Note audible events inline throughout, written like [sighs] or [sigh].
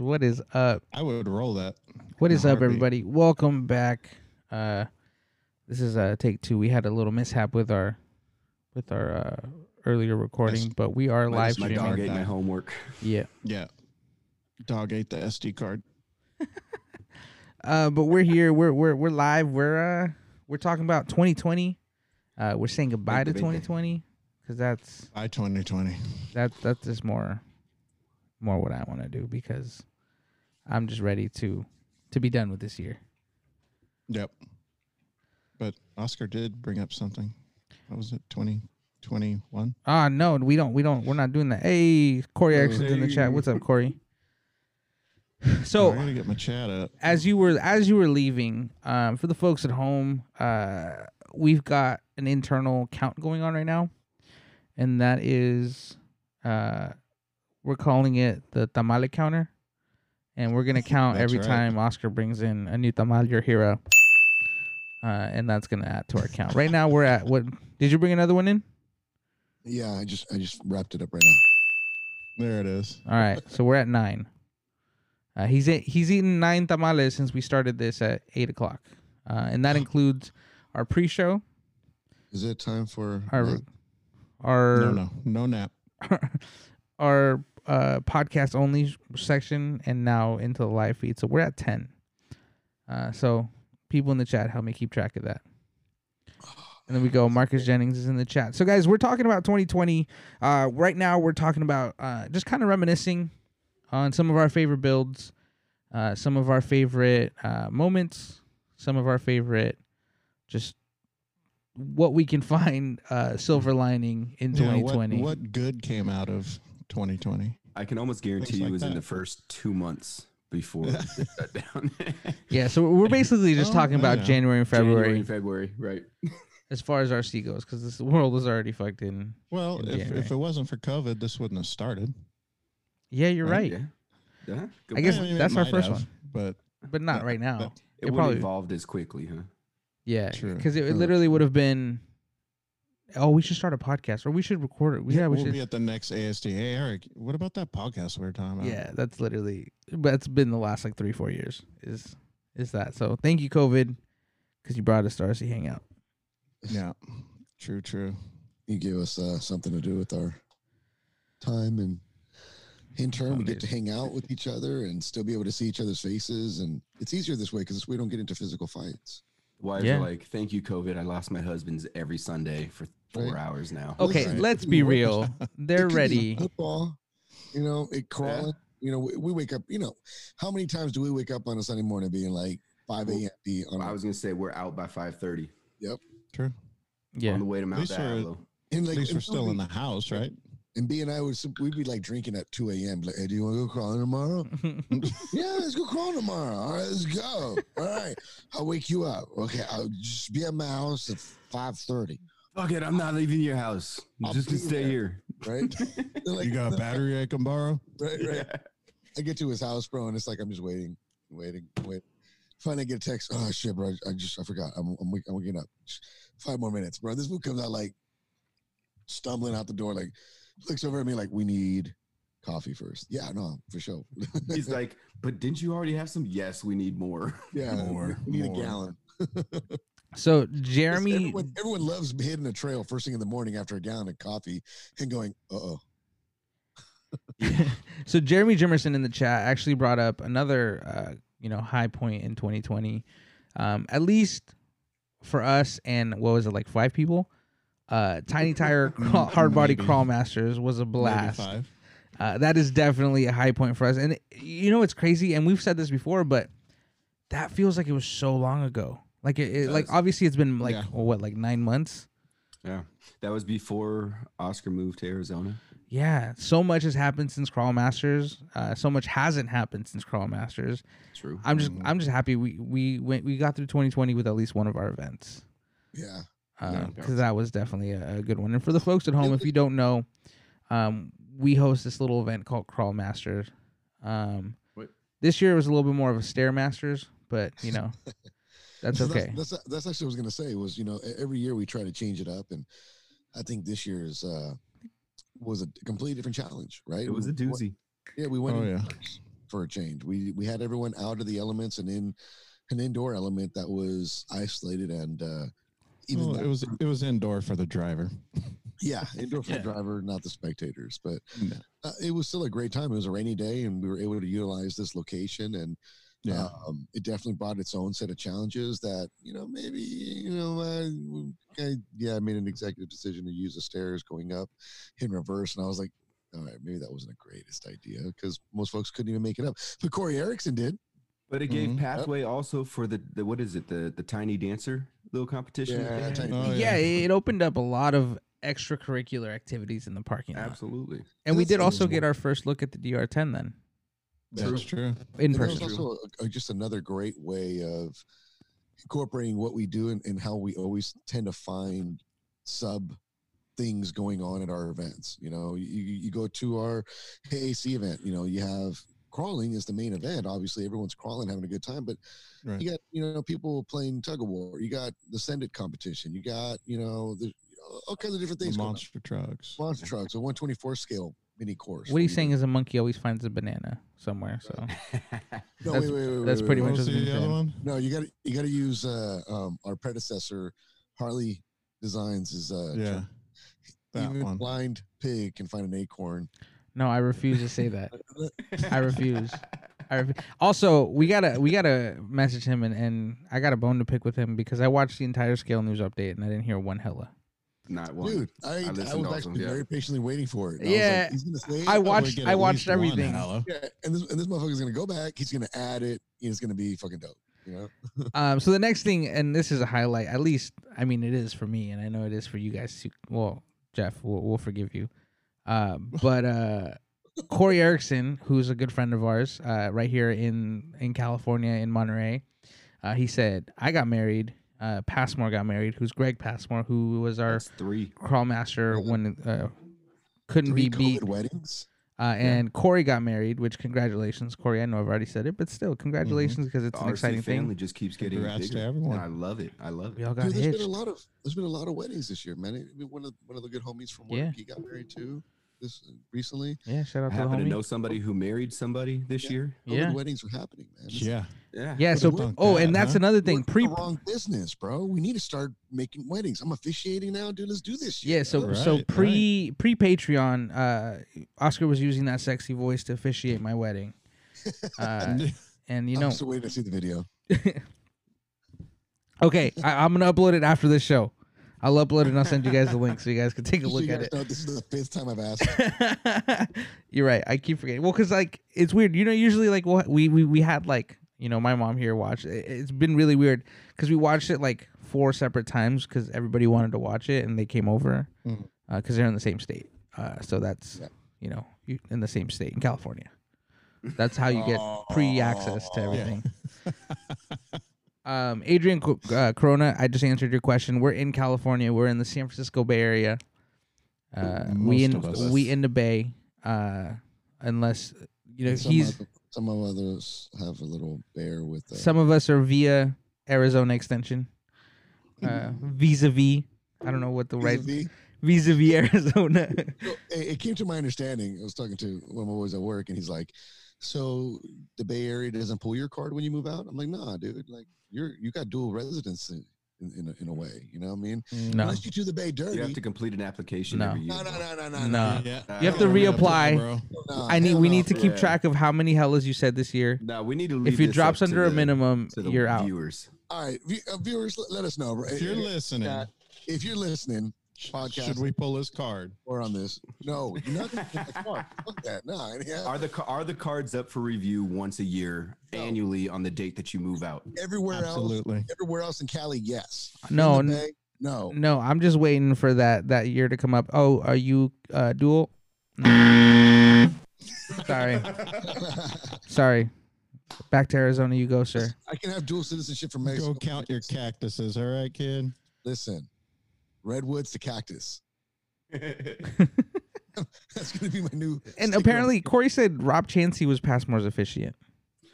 live, guys. What is up? I would roll that. What In a is up, everybody? Welcome back. Uh, this is uh take two. We had a little mishap with our with our uh, earlier recording, Yes. but we are My, live my streaming. dog ate my homework. Yeah. Yeah. Dog ate the SD card. [laughs] Uh, but we're here. We're we're we're live. We're uh we're talking about 2020. Uh, we're saying goodbye to Vente, vente. 2020 because that's By 2020. that that's just more more what I want to do because I'm just ready to to be done with this year. Yep. But Oscar did bring up something. What was it? 2021? Ah, no, we don't. We don't. We're not doing that. Hey, Corey Oh, Erickson's in the chat. What's up, Corey? [sighs] So I'm gonna get my chat up. as you were as you were leaving, um, for the folks at home, uh, we've got an internal count going on right now, and that is, uh, we're calling it the tamale counter, and we're gonna [laughs] count every right. time Oscar brings in a new tamal, your hero, uh, and that's gonna add to our count. Right now, we're at what? Did you bring another one in? Yeah, I just I just wrapped it up right now. There it is. All right, so we're at nine. Uh, he's e- he's eaten nine tamales since we started this at eight o'clock, uh, and that includes our pre-show, Is it time for our nap? our No, no. No nap. [laughs] our uh, podcast only section, and now into the live feed. So we're at ten. Uh, so people in the chat help me keep track of that. And then we go. [sighs] Marcus Jennings is in the chat. So guys, we're talking about 2020. Uh, right now, we're talking about uh, just kind of reminiscing on some of our favorite builds, uh, some of our favorite uh, moments, some of our favorite just what we can [laughs] find uh, silver lining in Yeah, 2020. what, what good came out of 2020? I can almost guarantee Things you like it was in that. the first two months before [laughs] it shut down. [laughs] Yeah, so we're basically just Oh, talking about yeah. January and January February and February, right? [laughs] as far as RC goes, because this world is already fucked in. Well, In if, January. if it wasn't for COVID, this wouldn't have started. Yeah, you're right, Yeah. Yeah. Good I guess point. mean, it that's our might first have, one. But but not Yeah, right now. it it wouldn't probably- evolved as quickly, huh? Yeah, True. because it, it True. literally would have been. Oh, we should start a podcast, or we should record it. Yeah, we we'll should. be at the next ASD. Hey, Eric, what about that podcast we were talking about? Yeah, that's literally. That's been the last like three, four years. Is is that so? Thank you, COVID, because you brought us to RC Hangout. Yeah. True, true. You give us uh, something to do with our time, and in turn, we get to hang out with each other and still be able to see each other's faces. And it's easier this way because we don't get into physical fights. Wives Yeah. are like, "Thank you, COVID. I lost my husband's every Sunday for four Right. hours now." Okay, Listen, let's be real. [laughs] They're It could be ready. Football, you know, it crawling. You know, we, we wake up. You know, how many times do we wake up on a Sunday morning being like five a.m. be on, I was gonna say we're out by five thirty True. Yeah, on the way to Mount least we're- Diablo. and At like least we're still in the house, right? And B and I would we'd be like drinking at two a.m. Like, hey, do you want to go crawling tomorrow? [laughs] Yeah, let's go crawling tomorrow. All right, let's go. All right, I'll wake you up. Okay, I'll just be at my house at five thirty. Fuck it, I'm not leaving your house. I'm I'll just gonna stay there. here. Right? [laughs] Like, you got a battery I can borrow? right, right. I get to his house, bro, and it's like I'm just waiting, waiting, waiting. Finally, I get a text. Oh shit, bro! I just I forgot. I'm I'm, I'm waking up. Five more minutes, bro. This fool comes out like stumbling out the door, like looks over at me like we need coffee first. Yeah, no, for sure. He's [laughs] like, "But didn't you already have some?" Yes, we need more. [laughs] yeah, More, we need more. a gallon. [laughs] so Jeremy, Everyone, everyone loves hitting a trail first thing in the morning after a gallon of coffee and going, uh oh. so Jeremy Jimerson in the chat actually brought up another, uh, you know, high point in 2020. Um, at least for us and what was it like five people? Uh, Tiny [laughs] Tire crawl, Hard Body Crawl Masters was a blast. Uh, that is definitely a high point for us. And you know it's crazy? And we've said this before, but that feels like it was so long ago. Like it, it like obviously it's been like Yeah. well, what like nine months. Yeah, that was before Oscar moved to Arizona. Yeah, so much has happened since Crawl Masters. Uh, so much hasn't happened since Crawl Masters. True. I'm just Mhm. I'm just happy we we went we got through 2020 with at least one of our events. Yeah. Yeah. because that was definitely a, a good one. And for the folks at home, if you don't know, um, we host this little event called Crawl Masters. Um, this year was a little bit more of a Stair Masters, but you know, [laughs] that's So okay. That's, that's that's actually what I was gonna say was you know every year we try to change it up, and I think this year's uh, was a completely different challenge, right? It was a We doozy. Yeah, we went. Oh, in yeah. for a change. We we had everyone out of the elements and in an indoor element that was isolated and uh even Well, it was it was indoor for the driver. [laughs] yeah indoor for Yeah. the driver, not the spectators. But No. uh, it was still a great time. It was a rainy day, and we were able to utilize this location and Yeah. um, it definitely brought its own set of challenges that you know maybe you know uh, I, yeah I made an executive decision to use the stairs going up in reverse and I was like all right maybe that wasn't the greatest idea because most folks couldn't even make it up but Corey Erickson did But it gave Mhm. pathway also for the, the what is it the the tiny dancer little competition. that Yeah, Oh, yeah, yeah. it opened up a lot of extracurricular activities in the parking lot. absolutely. And we That's did also get our first look at the DR10 then That's true. in And that was person. also a, a- just another great way of incorporating what we do and, and how we always tend to find sub things going on at our events. You know, you, you you go to our AAC event, you know, you have crawling is the main event. Obviously, everyone's crawling, having a good time, but Right. you got, you know, people playing tug of war. You got the Send It competition. You got, you know, the, all kinds of different The things. going on. monster trucks. monster trucks, a 124 scale mini course. What he's where saying you- is a monkey always finds a banana somewhere. So [laughs] No, that's- wait, wait, wait, that's wait, pretty wait, much What was what's being the other one? No, you got to you got to use uh, um, our predecessor Harley Designs is uh, Yeah. That even one. blind pig can find an acorn. No, I refuse to say [laughs] that. I refuse. I refu- also, we gotta we gotta message him and, and I got a bone to pick with him because I watched the entire scale news update and I didn't hear one hella. Not one. Dude, I, I, listened was also, actually yeah. very patiently waiting for it. And I Yeah, like, he's gonna say. I watched I watched least one everything. Yeah, and this and this motherfucker's gonna go back. He's gonna add it. And it's gonna be fucking dope. You know. [laughs] Um, so the next thing, and this is a highlight. At least, I mean, it is for me, and I know it is for you guys too. Well, Jeff, we'll, we'll forgive you. Uh, but uh, Corey Erickson, who's a good friend of ours, uh, right here in in California in Monterey, uh, he said, "I got married. Uh, Passmore got married. Who's Greg Passmore, who was our That's three. crawl master when uh, couldn't Three be beat. COVID weddings. Uh, and Corey got married, which congratulations, Corey. I know I've already said it, but still, congratulations because it's The an RC exciting family thing. just keeps getting Congrats to bigger. everyone. I love it. I love We it. all got Dude, there's hitched. been a lot of there's been a lot of weddings this year, man. I mean, one of one of the good homies from work, Yeah. he got married too. This recently. Yeah, shout I out to the happen to homie. know somebody who married somebody this Yeah. year. COVID Yeah. weddings are happening, man. It's- Yeah. Yeah. Yeah. But So, oh, that, and that's huh? another thing. Pre wrong business, bro. We need to start making weddings. I'm officiating now, dude. Let's do this. Shit, Yeah. So, bro. so Right, pre pre Patreon, uh, Oscar was using that sexy voice to officiate my wedding. [laughs] Uh, and you know, I'm still waiting to see the video. [laughs] okay, I, I'm gonna upload it after this show. I'll upload it and I'll send you guys the link so you guys can take a look you at it. know, this is the fifth time I've asked. [laughs] You're right. I keep forgetting. Well, because like it's weird. You know, usually like we we we had like you know my mom here watch. It, it's been really weird because we watched it like four separate times because everybody wanted to watch it and they came over because Mhm. they're in the same state. Uh, so that's Yeah. you know in the same state in California. That's how you get [laughs] pre-access to Oh. everything. [laughs] Um, Adrian uh, Corona, I just answered your question. We're in California. We're in the San Francisco Bay Area. Uh, we in we in the Bay. Uh, unless you know some he's of, some of others have a little bear with uh, some of us are via Arizona extension. [laughs] Uh, vis-a-vis. I don't know what the right vis-a-vis. vis-a-vis [laughs] Arizona. So, it came to my understanding. I was talking to one of my boys at work, and he's like, "So the Bay Area doesn't pull your card when you move out?" I'm like, "Nah, dude. Like you're you got dual residence in in, in, a, in a way. You know what I mean? No. Unless you do the Bay dirty. You have to complete an application No. every year. no, no, no, no, no, No. Yeah. You have to reapply. No, I need. hell We no, need to keep Yeah. track of how many hellas you said this year. No, we need to leave If it drops under a the- minimum, to the you're out. Viewers. All right, vi- uh, viewers, let, let us know. bro. If you're listening, uh, if you're listening, sh- podcast. should we pull his card? or on this, no, you're not gonna pull my card. [laughs] Fuck that. No, yeah. Are the are the cards up for review once a year, No. annually on the date that you move out? everywhere else, Absolutely. everywhere else in Cali, yes. No, In the Bay, no. no. I'm just waiting for that that year to come up. Oh, are you uh, dual? No. Sorry, [laughs] sorry. Back to Arizona, you go, sir. I can have dual citizenship from Mexico. Go count your cactuses, all right, kid? Listen, redwoods to cactus. [laughs] That's gonna be my new. And sticker on- apparently, Corey said Rob Chansey was Passmore's officiant.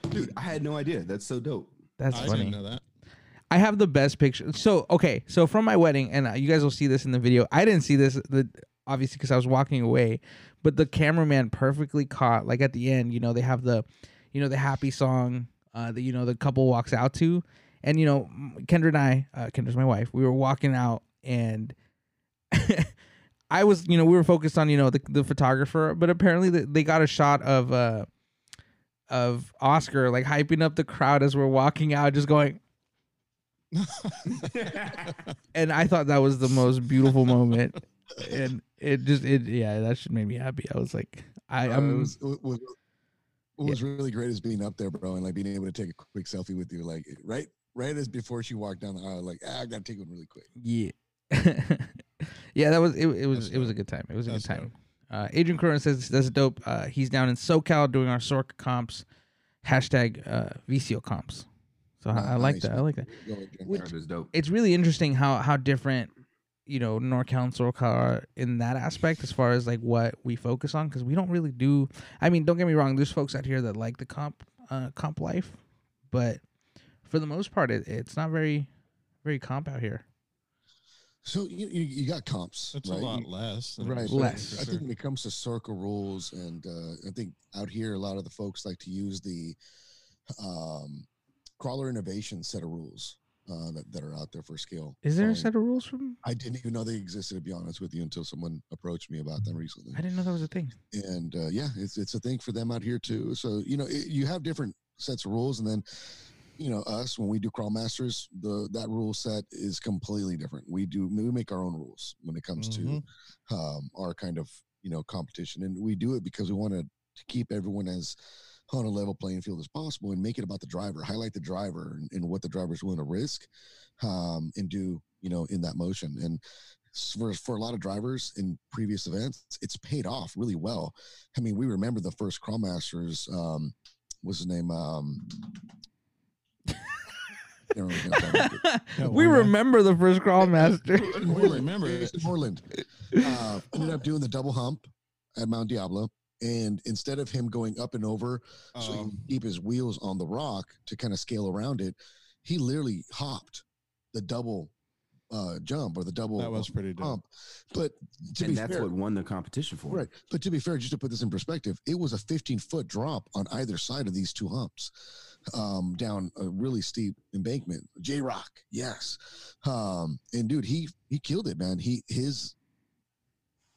Dude, I had no idea. That's so dope. That's I funny. didn't know that. I have the best picture. So okay, so from my wedding, and uh, you guys will see this in the video. I didn't see this, the obviously because I was walking away, but the cameraman perfectly caught. Like at the end, you know, they have the, you know, the happy song uh, that you know the couple walks out to, and you know, Kendra and I, uh, Kendra's my wife, we were walking out, and [laughs] I was, you know, we were focused on you know the the photographer, but apparently the, they got a shot of uh of Oscar like hyping up the crowd as we're walking out, just going. [laughs] and I thought that was the most beautiful moment, and it just it yeah that should make me happy. I was like I Uh, I'm it was, it was, what was really great is being up there, bro, and like being able to take a quick selfie with you, like right, right as before she walked down the aisle, like ah, I gotta take one really quick. Yeah. [laughs] yeah, that was it. It was it was a good time. It was a That's good time. Uh, Adrian Curran says that's dope. Uh, he's down in SoCal doing our Sork comps. Hashtag uh, VCO comps. So I, I like Nice, that. I like that. Which-. It's really interesting how how different you know NorCal and SoCal are in that aspect as far as like what we focus on because we don't really do. I mean, don't get me wrong. There's folks out here that like the comp uh, comp life, but for the most part, it, it's not very very comp out here. So you, you you got comps, It's right? a lot less. than Right. used but to be, Less. for I think when it comes to circle rules, and uh, I think out here, a lot of the folks like to use the um, crawler innovation set of rules uh, that, that are out there for scale. Is there a set of rules from? I didn't even know they existed, to be honest with you, until someone approached me about them recently. I didn't know that was a thing. and uh, yeah, it's it's a thing for them out here too. So you know, it, you have different sets of rules, and then you know us when we do crawl masters, the that rule set is completely different. We do we make our own rules when it comes Mhm. to um, our kind of you know competition, and we do it because we want to keep everyone as on a level playing field as possible and make it about the driver, highlight the driver and, and what the driver's willing to risk, um, and do you know in that motion and for, for a lot of drivers in previous events, it's paid off really well. I mean, we remember the first Crawl Masters. Um, what's his name? Um, can't remember his name. Yeah, we one guy. remember the first crawl master. [laughs] We remember It was in Orland. Uh, ended up doing the double hump at Mount Diablo. And instead of him going up and over so he Um, keep his wheels on the rock to kind of scale around it, he literally hopped the double uh, jump or the double that was pretty dope. hump. But to and be that's fair, what won the competition for. Right. But to be fair, just to put this in perspective, it was a 15 foot drop on either side of these two humps um, down a really steep embankment. J Rock, yes. Um, and dude, he he killed it, man. He his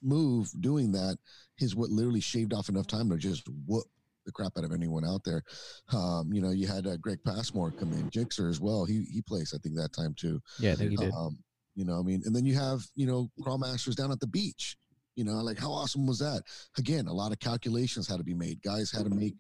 move doing that is what literally shaved off enough time to just whoop the crap out of anyone out there. Um, you know, you had uh, Greg Passmore come in, Jixer as well. He he placed, I think, that time too. yeah, I think he did. Um, you know, I mean, and then you have, you know, crawl masters down at the beach. You know, like how awesome was that? Again, a lot of calculations had to be made. Guys had to make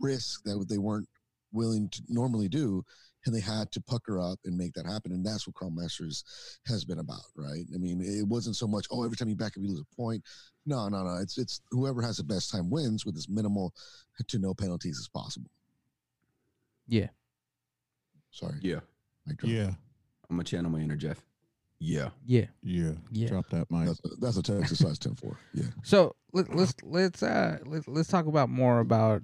risks that they weren't willing to normally do, and they had to pucker up and make that happen. And that's what crawl masters has been about, right? I mean, it wasn't so much, oh, every time you back up, you lose a point. No, no, no. It's it's whoever has the best time wins with as minimal to no penalties as possible. Yeah. Sorry. Yeah. mic. Yeah, I'm gonna channel my inner Jeff. Yeah. Yeah, yeah. yeah. Drop that mic. That's a, that's a Texas size 10 4. Yeah. [laughs] So let, let's let's uh let's let's talk about more about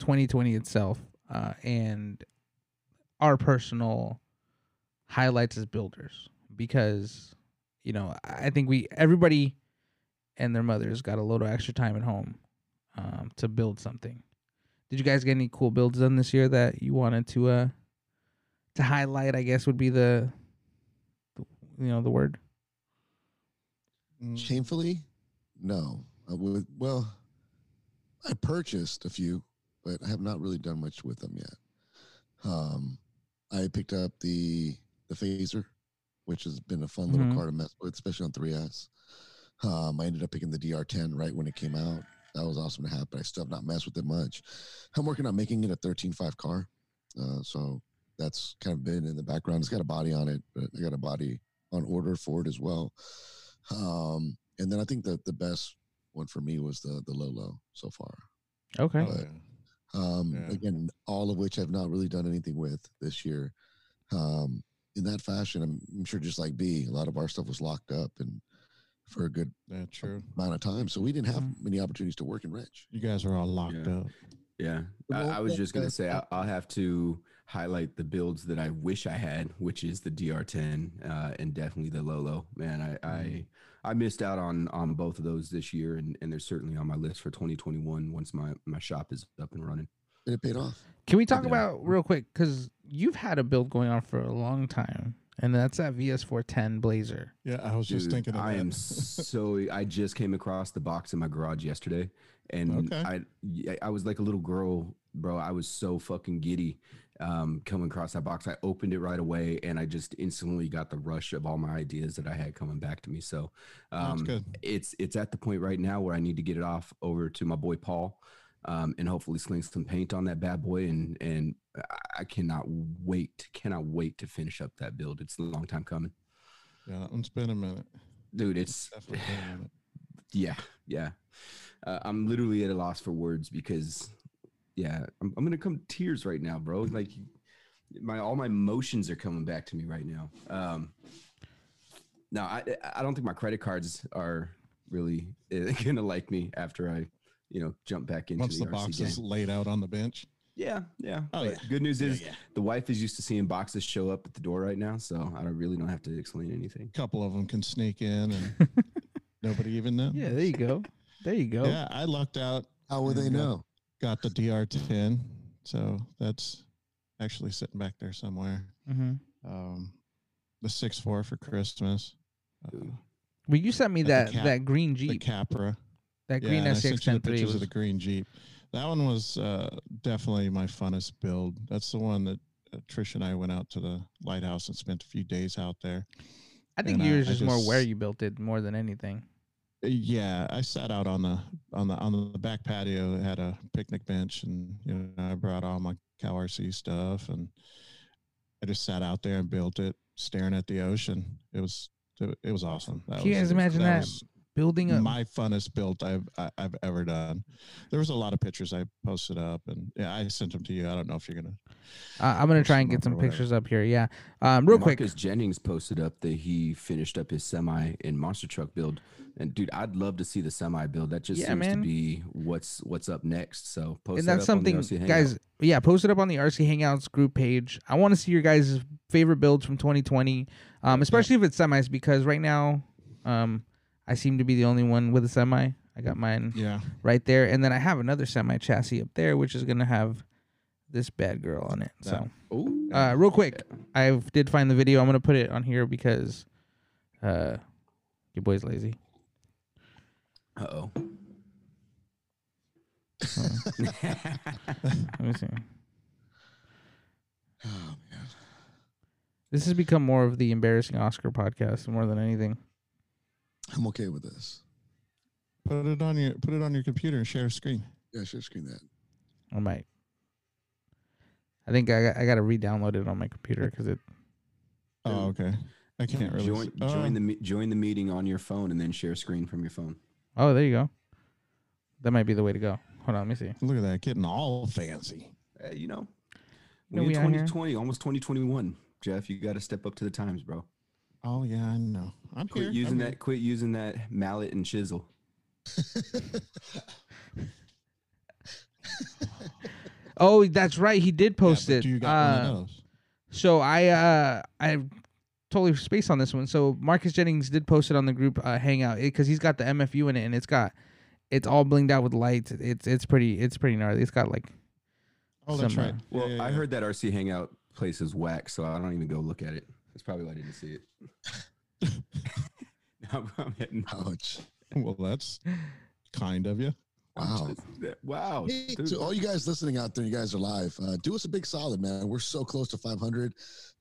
2020 itself uh, and our personal highlights as builders because you know I I think we everybody and their mothers got a little extra time at home um, to build something. Did you guys get any cool builds done this year that you wanted to uh to highlight? I guess would be the, the you know the word. Mm, Shamefully, no. I would, well, I purchased a few, but I have not really done much with them yet. Um, I picked up the the phaser, which has been a fun little Mhm. car to mess with, especially on 3S. Um, I ended up picking the DR10 right when it came out. That was awesome to have, but I still have not messed with it much. I'm working on making it a 13.5 car. Uh, so that's kind of been in the background. It's got a body on it, but I got a body on order for it as well. Um, and then I think that the best one for me was the the Lolo so far. Okay. but- yeah. Um, Yeah. Again, all of which I've not really done anything with this year. Um, in that fashion, I'm, I'm sure just like B, a lot of our stuff was locked up and for a good That's true. amount of time, so we didn't have Mhm. many opportunities to work in Rich. You guys are all locked Yeah. up. Yeah. I, I was just gonna say I'll, I'll have to highlight the builds that I wish I had, which is the DR10 uh, and definitely the Lolo. Man, I, I I missed out on on both of those this year, and, and they're certainly on my list for 2021 once my my shop is up and running. and it paid off. Can we talk Yeah. about real quick because you've had a build going on for a long time, and that's that VS410 Blazer. Yeah, I was just thinking of I that. am so. I just came across the box in my garage yesterday, and Okay. I I was like a little girl, bro. I was so fucking giddy um, coming across that box. I opened it right away, and I just instantly got the rush of all my ideas that I had coming back to me. So um, it's it's at the point right now where I need to get it off over to my boy Paul. Um, and hopefully sling some paint on that bad boy and and I- cannot wait cannot wait to finish up that build. It's a long time coming, Yeah, that one's been a minute. dude. It's Definitely been a minute. yeah yeah uh, i'm literally at a loss for words because yeah I'm, I'm gonna come tears right now bro like my all my emotions are coming back to me right now um no i i don't think my credit cards are really uh, [laughs] gonna like me after i you know jump back into Once the, the box is laid out on the bench. yeah yeah Oh, but yeah. good news is yeah. the wife is used to seeing boxes show up at the door right now so i don't really don't have to explain anything A couple of them can sneak in and [laughs] nobody even knows. Yeah, there you go. There you go. Yeah, I lucked out. How would they know? Got the DR10, so that's actually sitting back there somewhere. hmm Um, the six four for Christmas. Uh, Well, you sent me that cap- that green the Jeep, Capra. that green and I sent you the SCX-103 pictures was. of the green Jeep. That one was uh, definitely my funnest build. That's the one that uh, Trish and I went out to the lighthouse and spent a few days out there. I think and I- yours I is more where you built it more than anything. Yeah, I sat out on the on the on the back patio. It had a picnic bench, and you know I brought all my Cal RC stuff, and I just sat out there and built it, staring at the ocean. It was it, it was awesome. That Can you was- guys imagine that? was Building a my funnest build I've I, I've ever done. There was a lot of pictures I posted up, and yeah, I sent them to you. I don't know if you're gonna. Uh, I'm gonna try and get some pictures up here. Yeah. Um, real quick. Marcus Jennings posted up that he finished up his semi and monster truck build. And dude, I'd love to see the semi build. That just Yeah, seems man. to be what's what's up next. So post and that that's up on the something, RC guys. Yeah, post it up on the RC Hangouts group page. I want to see your guys' favorite builds from 2020, um, especially if it's semis, because right now, um, I seem to be the only one with a semi. I got mine Yeah, right there, and then I have another semi chassis up there, which is gonna have this bad girl on it. So, uh, real quick, I did find the video. I'm gonna put it on here because, uh, your boy's lazy. Uh oh. Let me see. Oh man. This has become more of the embarrassing Oscar podcast more than anything. I'm okay with this. put it on your put it on your computer and share a screen. Yeah, share screen that. I might. I think I got, I got to re-download it on my computer because it. Oh, okay. I can't really join see- oh, the join the meeting on your phone and then share screen from your phone. Oh, there you go. That might be the way to go. Hold on, let me see. Look at that, getting all fancy. Uh, you know, No, we we in out here. 2020, almost 2021. Jeff, you got to step up to the times, bro. Oh yeah, I know. I'm Quit here. using I'm that. here. Quit using that mallet and chisel. [laughs] Oh, that's right. He did post but it. you got Uh. So I uh I totally spaced on this one. So Marcus Jennings did post it on the group uh, hangout because he's got the MFU in it and it's got it's all blinged out with lights. It's it's pretty it's pretty gnarly. It's got like Oh, that's some, right. uh, Yeah, Well, yeah, I heard that RC Hangout place is whack, so I don't even go look at it. That's probably why I didn't see it. [laughs] [laughs] I'm, I'm hitting. Ouch. [laughs] Well, that's kind of you. Wow. Wow. Hey, to all you guys listening out there, you guys are live. Uh, do us a big solid, man. We're so close to 500.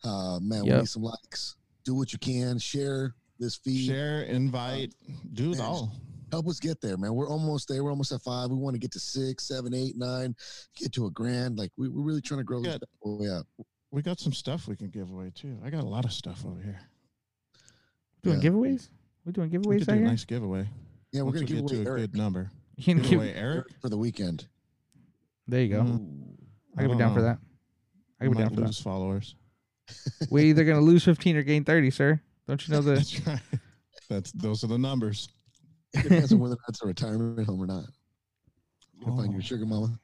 Uh, man, we need some likes. Do what you can. Share this feed. Share, invite, do it man, all. Help us get there, man. We're almost there. We're almost at five. We want to get to six, seven, eight, nine, get to a grand. Like we, we're really trying to grow this Good. bad boy up. We got some stuff we can give away too. I got a lot of stuff over here. doing Yeah. giveaways. We're doing We giveaways could out do a here. nice giveaway. Yeah, we're Once gonna we give get away to a Eric good number. You can Give give, away Eric. for the weekend. there you go. Mm, I could be don't down for that. I could be might down for that. followers. We're either gonna [laughs] lose 15 or gain 30, sir. Don't you know the? That's right. That's those are the numbers. It depends on whether that's a retirement home or not. You gonna find your Oh. sugar mama.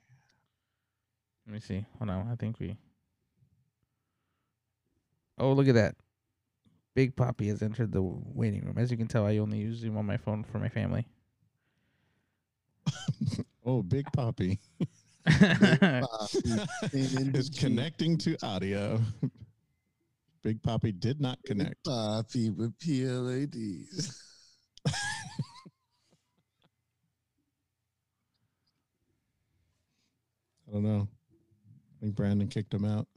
Let me see. Hold on. I think we. Oh, look at that! Big Poppy has entered the waiting room. As you can tell, I only use Zoom on my phone for my family. Oh, Big Poppy. is connecting to audio. Big Poppy did not connect. Poppy with PLADs. [laughs] I don't know. I think Brandon kicked him out.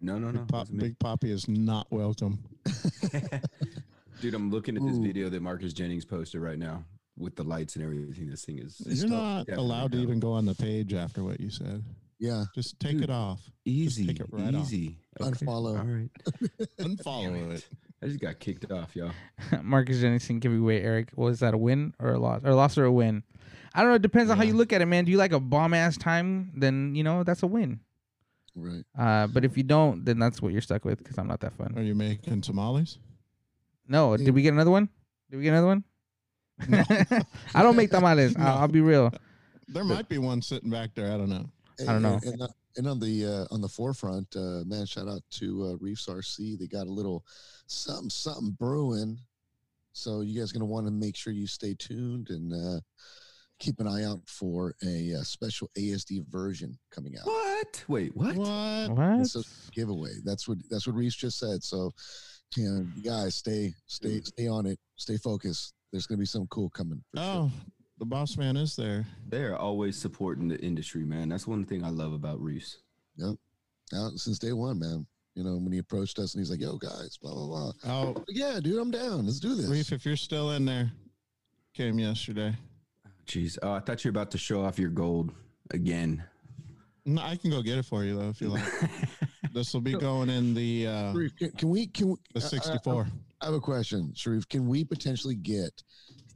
No, no, no. Big, Pop. Big Poppy is not welcome. [laughs] Dude, I'm looking at this Ooh. video that Marcus Jennings posted right now with the lights and everything. This thing is You're not Definitely allowed to even go on the page after what you said. Yeah, Just take Dude. it off. easy. take it right off. easy. Unfollow. All right. [laughs] Unfollow it. I just got kicked off, y'all. [laughs] Marcus Jennings can give you away, Eric. Was that a win or a loss? Or a loss or a win? I don't know. It depends on how you look at it, man. Do you like a bomb ass time? Then you know that's a win. right. Uh, but if you don't, then that's what you're stuck with because I'm not that fun. Are you making tamales? No, did we get another one? Did we get another one? [laughs] I don't make tamales. I'll, I'll be real. There might be one sitting back there. I don't know. I don't know. And, and, uh, and on the uh, on the forefront, uh, man, shout out to uh, Reefs RC. They got a little something something brewing. So you guys gonna want to make sure you stay tuned and uh, keep an eye out for a, uh special ASD version coming out. What? Wait, what? What? What? So giveaway. That's what that's what Reese just said. So, you know, you guys stay stay stay on it. Stay focused. There's gonna be something cool coming. For sure. Oh, the boss man is there. They're always supporting the industry, man. That's one thing I love about Reese. Yep. Out since day one, man. You know, when he approached us and he's like, "Yo, guys, blah blah blah." Oh, Like, yeah, dude, I'm down. Let's do this. Reef, if you're still in there, came yesterday. Jeez. Oh, I thought you were about to show off your gold again. No, I can go get it for you though if you like. [laughs] this will be going in the uh, Sharif, can, can we? Can we? the I- I- 64. I have a question, Sharif. Can we potentially get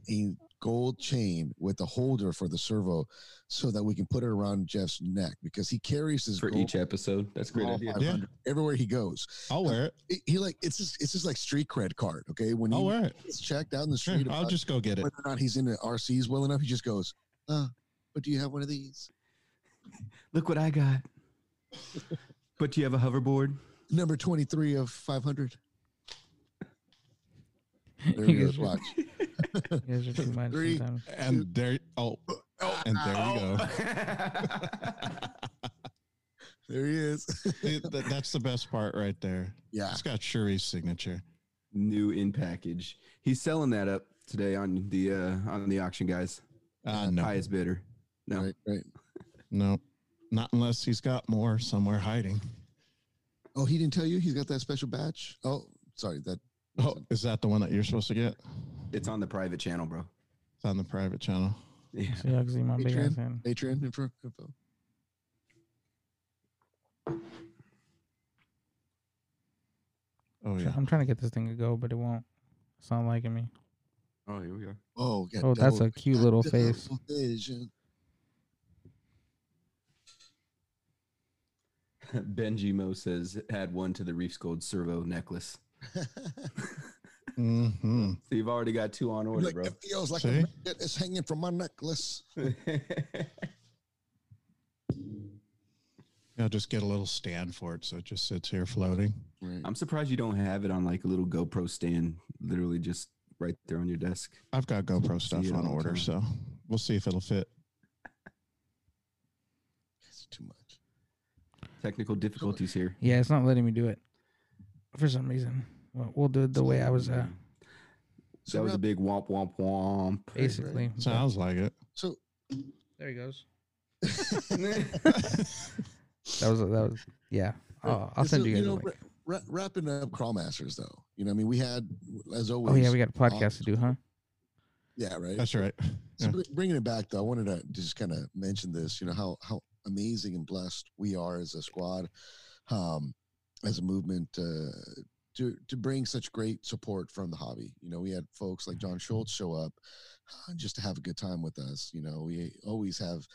a gold chain with a holder for the servo so that we can put it around Jeff's neck because he carries his For gold each episode. That's a great idea. 500 everywhere he goes. I'll wear it. He, he like it's just it's just like street cred card. Okay, when I'll he wear it. checked out in the Sure, street, I'll just go get it. whether or not he's in the RCs well enough, he just goes, "Uh, but do you have one of these?" [laughs] Look what I got. but do you have a hoverboard? Number twenty three of five hundred. [laughs] There he guys goes. Watch. You guys are too [laughs] much Three. sometimes. And there, oh, oh and there you go. [laughs] There he is. It- that- that's the best part right there. yeah. It's got Shuri's signature. New in package. He's selling that up today on the uh on the auction, guys. Uh, no, Highest bidder. No. Right. Right. no, not unless he's got more somewhere hiding. Oh, he didn't tell you he's got that special batch. Oh, sorry. That Oh, is that the one that you're supposed to get? It's on the private channel, bro. It's on the private channel. Yeah. See, I can see my big ass Patreon? hand. Patreon info. info. Oh yeah. I'm trying to get this thing to go, but it won't. It's not liking me. Oh, here we are. Oh, got Oh, that's a cute little face. Vision. [laughs] Benji Mo says add one to the Reefs Gold Servo necklace. Hmm [laughs] So you've already got two on order, like, bro. it feels like See? a magnet is hanging from my necklace. [laughs] Yeah, just get a little stand for it so it just sits here floating. Right. I'm surprised you don't have it on like a little GoPro stand, literally just right there on your desk. I've got GoPro stuff on order, time. so we'll see if it'll fit. It's too much. Technical difficulties here. Yeah, it's not letting me do it for some reason. Well, we'll do it the way I was uh, So that was a big womp womp womp. basically. but- Sounds like it. So There he goes. [laughs] That was that was yeah. I'll, I'll so, send you guys. a know, link. ra- ra- wrapping up Crawl Masters though. You know, I mean, we had as always. Oh yeah, we got a podcast to do, huh? Yeah, right. That's right. So Yeah. br- bringing it back though, I wanted to just kind of mention this. You know how how amazing and blessed we are as a squad, um, as a movement uh, to to bring such great support from the hobby. You know, we had folks like John Schultz show up uh, just to have a good time with us. You know, we always have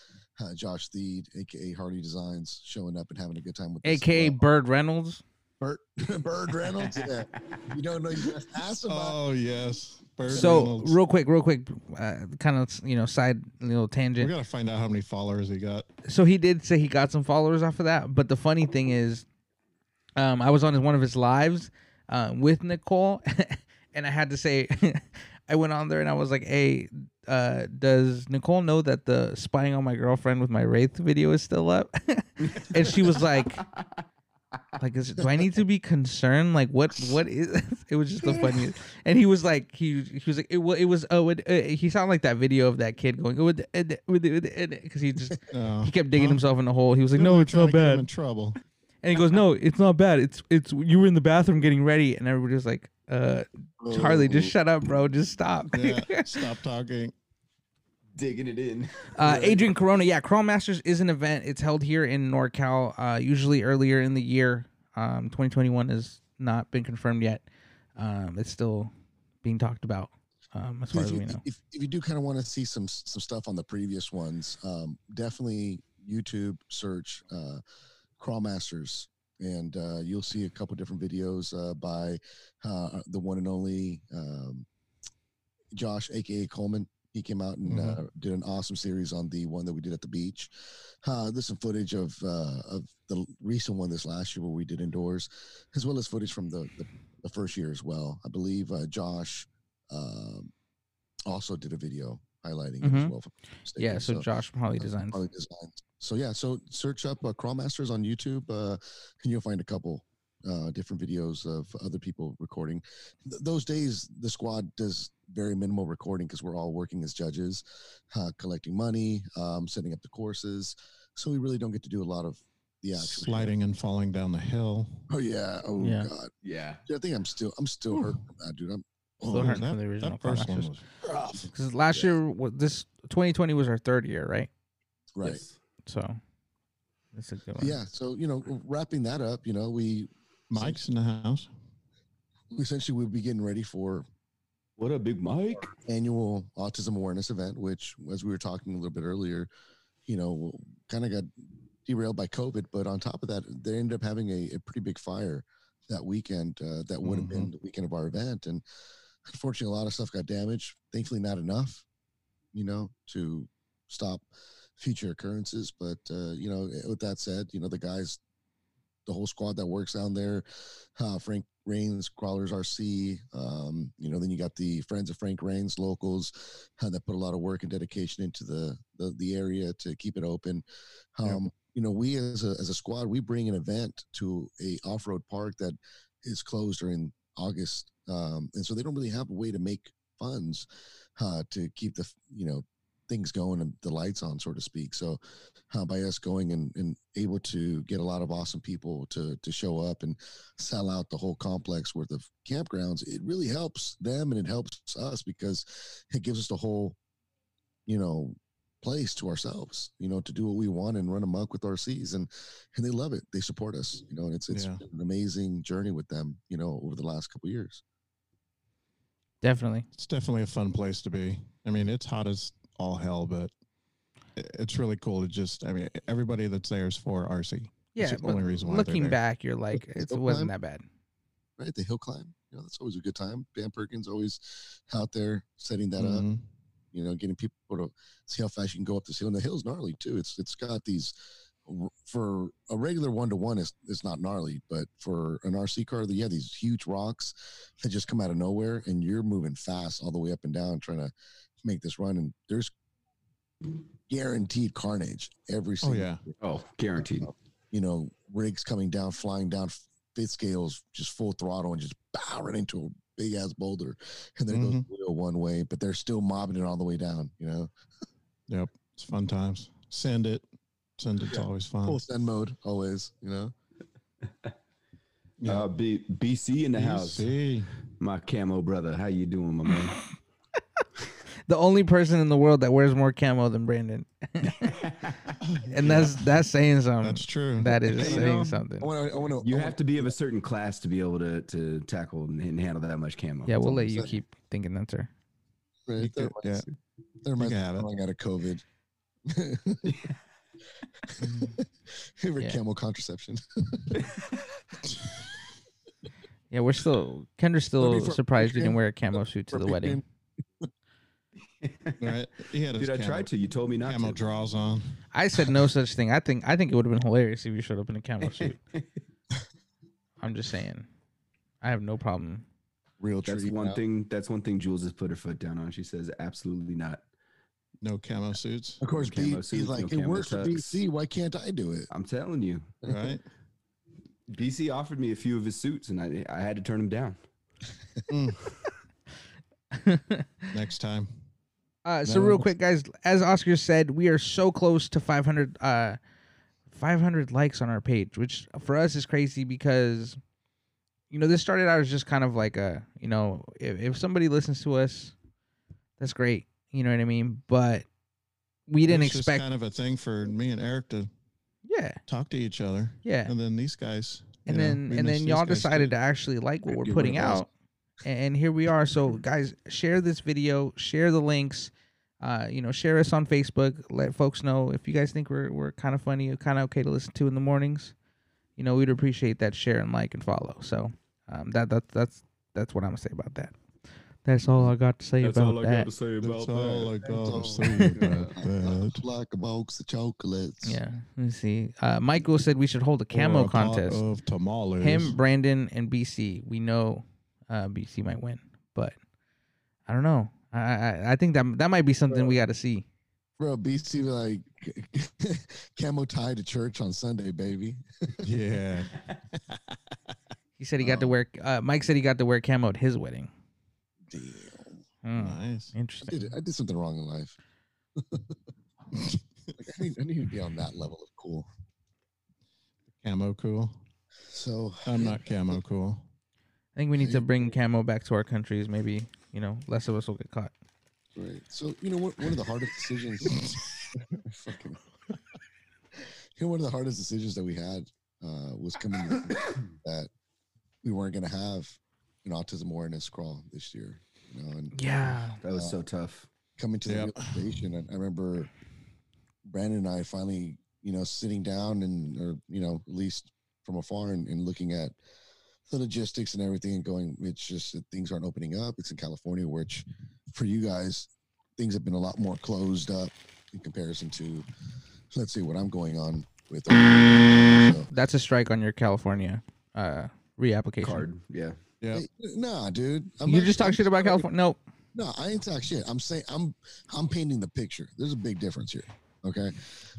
uh, Josh Theed, aka Hardy Designs, showing up and having a good time with us. AKA well. Bird Reynolds. Bert [laughs] Bird Reynolds. Yeah, you don't know you just ask about. Oh yes. Bird So Reynolds. real quick, real quick, uh, kind of you know side little tangent. we gotta find out how many followers he got. so he did say he got some followers off of that. But the funny thing is, um, I was on one of his lives uh, with Nicole, [laughs] and I had to say, [laughs] I went on there and I was like, "Hey, uh, does Nicole know that the spying on my girlfriend with my wraith video is still up?" [laughs] and she was like, "Like, is, do I need to be concerned? Like, what? What is?" it was just the funniest. And he was like, he he was like, it, it was oh, it, uh, he sounded like that video of that kid going with because he just Oh. he kept digging Huh? himself in the hole. He was like, "No, it's not to get him bad." In trouble. And he goes, "No, it's not bad. It's it's you were in the bathroom getting ready." And everybody was like, "Uh, Charlie, just Oh. shut up, bro. Just stop." Yeah. [laughs] Stop talking. Digging it in. Uh, Adrian Corona, yeah, Crawl Masters is an event. It's held here in NorCal, uh, usually earlier in the year. Um, 2021 has not been confirmed yet. Um, it's still being talked about, um, as far if as you, we know. if, if you do kind of want to see some some stuff on the previous ones, um, definitely YouTube search uh, Crawl Masters, and uh, you'll see a couple different videos uh, by uh, the one and only um, Josh, aka Coleman. He came out and Mhm. uh, did an awesome series on the one that we did at the beach. Uh, there's some footage of uh, of the recent one this last year where we did indoors, as well as footage from the the, the first year as well. I believe uh, Josh um, also did a video highlighting it as well. if Yeah, mistaken. so Josh from Holly uh, Designs. Harley Designs. So yeah, so search up uh, Crawl Masters on YouTube, uh, and you'll find a couple uh, different videos of other people recording. Th- those days, the squad does very minimal recording because we're all working as judges, uh, collecting money, um, setting up the courses. So we really don't get to do a lot of the actual Sliding and falling down the hill. Oh yeah. Oh Yeah. god. Yeah. Dude, I think I'm still I'm still hurt from that, dude. I'm Still oh, hurting that, from the original that first one was rough. Because last Yeah. year, wa- this 2020 was our third year, right? right. Yes. So that's a good one. Yeah. So you know, wrapping that up, you know, we Mike's in the house. we essentially we'll be getting ready for What a Big Mike? annual autism awareness event, which, as we were talking a little bit earlier, you know, kind of got derailed by COVID. But on top of that, they ended up having a, a pretty big fire that weekend. Uh, that would have been the weekend of our event, and unfortunately, a lot of stuff got damaged. Thankfully, not enough, you know, to stop future occurrences. But uh, you know, with that said, you know, the guys, the whole squad that works down there, uh, Frank Raines, Crawlers RC. Um, you know, then you got the Friends of Frank Raines locals uh, that put a lot of work and dedication into the the, the area to keep it open. Um, Yeah. You know, we as a as a squad, we bring an event to a off road park that is closed during August, um, and so they don't really have a way to make funds uh, to keep the you know things going and the lights on, so to speak. So uh, by us going and, and able to get a lot of awesome people to to show up and sell out the whole complex worth of campgrounds, it really helps them and it helps us because it gives us the whole, you know, place to ourselves, you know, to do what we want and run amok with RCs and and they love it. They support us, you know, and it's it's Yeah. an amazing journey with them, you know, over the last couple years. Definitely. It's definitely a fun place to be. I mean, it's hot as all hell, but it's really cool to just. I mean, everybody that's there is for RC. Yeah. the only reason why looking back, you're like, it wasn't fun. that bad. Right. The hill climb. You know, that's always a good time. Dan Perkins always out there setting that up. Mhm. you know, getting people to see how fast you can go up this hill. And the hill's gnarly too. It's it's got these for a regular one to one is it's not gnarly, but for an RC car, yeah, these huge rocks that just come out of nowhere, and you're moving fast all the way up and down trying to make this run. And there's guaranteed carnage every single. Oh single. yeah. Oh, guaranteed. You know, rigs coming down, flying down, fifth scales, just full throttle, and just bow right into a big ass boulder, and there goes Mhm. the one way, but they're still mobbing it all the way down. You know. Yep. It's fun times. Send it. Send it's Yeah. always fun. full send mode always you know [laughs] Yeah. Uh, B- BC in the house. My camo brother. How you doing, my man? [laughs] The only person in the world that wears more camo than Brandon, [laughs] and that's that's saying something. That's true. That is You saying know, something. i want to i want to You have to be of a certain class to be able to to tackle and, and handle that much camo. Yeah, we'll let you saying. keep thinking that's sir. You right there could- yeah. there might can have it. out of covid [laughs] favorite Yeah. camel contraception [laughs] Yeah, we're still Kendra's still for surprised you didn't wear a camo suit to the wedding. [laughs] Right. He had his Dude, I camo, tried to. You told me not camo to. draws on. I said no such thing. I think I think it would have been hilarious if you showed up in a camo suit. I'm just saying. I have no problem real That's one now. thing. That's one thing Jules has put her foot down on. She says absolutely not. No camo suits, Of course, No B, suits, he's like, no it camo works for. BC. Why can't I do it? I'm telling you, right? [laughs] BC offered me a few of his suits, and I I had to turn them down. [laughs] [laughs] Next time. Uh, so No. real quick, guys, as Oscar said, we are so close to 500, uh, 500 likes on our page, which for us is crazy because, you know, this started out as just kind of like a, you know, if, if somebody listens to us, that's great. You know what I mean? But we didn't It's just expect. kind of a thing for me and Eric to yeah, talk to each other, yeah. and then these guys. and you know, then and then y'all decided too. to actually like what we're rid putting of us. out and here we are so guys share this video share the links uh you know share us on facebook let folks know if you guys think we're, we're kind of funny kind of okay to listen to in the mornings you know we'd appreciate that share and like and follow so um that, that that's that's what i'm gonna say about that that's all i got to say about that That's all I got to say about that. That's all I got to say about That's gotta say about that. That's all. say about [laughs] that. Like a box of chocolates. yeah let me see uh michael said we should hold a camo Or a pot contest of tamales. him, Brandon, and BC. We know uh, BC might win, but I don't know. I I, I think that that might be something we got to see. Bro, BC like [laughs] camo tie to church on Sunday, baby. [laughs] Yeah. He said he got to Oh. wear. Uh, Mike said he got to wear camo at his wedding. Damn. Hmm, Nice. I interesting. did, I did something wrong in life. [laughs] like, I, need, I need to be on that level of cool. Camo cool. So I'm not camo cool. I think we need to bring camo back to our countries. Maybe you know less of us will get caught. Right. So you know what? One of the hardest decisions. [laughs] [laughs] fucking. You know, one of the hardest decisions that we had uh, was coming [coughs] that we weren't going to have an autism awareness crawl this year. You know, and Yeah. That was so tough. coming to the Yep. realization, and I remember Brandon and I finally, you know, sitting down and, or you know, at least from afar and, and looking at the logistics and everything, and going, it's just that things aren't opening up. It's in California, which for you guys, things have been a lot more closed up in comparison to, let's see what I'm going on with. So, That's a strike on your California uh, reapplication. Card. Yeah. Yeah. nah, dude. I'm You not- just talk I'm shit about sorry. California. Nope. No, I ain't talk shit. I'm saying I'm I'm painting the picture. There's a big difference here. Okay.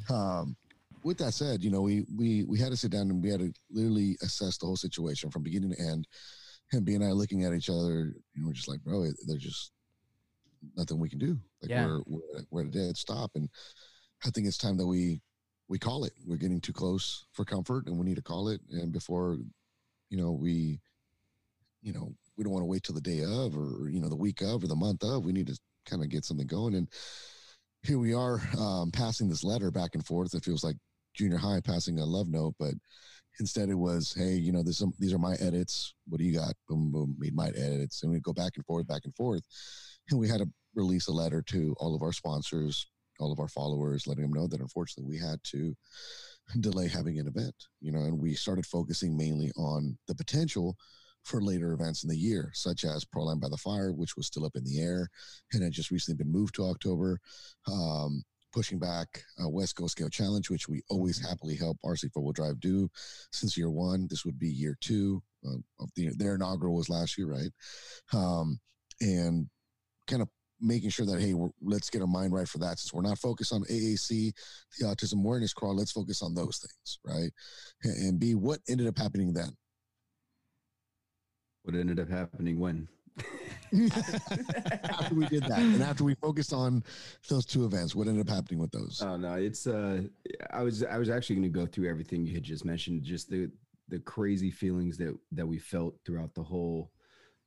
Um, with that said, you know, we we we had to sit down and we had to literally assess the whole situation from beginning to end. And B and I looking at each other, you know, we're just like, bro, it- there's just nothing we can do. Like Yeah. we're we're we're at a dead stop. And I think it's time that we we call it. We're getting too close for comfort and we need to call it. And before, you know, we you know, we don't want to wait till the day of or, you know, the week of or the month of. We need to kind of get something going. And here we are um, passing this letter back and forth. It feels like junior high passing a love note, but instead it was, hey, you know, these are my edits. What do you got? Boom, boom, made my edits. And we go back and forth, back and forth. And we had to release a letter to all of our sponsors, all of our followers, letting them know that unfortunately we had to delay having an event, you know, and we started focusing mainly on the potential for later events in the year, such as Proline by the Fire, which was still up in the air and had just recently been moved to October. Um, pushing back uh, West Coast Scale Challenge, which we always happily help RC Four Wheel Drive do since year one. This would be year two uh, of the their inaugural was last year, right? Um, and kind of making sure that hey, we're, let's get our mind right for that. Since we're not focused on AAC, the Autism Awareness Crawl, let's focus on those things, right? And, and B, what ended up happening then? What ended up happening when? [laughs] after we did that and after we focused on those two events what ended up happening with those Oh no, it's uh I was I was actually gonna go through everything you had just mentioned, just the the crazy feelings that that we felt throughout the whole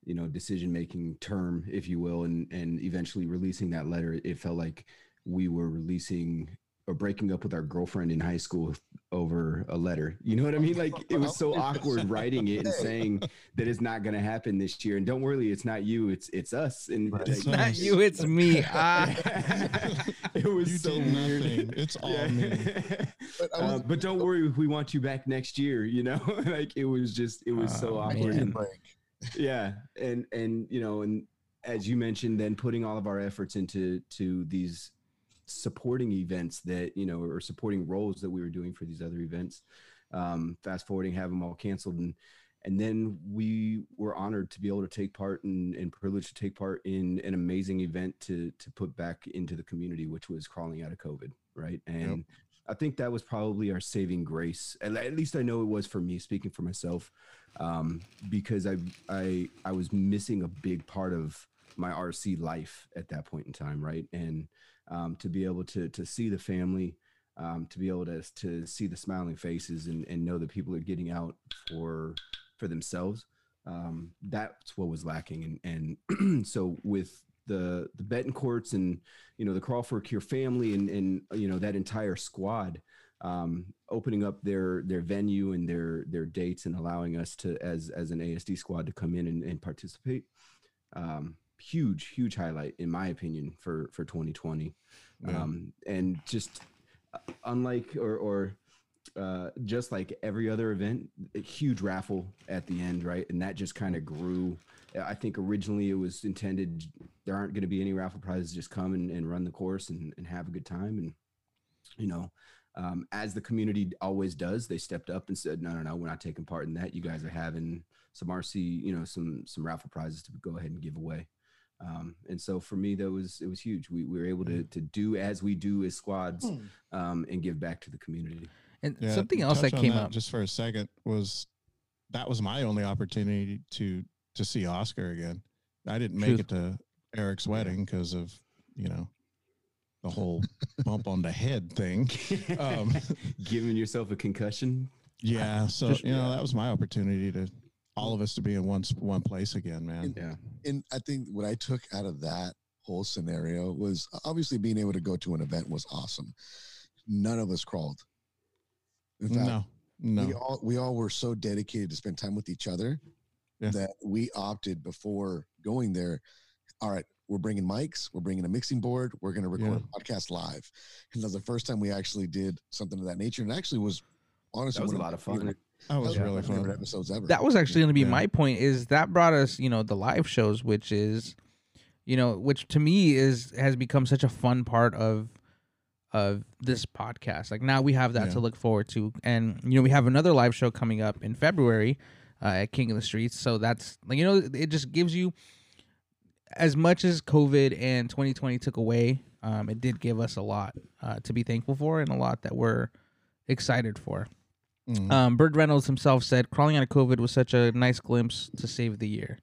you know decision making term if you will and and eventually releasing that letter it felt like we were releasing or breaking up with our girlfriend in high school over a letter you know what i mean like it was so awkward writing it and saying that it's not going to happen this year and don't worry it's not you it's it's us and like, It's Not you, it's me. [laughs] Ah. it was You so weird. nothing. It's all me. [laughs] But I Uh, but don't worry, we want you back next year. You know, [laughs] like it was just, it was so Oh, I awkward. And, yeah, and and you know, and as you mentioned, then putting all of our efforts into to these supporting events that you know, or supporting roles that we were doing for these other events. Um, fast forwarding, have them all canceled, and and then we were honored to be able to take part and, and privileged to take part in an amazing event to to put back into the community, which was crawling out of COVID, right? And I think that was probably our saving grace. At, at least I know it was for me, speaking for myself, um, because I I I was missing a big part of my RC life at that point in time, right? And um, to be able to to see the family, um, to be able to to see the smiling faces and, and know that people are getting out for for themselves, um, that's what was lacking. And and [clears throat] so with the the Betancourts and you know the Crawl for Cure family and and you know that entire squad um, opening up their their venue and their their dates and allowing us to as as an ASD squad to come in and, and participate. Um, huge huge highlight in my opinion for for 2020 Yeah. um, and just uh, unlike or or uh, just like every other event, a huge raffle at the end, right? And that just kind of grew. I think originally it was intended there aren't going to be any raffle prizes, just come and, and run the course and, and have a good time. And, you know, um, as the community always does, they stepped up and said, no, no, no, we're not taking part in that. You guys are having some RC, you know, some some raffle prizes to go ahead and give away. Um, and so for me, that was it was huge. We, we were able to to do as we do as squads um, and give back to the community. And Yeah, something else that on came up. just for a second was that was my only opportunity to to see Oscar again. I didn't make Truth. it to Eric's wedding because of you know the whole [laughs] bump on the head thing. [laughs] Um, Giving yourself a concussion. yeah, so Just- you know that was my opportunity to all of us to be in one one place again, man. Yeah. and I think what I took out of that whole scenario was obviously being able to go to an event was awesome. None of us crawled. In fact, No, no, we all we all were so dedicated to spend time with each other Yeah. that we opted before going there. All right, we're bringing mics, we're bringing a mixing board, we're going to record a podcast live, and that was the first time we actually did something of that nature, and actually was honestly That was one a lot of fun. favorite- that was one of really my favorite fun. episodes ever. that was actually going to be Yeah. my point is that brought us you know the live shows which is you know which to me is has become such a fun part of of this podcast like now we have that Yeah. to look forward to and you know we have another live show coming up in february uh, at king of the streets so that's like you know it just gives you as much as covid and 2020 took away um, it did give us a lot uh, to be thankful for and a lot that we're excited for Mhm. um, Bird Reynolds himself said, "Crawling out of COVID was such a nice glimpse to save the year."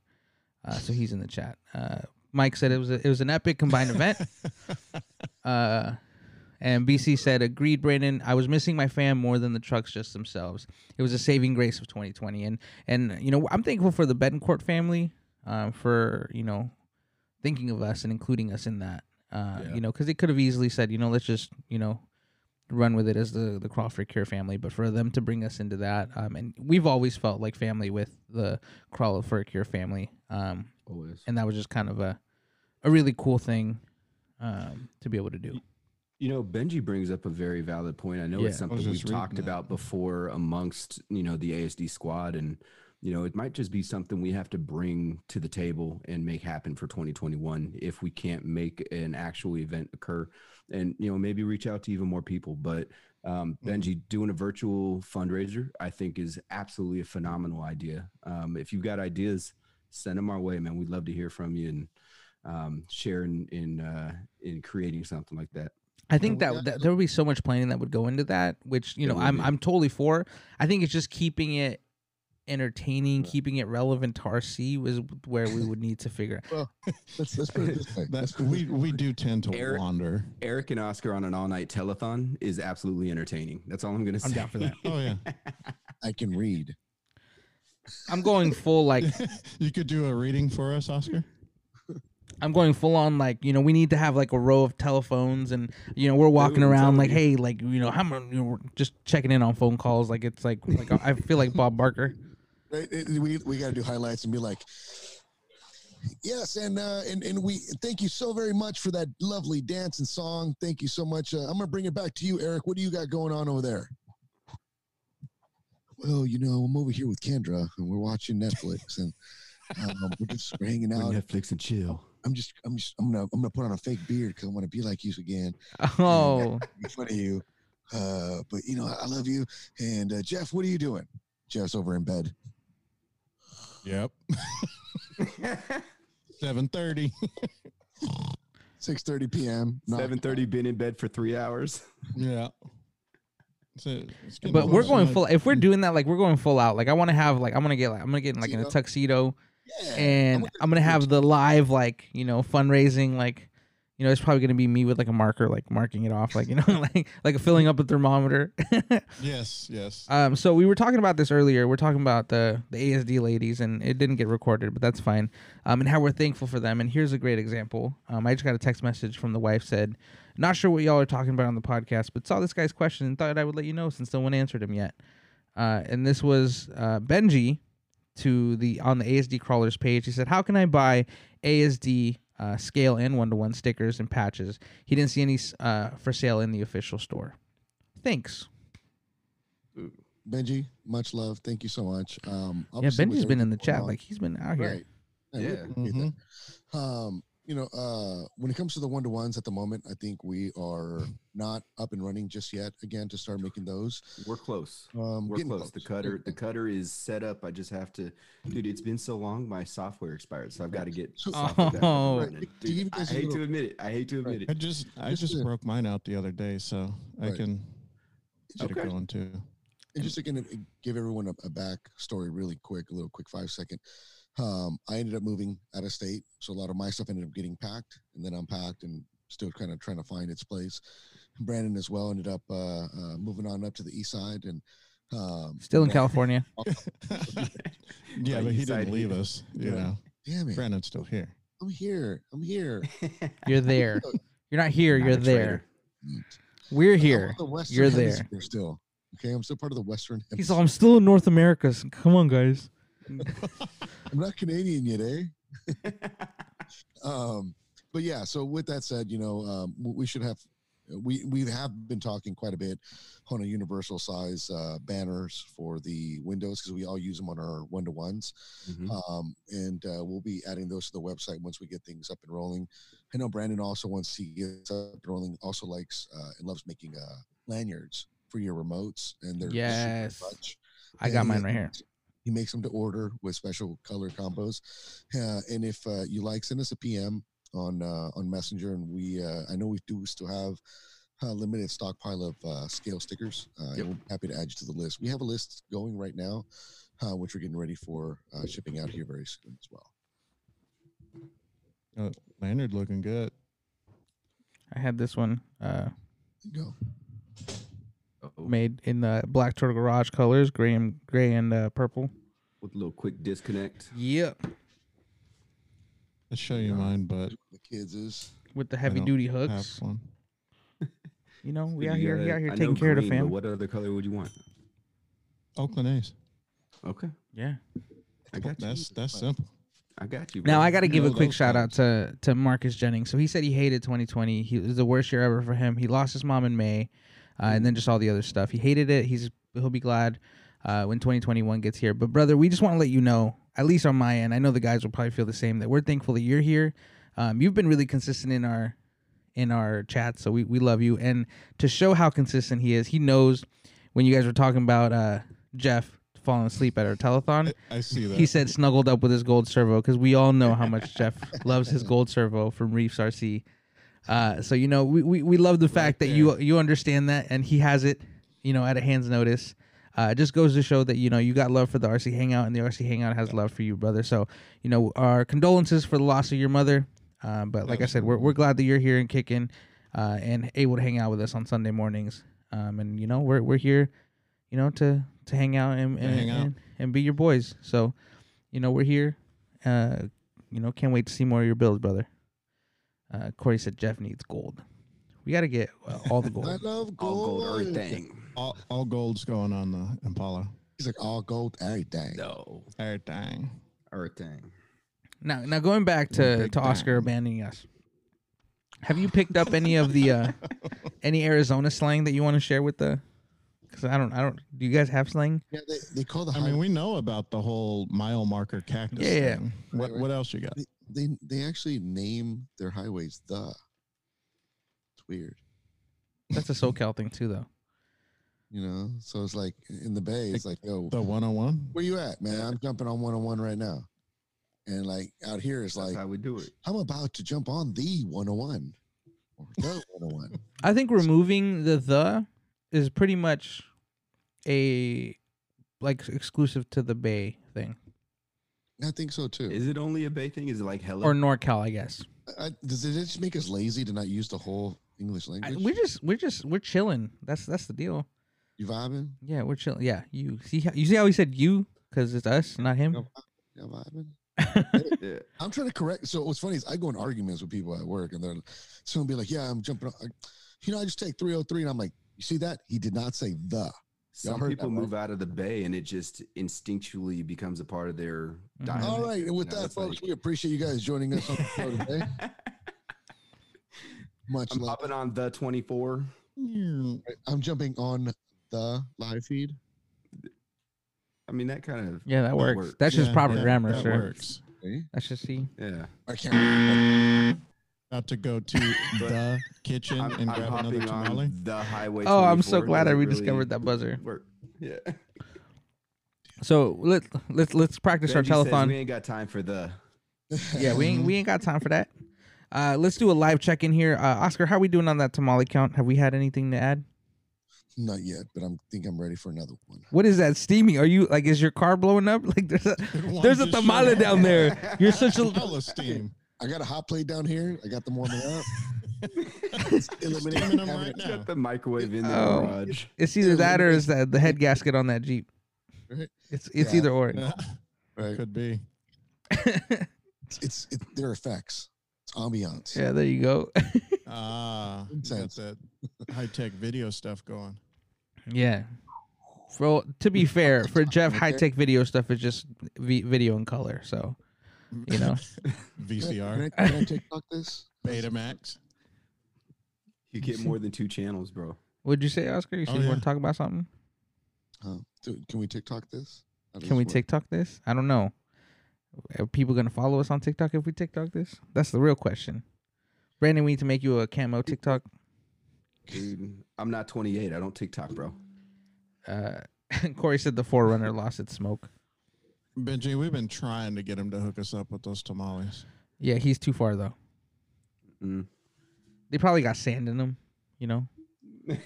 Uh, so he's in the chat. Uh, Mike said it was a, it was an epic combined event. [laughs] Uh, and BC said, "Agreed, Brandon. I was missing my fam more than the trucks just themselves. It was a saving grace of 2020." And and you know I'm thankful for the Betancourt family um, for you know thinking of us and including us in that. Uh, Yeah. You know, because they could have easily said, you know, let's just you know run with it as the the Crawl for Cure family, but for them to bring us into that, um, and we've always felt like family with the Crawl for a Cure family, um, Always. and that was just kind of a a really cool thing um, to be able to do. You know, Benji brings up a very valid point. I know Yeah. it's something we've talked that. about before amongst, you know, the ASD squad. And, you know, it might just be something we have to bring to the table and make happen for 2021 if we can't make an actual event occur. And, you know, maybe reach out to even more people. But um, Mhm. Benji, doing a virtual fundraiser, I think is absolutely a phenomenal idea. Um, if you've got ideas, send them our way, man. We'd love to hear from you and um, share in in, uh, in creating something like that. I think that, that there would be so much planning that would go into that, which you There know I'm. I'm totally for. I think it's just keeping it entertaining, Right. keeping it relevant to RC was where we would need to figure. [laughs] let's, let's put it this way. Let's That put it we this we do tend to Eric- wander. Eric and Oscar on an all night telethon is absolutely entertaining. That's all I'm going to say. I'm down for that. Oh yeah, I can read. I'm going full like [laughs] you could do a reading for us, Oscar. I'm going full on like you know we need to have like a row of telephones and you know we're walking Dude, I'm around like you. hey like you know how many you know, just checking in on phone calls like it's like like I feel like Bob Barker. Right? We we got to do highlights and be like, yes, and uh, and and we thank you so very much for that lovely dance and song. Thank you so much. Uh, I'm gonna bring it back to you, Eric. What do you got going on over there? Well, you know, I'm over here with Kendra, and we're watching Netflix, and um, we're just we're hanging out. Netflix and chill. I'm just, I'm just, I'm gonna, I'm gonna put on a fake beard because I want to be like you again. [laughs] Oh, Make fun of you. Uh, but you know, I love you. And uh, Jeff, what are you doing? Jeff's over in bed. Yep. [laughs] Seven thirty. 6:30 p.m. Not- Seven thirty. Been in bed for three hours. Yeah. So it's But we're going full. If we're doing that, like we're going full out. Like I want to have like I'm gonna get like I'm gonna get like in a Tuxedo. tuxedo, Yeah, and I'm I'm gonna have the live like you know fundraising like. You know, it's probably gonna be me with like a marker, like marking it off, like you know, [laughs] like like filling up a thermometer. [laughs] Yes, yes. Um, so we were talking about this earlier. We're talking about the the ASD ladies, and it didn't get recorded, but that's fine. Um, and how we're thankful for them. And here's a great example. Um, I just got a text message from the wife said, "Not sure what y'all are talking about on the podcast, but saw this guy's question and thought I would let you know since no one answered him yet." Uh, and this was uh, Benji to the on the ASD crawlers page. He said, "How can I buy ASD?" Uh, scale and one to one stickers and patches. He didn't see any uh, for sale in the official store. Thanks. Benji, much love. Thank you so much. Um, Yeah, Benji's been in the chat. on- Like he's been out here. Right. Yeah, Yeah. appreciate Mhm. Um, you know, uh, when it comes to the one to ones at the moment, I think we are not up and running just yet. Again, to start making those. We're close. Um, We're getting close. The cutter, the cutter is set up. I just have to, dude. It's been so long. My software expired, so I've got to get. So- software back up and Oh. Right. Dude, To give you I hate to admit it. I hate to admit I it. just I Just just to- broke mine out the other day, so I Right. can get Okay. it going too. And just to give everyone a, a back story really quick, a little quick five second. Um, I ended up moving out of state, so a lot of my stuff ended up getting packed and then unpacked, and still kind of trying to find its place. Brandon as well ended up uh, uh, moving on up to the east side, and um, Still in California. [laughs] [laughs] yeah, but he didn't leave us. You Right. know, Damn it! Brandon's still here. I'm here. I'm here. [laughs] You're there. You're not here. Not You're a there. traitor. We're here. the You're there. Hemisphere Still, okay. I'm still part of the Western. He's all, I'm still in North America. so Come on, guys. I'm not Canadian yet, eh? [laughs] um, but yeah. So with that said, you know, um, we should have. We we have been talking quite a bit on a universal size uh, banners for the windows because we all use them on our one to ones. Mhm. um, and uh, we'll be adding those to the website once we get things up and rolling. I know Brandon also once he gets up and rolling, also likes uh, and loves making uh, lanyards for your remotes, and they're super Yes. I got mine right here. He makes them to order with special color combos, uh, and if uh, you like, send us a PM on uh, on Messenger, and we uh, I know we do still have a limited stockpile of uh, scale stickers. Uh, and Yep. we're happy to add you to the list. We have a list going right now, uh, which we're getting ready for uh, shipping out here very soon as well. Uh, Leonard looking good. I had this one uh, go. Uh-oh. made in the Black Turtle Garage colors, gray and gray and uh, purple. With a little quick disconnect. Yep. Let's show you mine, but The kids is With the heavy don't duty have hooks. one. [laughs] You know, we You out here, we gotta- out here I taking know care of the family. What other color would you want? Oakland A's. Okay, Yeah. I got you. That's that's simple. I got you. Now. I got to give a quick those shout out to to Marcus Jennings. So he said he hated 2020. He it was the worst year ever for him. He lost his mom in May, uh, and then just all the other stuff. He hated it. He's he'll be glad uh, when 2021 gets here. But brother, we just want to let you know, at least on my end, I know the guys will probably feel the same. That we're thankful that you're here. Um, you've been really consistent in our in our chat, so we we love you. And to show how consistent he is, he knows when you guys were talking about uh, Jeff falling asleep at our telethon. I see that. He said snuggled up with his gold servo because we all know how much [laughs] Jeff loves his gold servo from Reefs RC. Uh, so you know we, we, we love the fact that you you understand that and he has it, you know, at a hand's notice. Uh, it just goes to show that you know you got love for the RC Hangout and the RC Hangout has love for you, brother. So you know our condolences for the loss of your mother. Uh, but like I said, we're we're glad that you're here and kicking, uh, and able to hang out with us on Sunday mornings. Um, and you know we're we're here, you know, to to hang out and and, hang out. and, and be your boys. So, you know, we're here. Uh, you know, can't wait to see more of your builds, brother. Uh, Corey said Jeff needs gold. We got to get uh, all the [laughs] gold. I love gold. love all gold. gold everything. All, all gold's going on the Impala. He's like all gold, everything. No, Everything. everything. Now, now going back to to Oscar bang. abandoning us. Have you picked up any of the uh, [laughs] any Arizona slang that you want to share with the? Because I don't, I don't. Do you guys have slang? Yeah, they, they call the I mean, we know about the whole mile marker cactus. Yeah, yeah. thing. What Right, right. what else you got? they, they they actually name their highways the. It's weird. That's a SoCal thing too, though. You know, so it's like in the bay, it's like, yo, The one on one. where you at, man? I'm jumping on one on one right now. And like out here, it's That's like how we do it. I'm about to jump on the 101 or the [laughs] 101. I think removing the the is pretty much a like exclusive to the Bay thing I think so too. Is it only a Bay thing? Is it like hella? or NorCal, I guess. I, does it just make us lazy to not use the whole English I, language? we're just we're just we're chilling. That's that's the deal. You vibing? Yeah, we're chilling. Yeah, you see how you see how he said you because it's us, not him. Yeah, yeah, vibing. [laughs] yeah. I'm trying to correct. So what's funny is I go in arguments with people at work, and they're someone be like, "Yeah, I'm jumping." On. You know, I just take 303, and I'm like, "You see that? He did not say the." Some people move out of the Bay and it just instinctually becomes a part of their Mhm. dialect. All right, and with You know, that, folks, like- we appreciate you guys joining us on the show today. [laughs] Much I'm love. hopping on the 24. I'm jumping on the live feed. I mean, that kind of, Yeah, that That works. works. That's just Yeah, proper yeah, grammar, that sir. works. Okay? That's just see. yeah. I can't. About to go to [laughs] the kitchen I'm, and I'm grab another hopping tamale. on the highway. Oh, I'm so 24. glad I Doesn't rediscovered really that buzzer. Work. Yeah. So let let's let's practice our Benji says telethon. we ain't got time for the. [laughs] yeah, we ain't we ain't got time for that. Uh, let's do a live check in here. Uh, Oscar, how are we doing on that tamale count? Have we had anything to add? Not yet, but I'm think I'm ready for another one. What is that steaming? Are you like is your car blowing up? [laughs] Like there's a [laughs] One there's a just tamale showed up. down there. [laughs] You're such a Hella steam. I got a hot plate down here. I got them warming up. Eliminate Steaming them having right now. Got the microwave in the Oh. garage. it's either that or is that the head gasket on that Jeep. Right. It's it's Yeah. either or. Yeah, Right. Could be. It's, it's it, their effects. It's ambiance. yeah, there you go. Ah, got Intense. that high tech video stuff going. Yeah. Well, to be fair, for Jeff, high tech video stuff is just v- video in color. So you know, [laughs] VCR, Can I, can I TikTok this? Betamax. You get more than two channels, bro. what'd you say, Oscar? You said Oh, you yeah. want to talk about something? Oh, huh? Dude, can we TikTok this? How does Can we this work? TikTok this? I don't know. Are people gonna follow us on TikTok if we TikTok this? That's the real question. Brandon, we need to make you a camo TikTok. Dude, I'm not 28. I don't TikTok, bro. Uh, [laughs] Corey said the Forerunner lost its smoke. Benji, we've been trying to get him to hook us up with those tamales. Yeah, he's too far though. Mm. They probably got sand in them. You know. [laughs]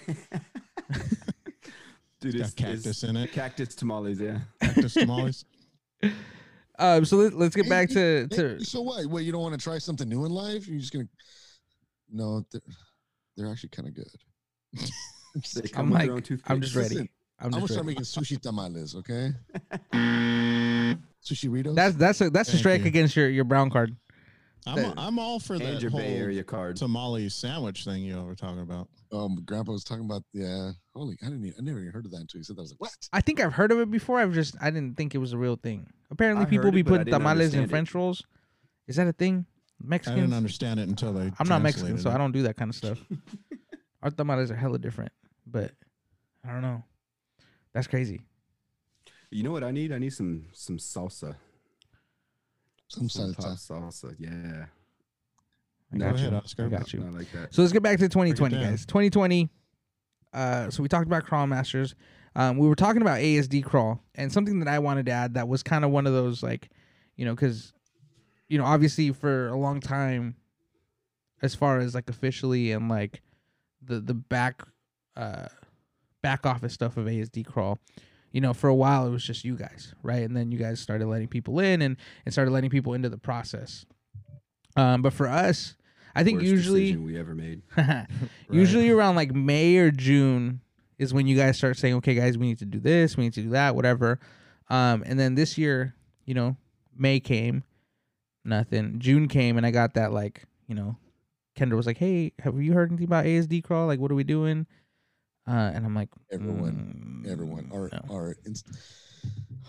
Dude, Got it's cactus it's in it. Cactus tamales, yeah. Cactus [laughs] tamales. Um. So let, let's get Hey, back to Hey, to. so what? Wait, you don't want to try something new in life? You're just gonna? No, they're, they're actually kind of good. [laughs] They I'm with like, their own I'm just ready. Listen, I'm I'm gonna start ready. making sushi tamales. Okay. Sushi Ritos. That's that's a that's a Thank strike you. against your your brown card. I'm, That- I'm all for and that your whole Bay Area card. tamale sandwich thing you were talking about. um. Grandpa was talking about. Yeah. Holy, I didn't. Even, I never even heard of that until he said that. I was like, what? I think I've heard of it before. I've just I didn't think it was a real thing. Apparently, I people heard be it, but I putting didn't tamales in understand it. French rolls. Is that a thing? I didn't understand it until they. I'm not Mexican, so it. I don't do that kind of stuff. [laughs] Our tamales are hella different, but I don't know. That's crazy. You know what I need? I need some some salsa. Some Some salsa. salsa. Yeah. I Go got ahead, you. Oscar. I got you. I like that. So let's get back to 2020, guys. 2020. Uh, so we talked about Crawl Masters. Um, we were talking about ASD Crawl, and something that I wanted to add that was kind of one of those like, you know, because, you know, obviously for a long time, as far as like officially and like the the back, uh, back office stuff of ASD Crawl. You know, for a while it was just you guys, right? And then you guys started letting people in and, and started letting people into the process. Um, but for us, I think Worst usually we ever made. [laughs] [laughs] Usually around like May or June is when you guys start saying, "Okay, guys, we need to do this, we need to do that, whatever." Um, and then this year, you know, May came, nothing. June came, and I got that like, you know, Kendra was like, "Hey, have you heard anything about ASD crawl? Like, what are we doing?" Uh, and I'm like, Everyone, "Mm, Everyone. Our no." our. Inst-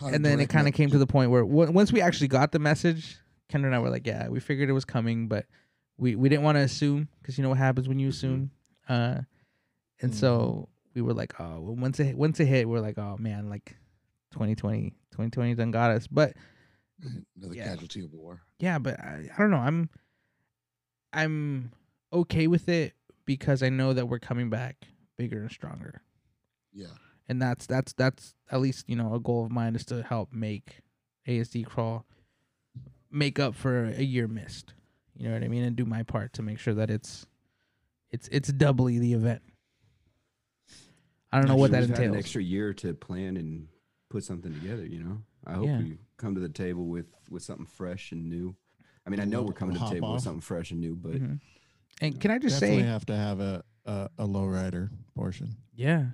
and then it kind of came to the point where w- once we actually got the message, Kendra and I were like, "Yeah, we figured it was coming, but we we didn't want to assume because you know what happens when you assume." Uh, and so we were like, "Oh, once it once it hit, we're like, oh man, like 2020, 2020 done got us." But [clears throat] another yeah. casualty of war. yeah, but I, I don't know. I'm I'm okay with it because I know that we're coming back bigger and stronger. Yeah. and that's that's that's at least you know a goal of mine is to help make ASD crawl make up for a year missed. You know what I mean, and do my part to make sure that it's it's it's doubly the event. I don't know what that had An entails. extra year to plan and put something together. You know, I hope Yeah. we come to the table with with something fresh and new. I mean, I know We'll we're coming to the hop table with something fresh and new, but Mhm. And can I just Definitely say, have to have a a, a lowrider portion. yeah.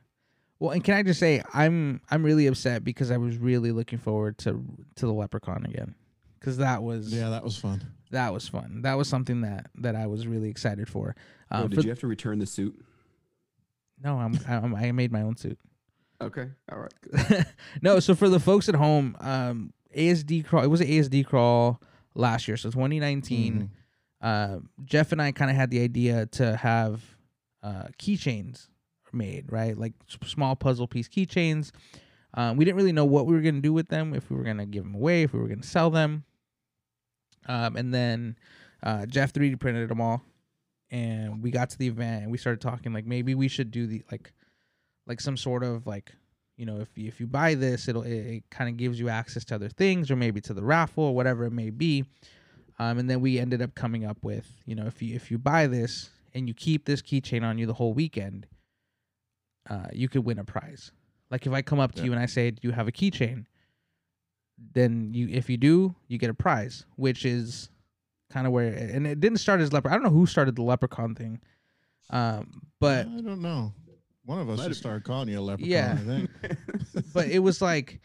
Well, and can I just say, I'm I'm really upset because I was really looking forward to to the Leprechaun again, because that was Yeah, that was fun. that was fun. That was something that that I was really excited for. oh, Uh, did for- you have to return the suit? No, I'm, I'm I made my own suit. Okay, all right. [laughs] [laughs] no, so for the folks at home, um, ASD crawl. It was an ASD crawl last year, so 2019. Mhm. Uh, Jeff and I kind of had the idea to have uh, keychains made, right? Like small puzzle piece keychains. Um, we didn't really know what we were gonna do with them. If we were gonna give them away, if we were gonna sell them. Um, and then uh, Jeff 3D printed them all, and we got to the event and we started talking like maybe we should do the like like some sort of like you know if you, if you buy this it'll it, it kind of gives you access to other things or maybe to the raffle or whatever it may be um, and then we ended up coming up with you know if you if you buy this and you keep this keychain on you the whole weekend uh, you could win a prize like if i come up to Yeah. you and i say do you have a keychain then you if you do you get a prize which is kind of where and it didn't start as leper i don't know who started the leprechaun thing um, but I don't know. One of us Might should have- start calling you a leprechaun. Yeah. I think. [laughs] but it was like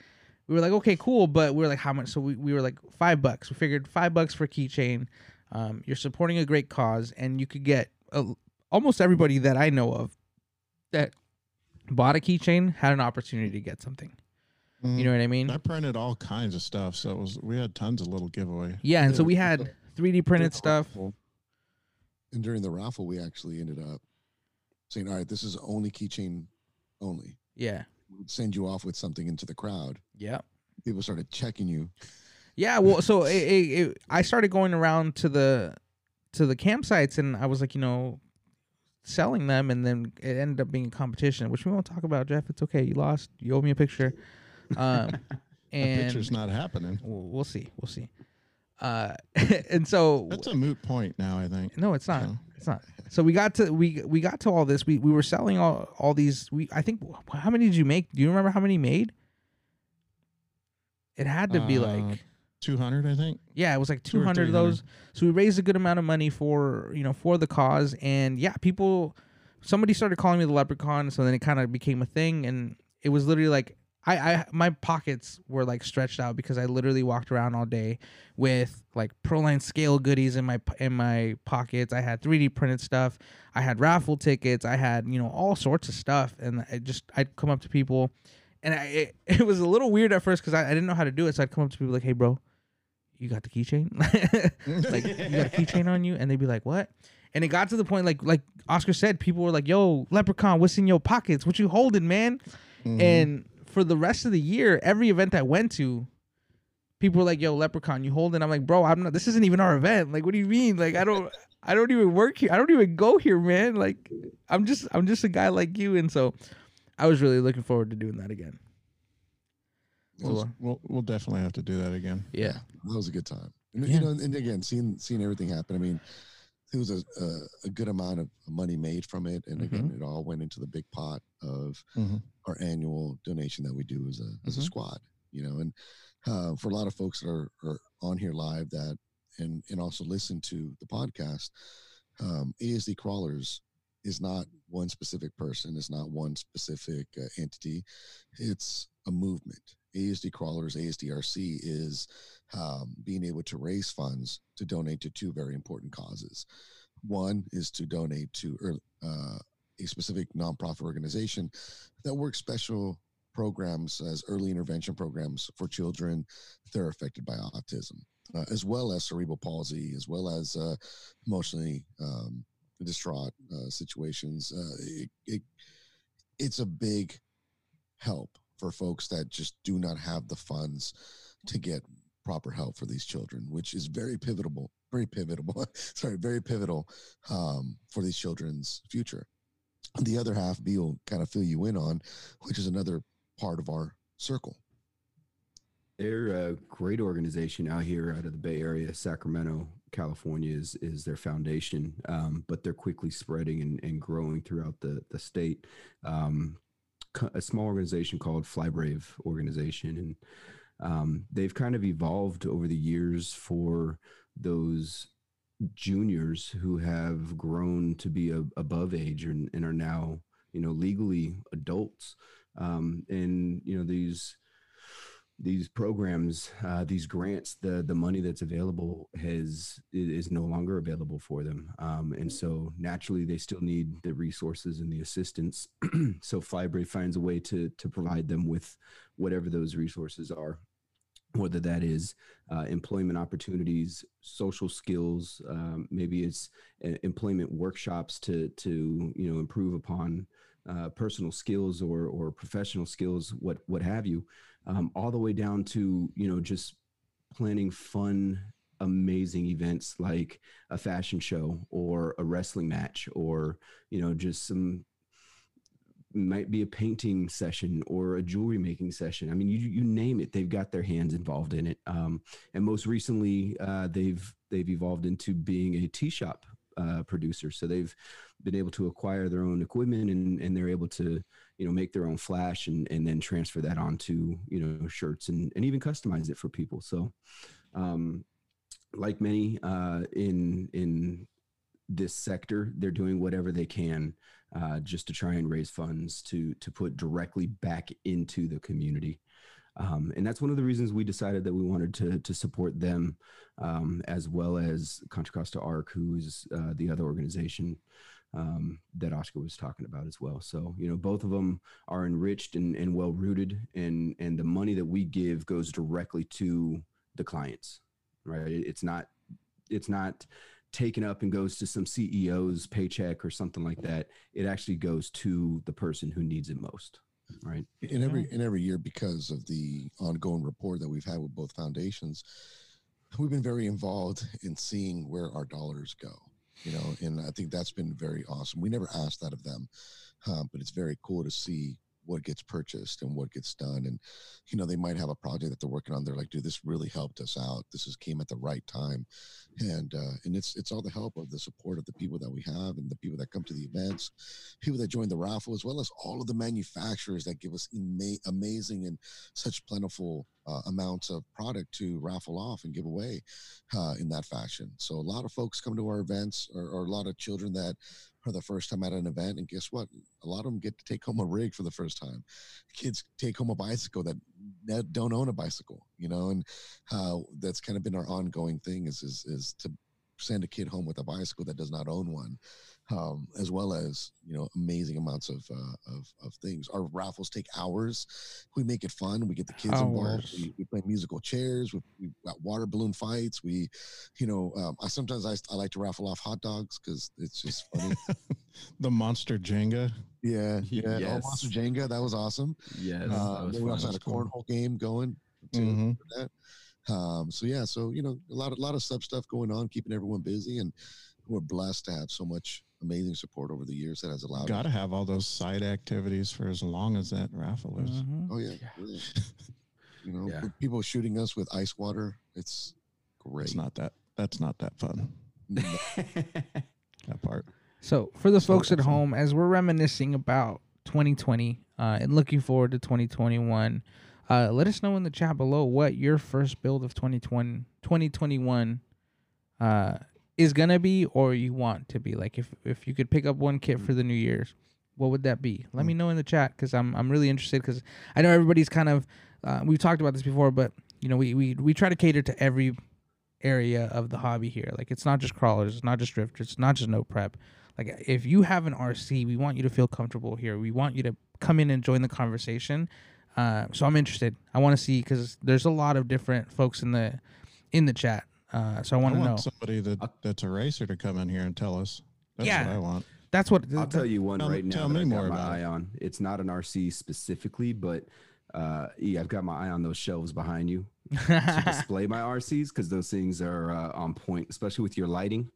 we were like okay cool but we were like how much so we, we were like five bucks we figured five bucks for keychain um, you're supporting a great cause and you could get a, almost everybody that i know of that bought a keychain had an opportunity to get something Mhm. you know what i mean I printed all kinds of stuff, so it was we had tons of little giveaway. yeah and so we had [laughs] 3d printed stuff And during the raffle, we actually ended up saying, "All right, this is only keychain only." yeah We'd send you off with something into the crowd. yeah People started checking you. Yeah, well, so [laughs] it, it, it, I started going around to the to the campsites, and I was like, you know, selling them, and then it ended up being a competition, which we won't talk about, Jeff. It's okay. You lost. You owe me a picture. Um, [laughs] The and picture's not happening. we'll, we'll see. We'll see. Uh, [laughs] and so That's a moot point now. I think. no, it's not. So, It's not. So we got to we we got to all this. We we were selling all all these. We I think how many did you make? Do you remember how many made? It had to be Uh, like Two hundred, I think. Yeah, it was like 200 of those. So we raised a good amount of money for, you know, for the cause and yeah, people somebody started calling me the leprechaun, so then it kind of became a thing and it was literally like I, I my pockets were like stretched out because I literally walked around all day with like Proline scale goodies in my in my pockets. I had 3D printed stuff. I had raffle tickets. I had you know all sorts of stuff, and I just I'd come up to people, and I it, [laughs] it was a little weird at first because I, I didn't know how to do it. So I'd come up to people like, "Hey, bro, you got the keychain? [laughs] like you got a [laughs] keychain on you?" And they'd be like, "What?" And it got to the point like like Oscar said, people were like, "Yo, leprechaun, what's in your pockets? What you holding, man?" Mhm. And for the rest of the year, every event I went to, people were like, "Yo, Leprechaun, you holding?" I'm like, "Bro, I'm not. This isn't even our event. Like, what do you mean? Like, I don't, I don't even work here. I don't even go here, man. Like, I'm just, I'm just a guy like you." And so, I was really looking forward to doing that again. we'll, we'll we'll definitely have to do that again. yeah, That was a good time. And, Yeah. You know, and again, seeing seeing everything happen. I mean, there was a, a, a good amount of money made from it, and again, Mm-hmm. it all went into the big pot of Mhm. our annual donation that we do as a as a Mhm. squad. You know, and uh, for a lot of folks that are, are on here live that and and also listen to the podcast, um, ASD crawlers is not one specific person. It's not one specific uh, entity. It's a movement. ASD crawlers, ASDRC is um, being able to raise funds to donate to two very important causes. One is to donate to uh, a specific nonprofit organization that works special programs as early intervention programs for children that are affected by autism, uh, as well as cerebral palsy, as well as uh, emotionally um, distraught uh, situations. Uh, it, it, it's a big help for folks that just do not have the funds to get proper help for these children, which is very pivotal, very pivotal, [laughs] sorry, very pivotal um, for these children's future. the other half B will kind of fill you in on, which is another part of our circle. They're a great organization out here out of the Bay Area. Sacramento, California is is their foundation, um, but they're quickly spreading and, and growing throughout the the state. Um, a small organization called Flybrave organization, and um, they've kind of evolved over the years for those juniors who have grown to be a, above age and, and are now you know legally adults. Um, and you know these these programs, uh, these grants, the the money that's available has is no longer available for them, um, and so naturally they still need the resources and the assistance. [clears throat] so Flybrave finds a way to to provide them with whatever those resources are, whether that is uh, employment opportunities, social skills, um, maybe it's uh, employment workshops to to you know improve upon uh, personal skills or or professional skills, what what have you um, all the way down to you know just planning fun amazing events like a fashion show or a wrestling match or you know just some might be a painting session or a jewelry making session. I mean you, you name it they've got their hands involved in it. Um, and most recently uh, they've they've evolved into being a tea shop uh, producer so they've been able to acquire their own equipment and, and they're able to you know make their own flash and and then transfer that onto you know shirts and and even customize it for people. So um like many uh in in this sector they're doing whatever they can uh, just to try and raise funds to to put directly back into the community um, and that's one of the reasons we decided that we wanted to to support them um, as well as Contra Costa Arc, who's uh, the other organization um, that Oscar was talking about as well. So, you know, both of them are enriched and, and well rooted, and and the money that we give goes directly to the clients, right? It's not it's not taken up and goes to some CEO's paycheck or something like that. It actually goes to the person who needs it most, right? In every in every year, because of the ongoing rapport that we've had with both foundations, we've been very involved in seeing where our dollars go you know, and I think that's been very awesome. We never asked that of them, uh, but it's very cool to see what gets purchased and what gets done. And, you know, they might have a project that they're working on. They're like, dude, this really helped us out. This is came at the right time. And, uh, and it's, it's all the help of the support of the people that we have and the people that come to the events, people that join the raffle, as well as all of the manufacturers that give us ama- amazing and such plentiful uh, amounts of product to raffle off and give away uh, in that fashion. So a lot of folks come to our events or, or a lot of children that for the first time at an event. And guess what? A lot of them get to take home a rig for the first time. Kids take home a bicycle that, that don't own a bicycle, you know, and that's kind of been our ongoing thing is, is, is to send a kid home with a bicycle that does not own one um, as well as you know amazing amounts of, uh, of of things. Our raffles take hours. We make it fun. We get the kids involved. We, we, play musical chairs. We, we got water balloon fights. We, you know, um, I sometimes I, I like to raffle off hot dogs because it's just funny. [laughs] the monster Jenga. Yeah, yeah. Yes. Oh, monster Jenga. That was awesome. Yes. Uh, then we also had a cornhole game going. Too, Mhm. that. Um, so yeah, so you know, a lot of lot of sub stuff going on, keeping everyone busy, and we're blessed to have so much amazing support over the years that has allowed. Got to have all those side activities for as long as that raffle is. Mhm. Oh yeah, yeah. [laughs] you know, Yeah. with people shooting us with ice water. It's great. It's not that. That's not that fun. No, [laughs] That part. So, for the So folks at awesome. home, as we're reminiscing about 2020 uh, and looking forward to 2021, uh, let us know in the chat below what your first build of 2020, 2021 uh, is to be or you want to be. Like, if, if you could pick up one kit for the New Year's, what would that be? Let me know in the chat because I'm, I'm really interested because I know everybody's kind of, uh, we've talked about this before, but, you know, we, we, we try to cater to every area of the hobby here. Like, it's not just crawlers, it's not just drifters, it's not just no prep like if you have an RC, we want you to feel comfortable here. We want you to come in and join the conversation. Uh, so I'm interested. I want to see because there's a lot of different folks in the in the chat. Uh, so I want to know. somebody that that's a racer to come in here and tell us. That's Yeah. what I want. That's what I'll tell you one Tell- right now tell that me I've got more my about it. on. It's not an RC specifically, but uh, yeah, I've got my eye on those shelves behind you to [laughs] display my RCs because those things are uh, on point, especially with your lighting.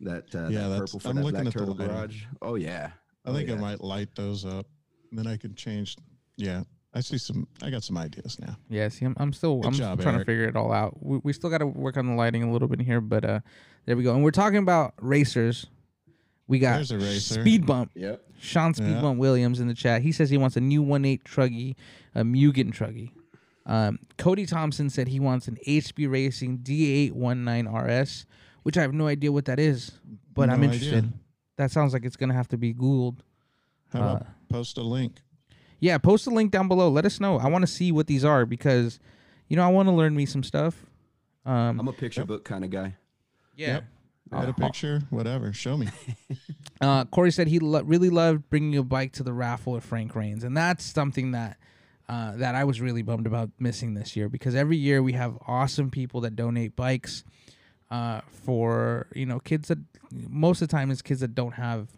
That uh, Yeah, that that's- purple for I'm that looking at the Garage. Oh yeah, I Oh, think yeah. I might light those up. And then I can change. Yeah, I see some. I got some ideas now. Yeah, see, I'm, I'm still Good I'm job, trying to figure it all out. We, we still got to work on the lighting a little bit here, but uh, there we go. And we're talking about racers. We got There's a racer. Speed Bump, Yep. Sean Speed Yeah. Bump Williams in the chat. He says he wants a new 1.8 Truggy, a Mugen Truggy. Um, Cody Thompson said he wants an HB Racing D819 RS, which I have no idea what that is, but I'm No interested. idea. That sounds like it's gonna have to be Googled. How about Uh, post a link? Yeah, post a link down below. Let us know. I want to see what these are because, you know, I want to learn me some stuff. Um, I'm a picture Yep. book kind of guy. yeah. Yep. Got a picture? Whatever. Show me. [laughs] Uh, Corey said he lo- really loved bringing a bike to the raffle at Frank Raines, and that's something that uh, that I was really bummed about missing this year because every year we have awesome people that donate bikes uh, for you know kids that most of the time it's kids that don't have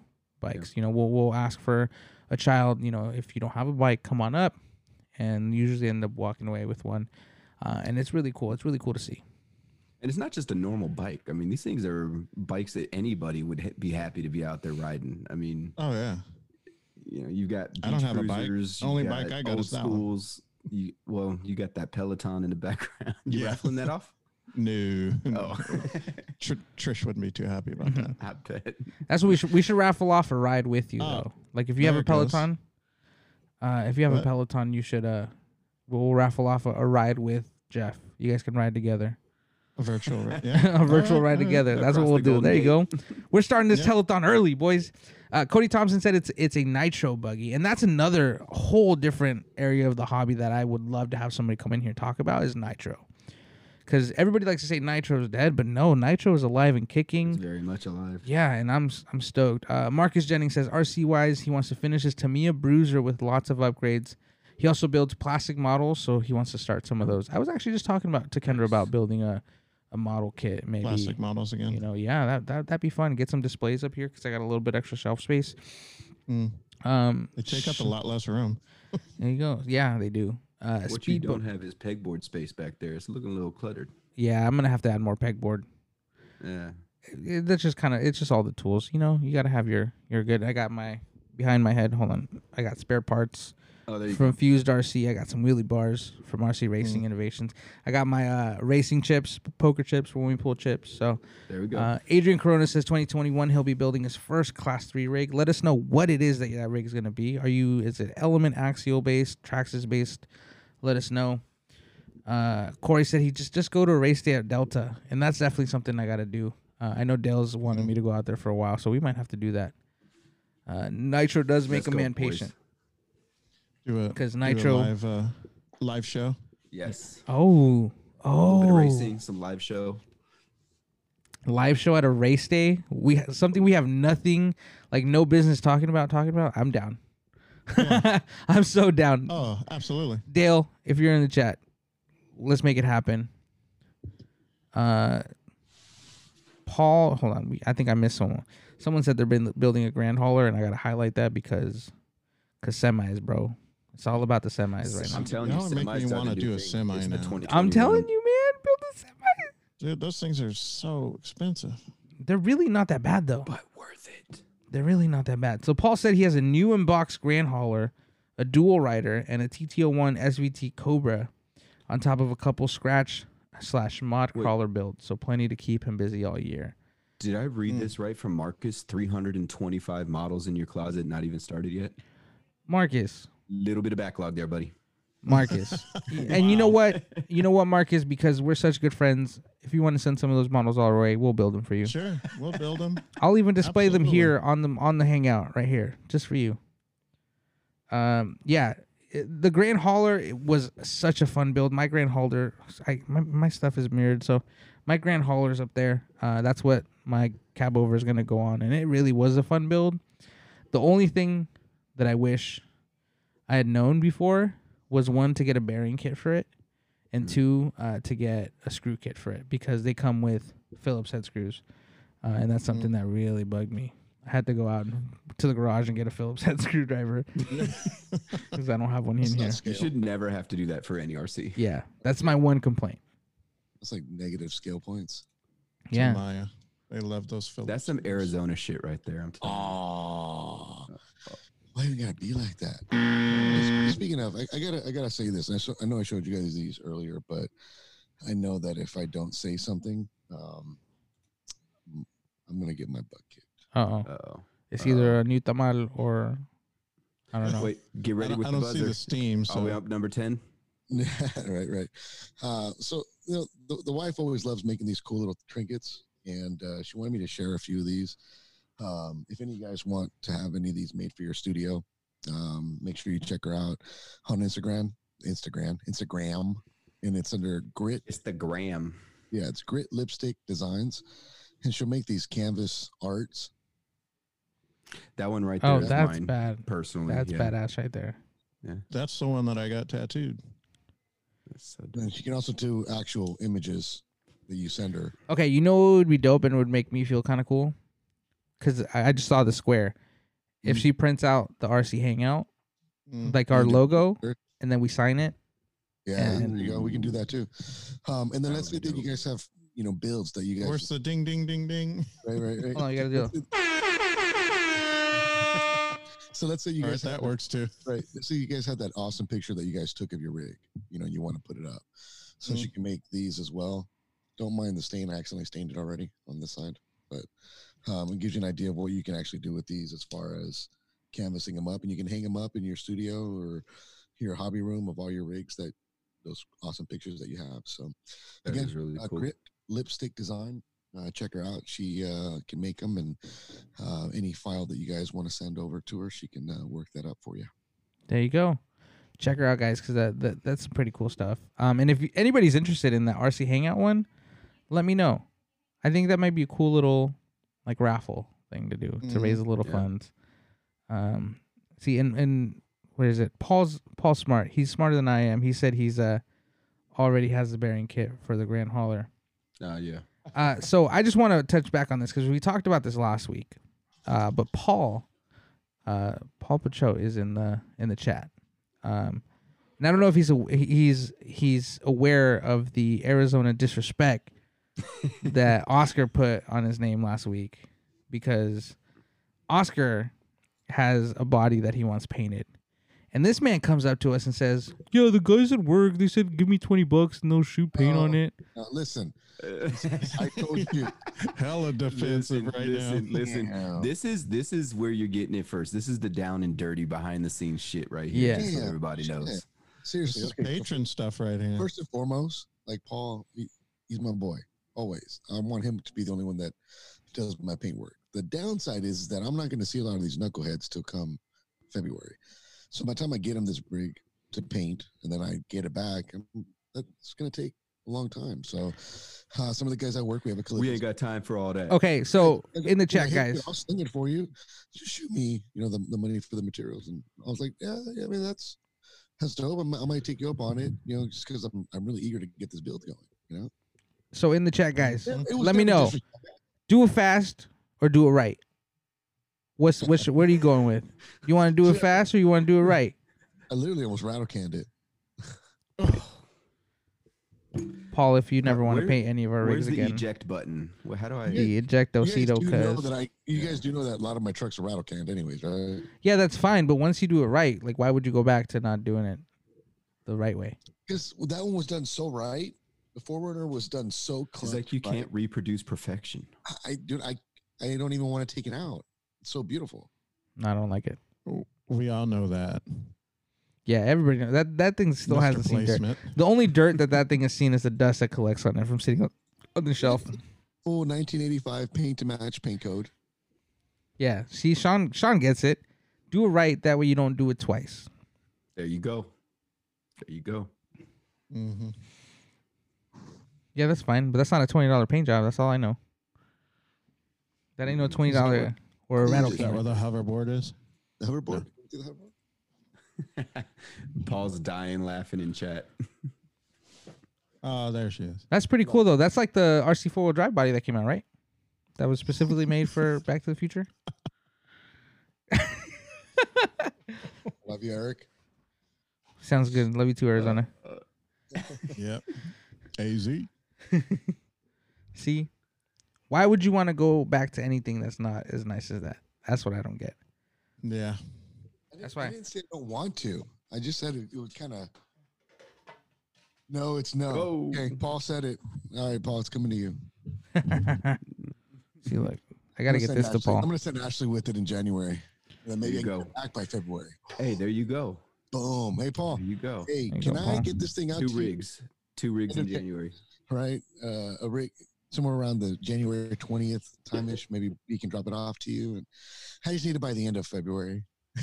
bikes. You know, we'll we'll ask for a child. You know, if you don't have a bike, come on up, and usually end up walking away with one, uh, and it's really cool. It's really cool to see. And it's not just a normal bike. I mean, these things are bikes that anybody would ha- be happy to be out there riding. I mean, Oh yeah. you know, you've got I don't beach have a bike. cruisers, only bike I got old is that one. You, well, you got that Peloton in the [laughs] background. You Yeah. raffling that off? No. Oh, [laughs] Tr- Trish wouldn't be too happy about that. I bet. That's what we should we should raffle off a ride with you Oh, though. Like if you have there a it goes. Peloton, uh, if you have a What? Peloton, you should uh, we'll raffle off a, a ride with Jeff. You guys can ride together, A virtual, ri- [laughs] yeah. a virtual All right, ride all right. together. That's what Across we'll the do. Golden There you go. [laughs] We're starting this Yeah. telethon early, boys. Uh, Cody Thompson said it's it's a nitro buggy, and that's another whole different area of the hobby that I would love to have somebody come in here and talk about is nitro. Because everybody likes to say nitro's dead, but no, nitro is alive and kicking. It's very much alive. Yeah, and I'm I'm stoked. Uh, Marcus Jennings says RC wise, he wants to finish his Tamiya Bruiser with lots of upgrades. He also builds plastic models, so he wants to start some of those. I was actually just talking about to Kendra about building a, a model kit, maybe. Plastic models again. You know, yeah, that that that'd be fun. Get some displays up here because I got a little bit extra shelf space. Mm. Um, They take up a lot less room. there you go. Yeah, they do. Uh, What you don't have is pegboard space back there. It's looking a little cluttered. Yeah, I'm gonna have to add more pegboard. Yeah. It- that's just kind of it's just all the tools. You know, you gotta have your your good. I got my behind my head. Hold on, I got spare parts. Oh, there you from go. Fused RC. I got some wheelie bars from RC Racing Innovations. I got my uh, racing chips, poker chips when we pull chips. So There we go. uh, Adrian Corona says 2021 he'll be building his first Class Three rig. Let us know what it is that that rig is going to be. Are you is it Element axial based, Traxxas based? Let us know. Uh, Corey said he just just go to a race day at Delta, and that's definitely something I got to do. Uh, I know Dale's wanted me to go out there for a while, so we might have to do that. Uh, Nitro does make Let's a go, man boys. patient. Do a 'Cause do a Nitro- live uh, live show. yes. Oh, A little bit oh, of racing, some live show. live show at a race day. We ha- something we have nothing, like no business talking about. Talking about. I'm down. [laughs] I'm so down. Oh, absolutely. Dale, if you're in the chat, let's make it happen. Uh, Paul, hold on. We, I think I missed someone. Someone said they're been building a grand hauler, and I gotta highlight that because, cause semis, bro. It's all about the semis right now. I'm telling you, Y'all are semis me wanna do a semi It's the now. I'm telling you, man, build a semi. Dude, those things are so expensive. They're really not that bad though. But worth it. They're really not that bad. So Paul said he has a new unboxed Grand Hauler, a dual rider, and a TT01 SVT Cobra, on top of a couple scratch slash mod Wait. crawler builds. So plenty to keep him busy all year. Did I read Mm. this right from Marcus? 325 models in your closet, not even started yet. Marcus, Little bit of backlog there, buddy. Marcus, [laughs] [laughs] and you know what? You know what, Marcus? Because we're such good friends. If you want to send some of those models our way, we'll build them for you. Sure, we'll build them. [laughs] I'll even display them Absolutely. here on the on the hangout right here, just for you. Um, yeah, it- the Grand Hauler it was such a fun build. My Grand Hauler, I my, my stuff is mirrored, so my Grand Hauler's up there. Uh, that's what my cab over is gonna go on, and it really was a fun build. The only thing that I wish I had known before was one to get a bearing kit for it, and two uh, to get a screw kit for it because they come with Phillips head screws, uh, and that's something that really bugged me. I had to go out to the garage and get a Phillips [laughs] head screwdriver [laughs] because I don't have one in not here. You should never have to do that for any RC. Yeah, that's my one complaint. It's like negative scale points. Yeah, Maya. They love those Phillips. That's some Arizona shit right there. I'm telling you. Why you gotta be like that? Speaking of, I, I gotta I gotta say this. I, show, I know I showed you guys these earlier, but I know that if I don't say something, um, I'm gonna get my butt kicked. Uh oh. It's either a new tamal or I don't know. Wait, get I ready don't, with I the don't see the steam. Are we So up number 10? [laughs] right, right. Uh, so you know, the, the wife always loves making these cool little trinkets, and uh, she wanted me to share a few of these. Um, if any of you guys want to have any of these made for your studio, um, make sure you check her out on Instagram, Instagram, Instagram, and it's under Grit. It's the gram. Yeah, it's Grit Lipstick Designs, and she'll make these canvas arts. That one right there Oh, is that's mine, bad. personally. That's yeah. badass right there. Yeah, that's the one that I got tattooed. That's so dope. And she can also do actual images that you send her. Okay, you know what would be dope and would make me feel kind of cool? Because I, I just saw the square. If Mhm. she prints out the RC Hangout, Mm. like our logo, and then we sign it. Yeah, And- there you go. We can do that too. Um, and then let's say that you guys have, you know, builds that you guys Where's the ding ding ding ding? [laughs] right, right, right. Hold on, you gotta do. [laughs] So let's say you All right, guys have that works too. right. So you guys have that awesome picture that you guys took of your rig. You know, you want to put it up, so she can make these as well. Don't mind the stain. I accidentally stained it already on this side, but um, it gives you an idea of what you can actually do with these as far as canvassing them up, and you can hang them up in your studio or your hobby room of all your rigs that those awesome pictures that you have. So That again, is really uh, cool. Grit Lipstick Design. Uh, check her out. She uh, can make them, and uh, any file that you guys want to send over to her, she can uh, work that up for you. There you go. Check her out, guys, because that, that that's some pretty cool stuff. Um, and if you- anybody's interested in that RC Hangout one, let me know. I think that might be a cool little like raffle thing to do to Mhm. raise a little Yeah. funds. Um, see, and and what is it? Paul's Paul Smart. He's smarter than I am. He said he's uh already has the bearing kit for the Grand Hauler. Uh, yeah. Uh, so I just want to touch back on this because we talked about this last week. Uh, but Paul, uh, Paul Pacho is in the in the chat, um, and I don't know if he's a, he's he's aware of the Arizona disrespect that Oscar put on his name last week because Oscar has a body that he wants painted. And this man comes up to us and says, "Yeah, the guys at work they said give me twenty bucks and they'll shoot paint on it." Now, listen, [laughs] I told you. Hella defensive listen, right listen, now. listen. Yeah. This is this is where you're getting it first. This is the down and dirty behind the scenes shit right here. Yeah. just so everybody knows. This Seriously, is patron stuff right here. First and foremost, like Paul, he, he's my boy. Always, I want him to be the only one that does my paint work. The downside is that I'm not going to see a lot of these knuckleheads till come February. So by the time I get him this rig to paint, and then I get it back, I'm- that's going to take a long time. So uh, some of the guys I work, we have a We ain't got time for all that. Okay, so I- in the chat, hey, guys, I'll sling it for you. Just shoot me, you know, the, the money for the materials. And I was like, yeah, yeah, I mean, that's that's dope. I might, I might take you up on it, you know, just because I'm I'm really eager to get this build going. You know, so in the chat, guys, It- it was let me know. disrespect. do it fast or do it right. What's what's what are you going with? You want to do it fast or you want to do it right? I literally almost rattle canned it. [sighs] Paul, if you never want to where- paint any of our rigs Where's rigs the again, eject button? Well, how do I? the You guys ejectocito, do know cuz that I, you guys do know that a lot of my trucks are rattle canned, anyways, right? yeah, that's fine. But once you do it right, like why would you go back to not doing it the right way? Because that one was done so right. The forwarder was done so It's close. like you can't reproduce perfection. I dude, I I don't even want to take it out. It's so beautiful. I don't like it. We all know that. Yeah, everybody knows that that thing still Mr. hasn't seen dirt. The only dirt that that thing has seen is the dust that collects on it from sitting on- on the shelf. Full 1985 paint to match paint code. Yeah, see, Sean Sean gets it. Do it right. That way you don't do it twice. There you go. There you go. Mm-hmm. Yeah, that's fine, but that's not a twenty dollar paint job. That's all I know. That ain't no twenty dollar or a Is rattle Is that can. where the hoverboard is? The hoverboard. Do the hoverboard? [laughs] Paul's dying laughing in chat. [laughs] Oh, there she is. That's pretty cool though. That's like the RC four wheel drive body that came out, right? That was specifically made for [laughs] Back to the Future. Love you, Eric. Sounds good. Love you too, Arizona. Yep. AZ. [laughs] See, why would you want to go back to anything that's not as nice as that? That's what I don't get. Yeah. That's why I didn't say I don't want to. I just said it, it was kind of. No, it's no. Oh. Okay, Paul said it. All right, Paul, it's coming to you. [laughs] See, look, I I'm gotta get send this to Paul. I'm gonna send Ashley with it in January. And then maybe I can go. get it back by February. Hey, there you go. Boom. Hey, Paul. There you go. Hey, There you can go, I Paul. get this thing out Two to you? rigs. Two rigs in January. Right? Uh, a rig somewhere around the January 20th time ish. Maybe we can drop it off to you. And I just need it by the end of February. [laughs]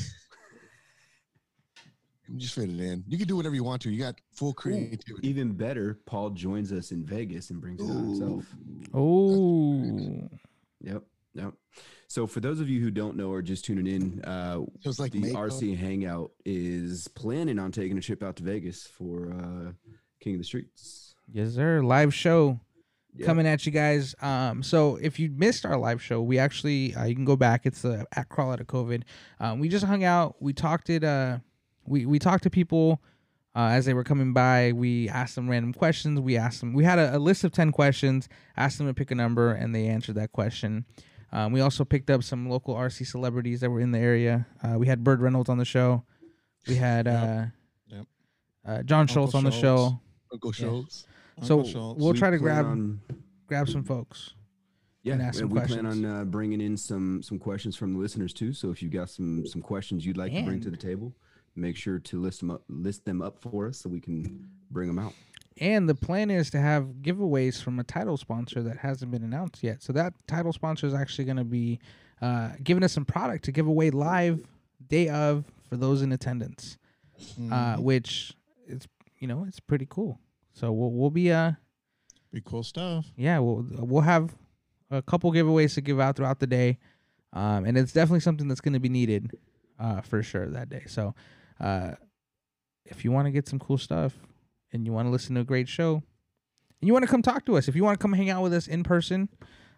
just fit it in. You can do whatever you want to. You got full creativity. Even better, Paul joins us in Vegas and brings it out himself. Oh, Yep. Yep. So for those of you who don't know or just tuning in, uh, So it's like the makeup. RC Hangout is planning on taking a trip out to Vegas for uh, King of the Streets. Yes, sir. Live show Yeah. coming at you guys. Um, so if you missed our live show, we actually uh, you can go back. It's the at crawl out of COVID. Um, we just hung out. We talked it. Uh, we we talked to people uh, as they were coming by. We asked them random questions. We asked them. We had a, a list of ten questions. Asked them to pick a number, and they answered that question. Um, we also picked up some local RC celebrities that were in the area. Uh, we had Bird Reynolds on the show. We had uh, Yep. Yep. Uh, John Uncle Schultz on the Schultz. show. Uncle. Schultz. So Schultz. we'll try to grab on- grab some folks. Yeah, and and, ask some we plan on uh, bringing in some some questions from the listeners too. So if you've got some some questions you'd like to bring to the table, make sure to list them up list them up for us so we can bring them out. And the plan is to have giveaways from a title sponsor that hasn't been announced yet. So that title sponsor is actually going to be uh, giving us some product to give away live day of for those in attendance, uh, Mhm. which is you know it's pretty cool. So we'll we'll be uh Be cool stuff. yeah we'll we'll have a couple giveaways to give out throughout the day, um, and it's definitely something that's going to be needed uh, for sure that day. So uh, if you want to get some cool stuff and you want to listen to a great show, and you want to come talk to us, if you want to come hang out with us in person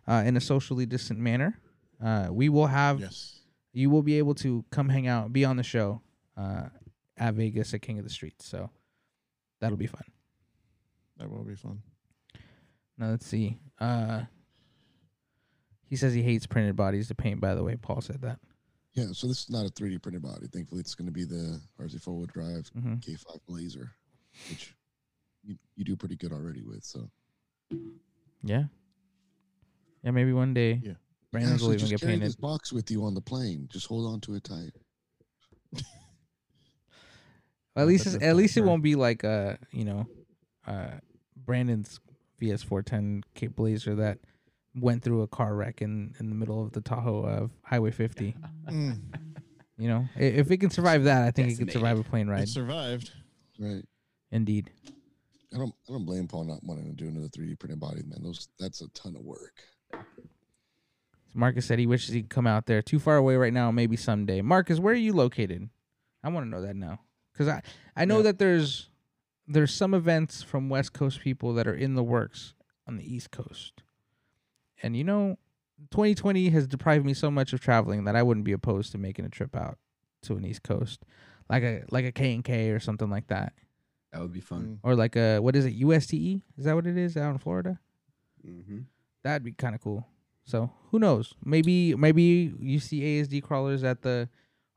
uh, in a socially distant manner, uh, we will have Yes. you will be able to come hang out, be on the show uh, at Vegas at King of the Streets. So that'll be fun. That will be fun. Now let's see. Uh, he says he hates printed bodies to paint. By the way, Paul said that. Yeah, so this is not a 3D printed body. Thankfully, it's going to be the RC four wheel drive hmm K5 Blazer, which you, you do pretty good already with. So Yeah. Yeah, maybe one day. Yeah. Brandon's will Ashley, even just get carry painted. this box with you on the plane. Just hold on to it tight. [laughs] At least, at least it won't be like uh, you know, uh, Brandon's VS410 K5 Blazer that went through a car wreck in in the middle of the Tahoe of Highway 50. [laughs] Mm. You know, if it can survive that, I think it can survive a plane ride. It survived. Right. Indeed. I don't. I don't blame Paul not wanting to do another 3D printed body, man. Those that's a ton of work. Marcus said he wishes he could come out there. Too far away right now. Maybe someday. Marcus, where are you located? I want to know that now, because I I know Yeah. that there's there's some events from West Coast people that are in the works on the East Coast, and you know, 2020 has deprived me so much of traveling that I wouldn't be opposed to making a trip out to an East Coast, like a like a K and K or something like that, That would be fun. Mm. or like a what is it USTE? Is that what it is out in Florida? Mm-hmm. That'd be kind of cool. So who knows? Maybe maybe you see ASD crawlers at the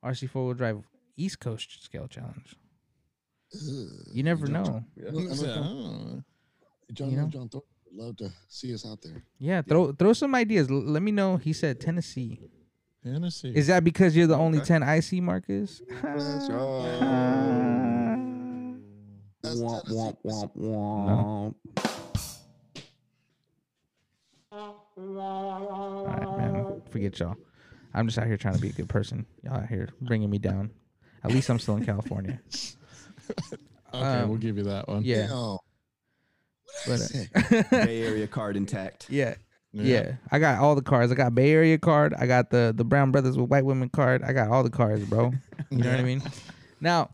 RC four wheel drive East Coast Scale Challenge. Ugh. You never John- know. Yeah. I know So, John, oh, John, You know? John Thornton would love to see us out there. Yeah, throw throw some ideas. L- let me know. He said Tennessee. Tennessee. Is that because you're the only Okay. ten I see, Marcus? That's [laughs] That's Womp, Tennessee. womp, womp, womp. All right, man. Forget y'all. I'm just out here trying to be a good person. Y'all out here bringing me down. At least I'm still in California. [laughs] [laughs] okay, um, we'll give you that one. Yeah. Damn. What But, did I uh, say? [laughs] Bay Area card intact. yeah. Yeah, I got all the cards. I got Bay Area card. I got the the Brown Brothers with White Women card. I got all the cards, bro. You know what I mean? Now,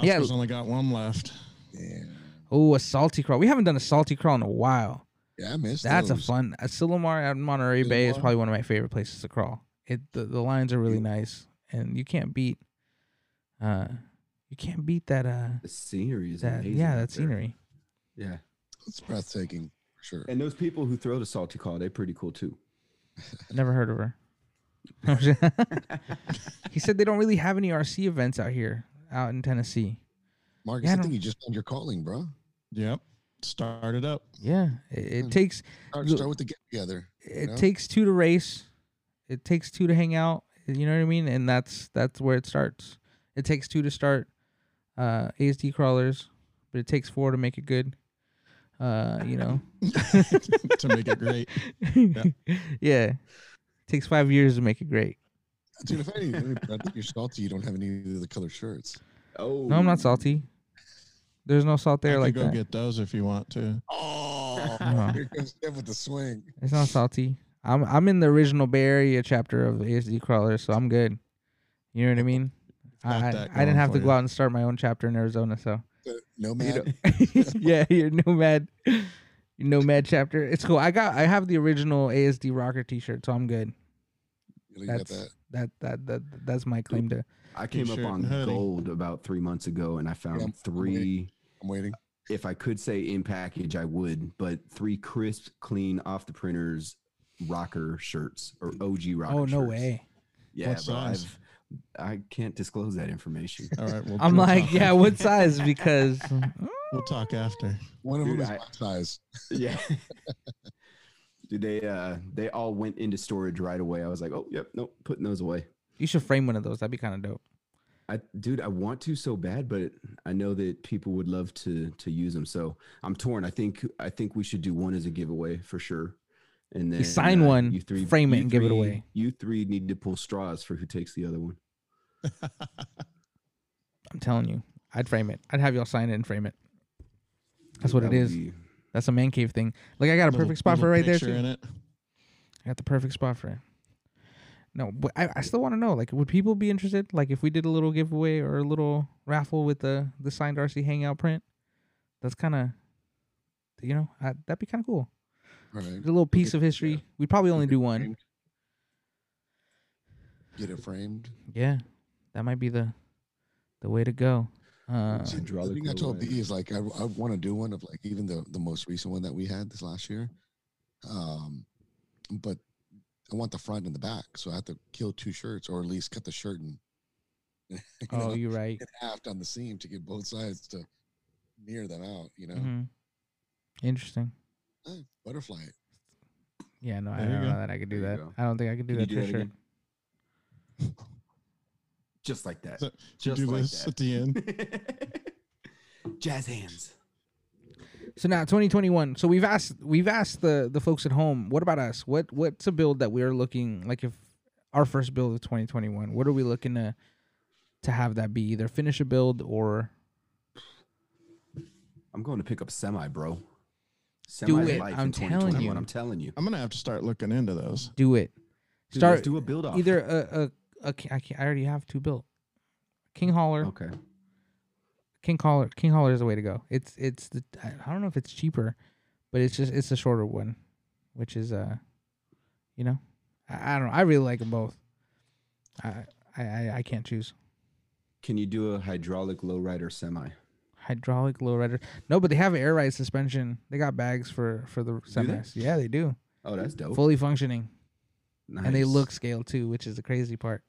Yeah. Oscar's only got one left. Yeah. oh, a salty crawl. We haven't done a salty crawl in a while. Yeah, I missed That's a fun. Asilomar at Monterey Bay is probably one of my favorite places to crawl. It the, the lines are really nice, and you can't beat. Uh, you can't beat that. Uh, The scenery is that amazing. yeah, that there. scenery. Yeah. It's breathtaking for sure. And those people who throw the salty call, they're pretty cool too. [laughs] Never heard of her. [laughs] he said they don't really have any RC events out here, out in Tennessee. Marcus, Yeah, I I think you just found your calling, bro. Yep. Start it up. Yeah, it, it Hmm. takes Start, start with the get together. it know? takes two to race. It takes two to hang out. You know what I mean? And that's that's where it starts. It takes two to start uh, ASD crawlers, but it takes four to make it good. Uh, you know. [laughs] [laughs] to make it great. yeah. It takes five years to make it great. Dude, if anything, I think you're salty. You don't have any of the color shirts. Oh No, I'm not salty. There's no salt there I like go that. get those if you want to. Oh, Uh-huh. here comes Jeff with the swing. It's not salty. I'm I'm in the original Bay Area chapter of ASD crawlers, so I'm good. You know what I mean? Got I, I didn't have to go you. out and start my own chapter in Arizona, so The you nomad. know, [laughs] yeah, your nomad, your nomad chapter. It's cool. I got I have the original ASD rocker T-shirt, so I'm good. You got That's that. that that that that's my claim to. I came up on gold about three months ago, and I found I'm- I'm three. I'm waiting. If I could say in package, I would, but three crisp, clean, off the printers rocker shirts or OG rocker. Oh no shirts. way! Yeah, What bro, size? I've, I can't disclose that information. All right. We'll, I'm we'll like, yeah, after. what size? Because [laughs] We'll talk after. One of Dude, them is I- my size. [laughs] yeah. [laughs] Dude, they uh they all went into storage right away. I was like, oh yep, nope, putting those away. you should frame one of those. That'd be kind of dope. I dude, I want to so bad, but I know that people would love to to use them. So I'm torn. I think I think we should do one as a giveaway for sure. And then sign one, you three frame it, you and give it away. You three need to pull straws for who takes the other one. I'm telling you, I'd frame it. I'd have y'all sign it and frame it. That's what it be- That's a man cave thing. Like I got a Little- perfect spot for it right there too. In it. I got the perfect spot for it. No, but I, I still want to know. Like, would people be interested? Like, if we did a little giveaway or a little raffle with the the signed RC Hangout print, that's kind of, you know, I, that'd be kind of cool. All right. A little piece of history. We'd probably only do one. Framed. Get it framed. Yeah, that might be the the way to go. Uh, See, the hydraulic thing I told low B is like I, I want to do one of like even the the most recent one that we had this last year, um, but I want the front and the back, so I have to kill two shirts or at least cut the shirt and [laughs] you oh, know, you're right. half on the seam to get both sides to mirror them out. You know, hmm Interesting. Eh, butterfly. Yeah, no, I There you don't know go. that I could do There that. go. I don't think I could do Can that you for do sure. [laughs] that again? Just like that. So, Just do like this that. at the end. [laughs] Jazz hands. So now 2021. So we've asked we've asked the the folks at home, what about us? What what's a build that we're looking like if our first build of 2021, what are we looking to to have that be? Either finish a build or I'm going to pick up semi, bro. Do Semi it. life I'm in telling you. I'm telling you. I'm gonna have to start looking into those. do it. Dude, Start let's do a build off. either a a, ki- I, can't, I already have two built. King Hauler, Okay. King Hauler, King Hauler is the way to go. It's it's the I don't know if it's cheaper, but it's just it's a shorter one, which is uh, you know, I, I don't know. I really like them both. I I I, can't choose. Can you do a hydraulic lowrider semi? hydraulic lowrider. No, but they have air ride suspension. They got bags for for the semis. Yeah, they do. Oh, that's dope. Fully functioning, and they look scaled too, which is the crazy part.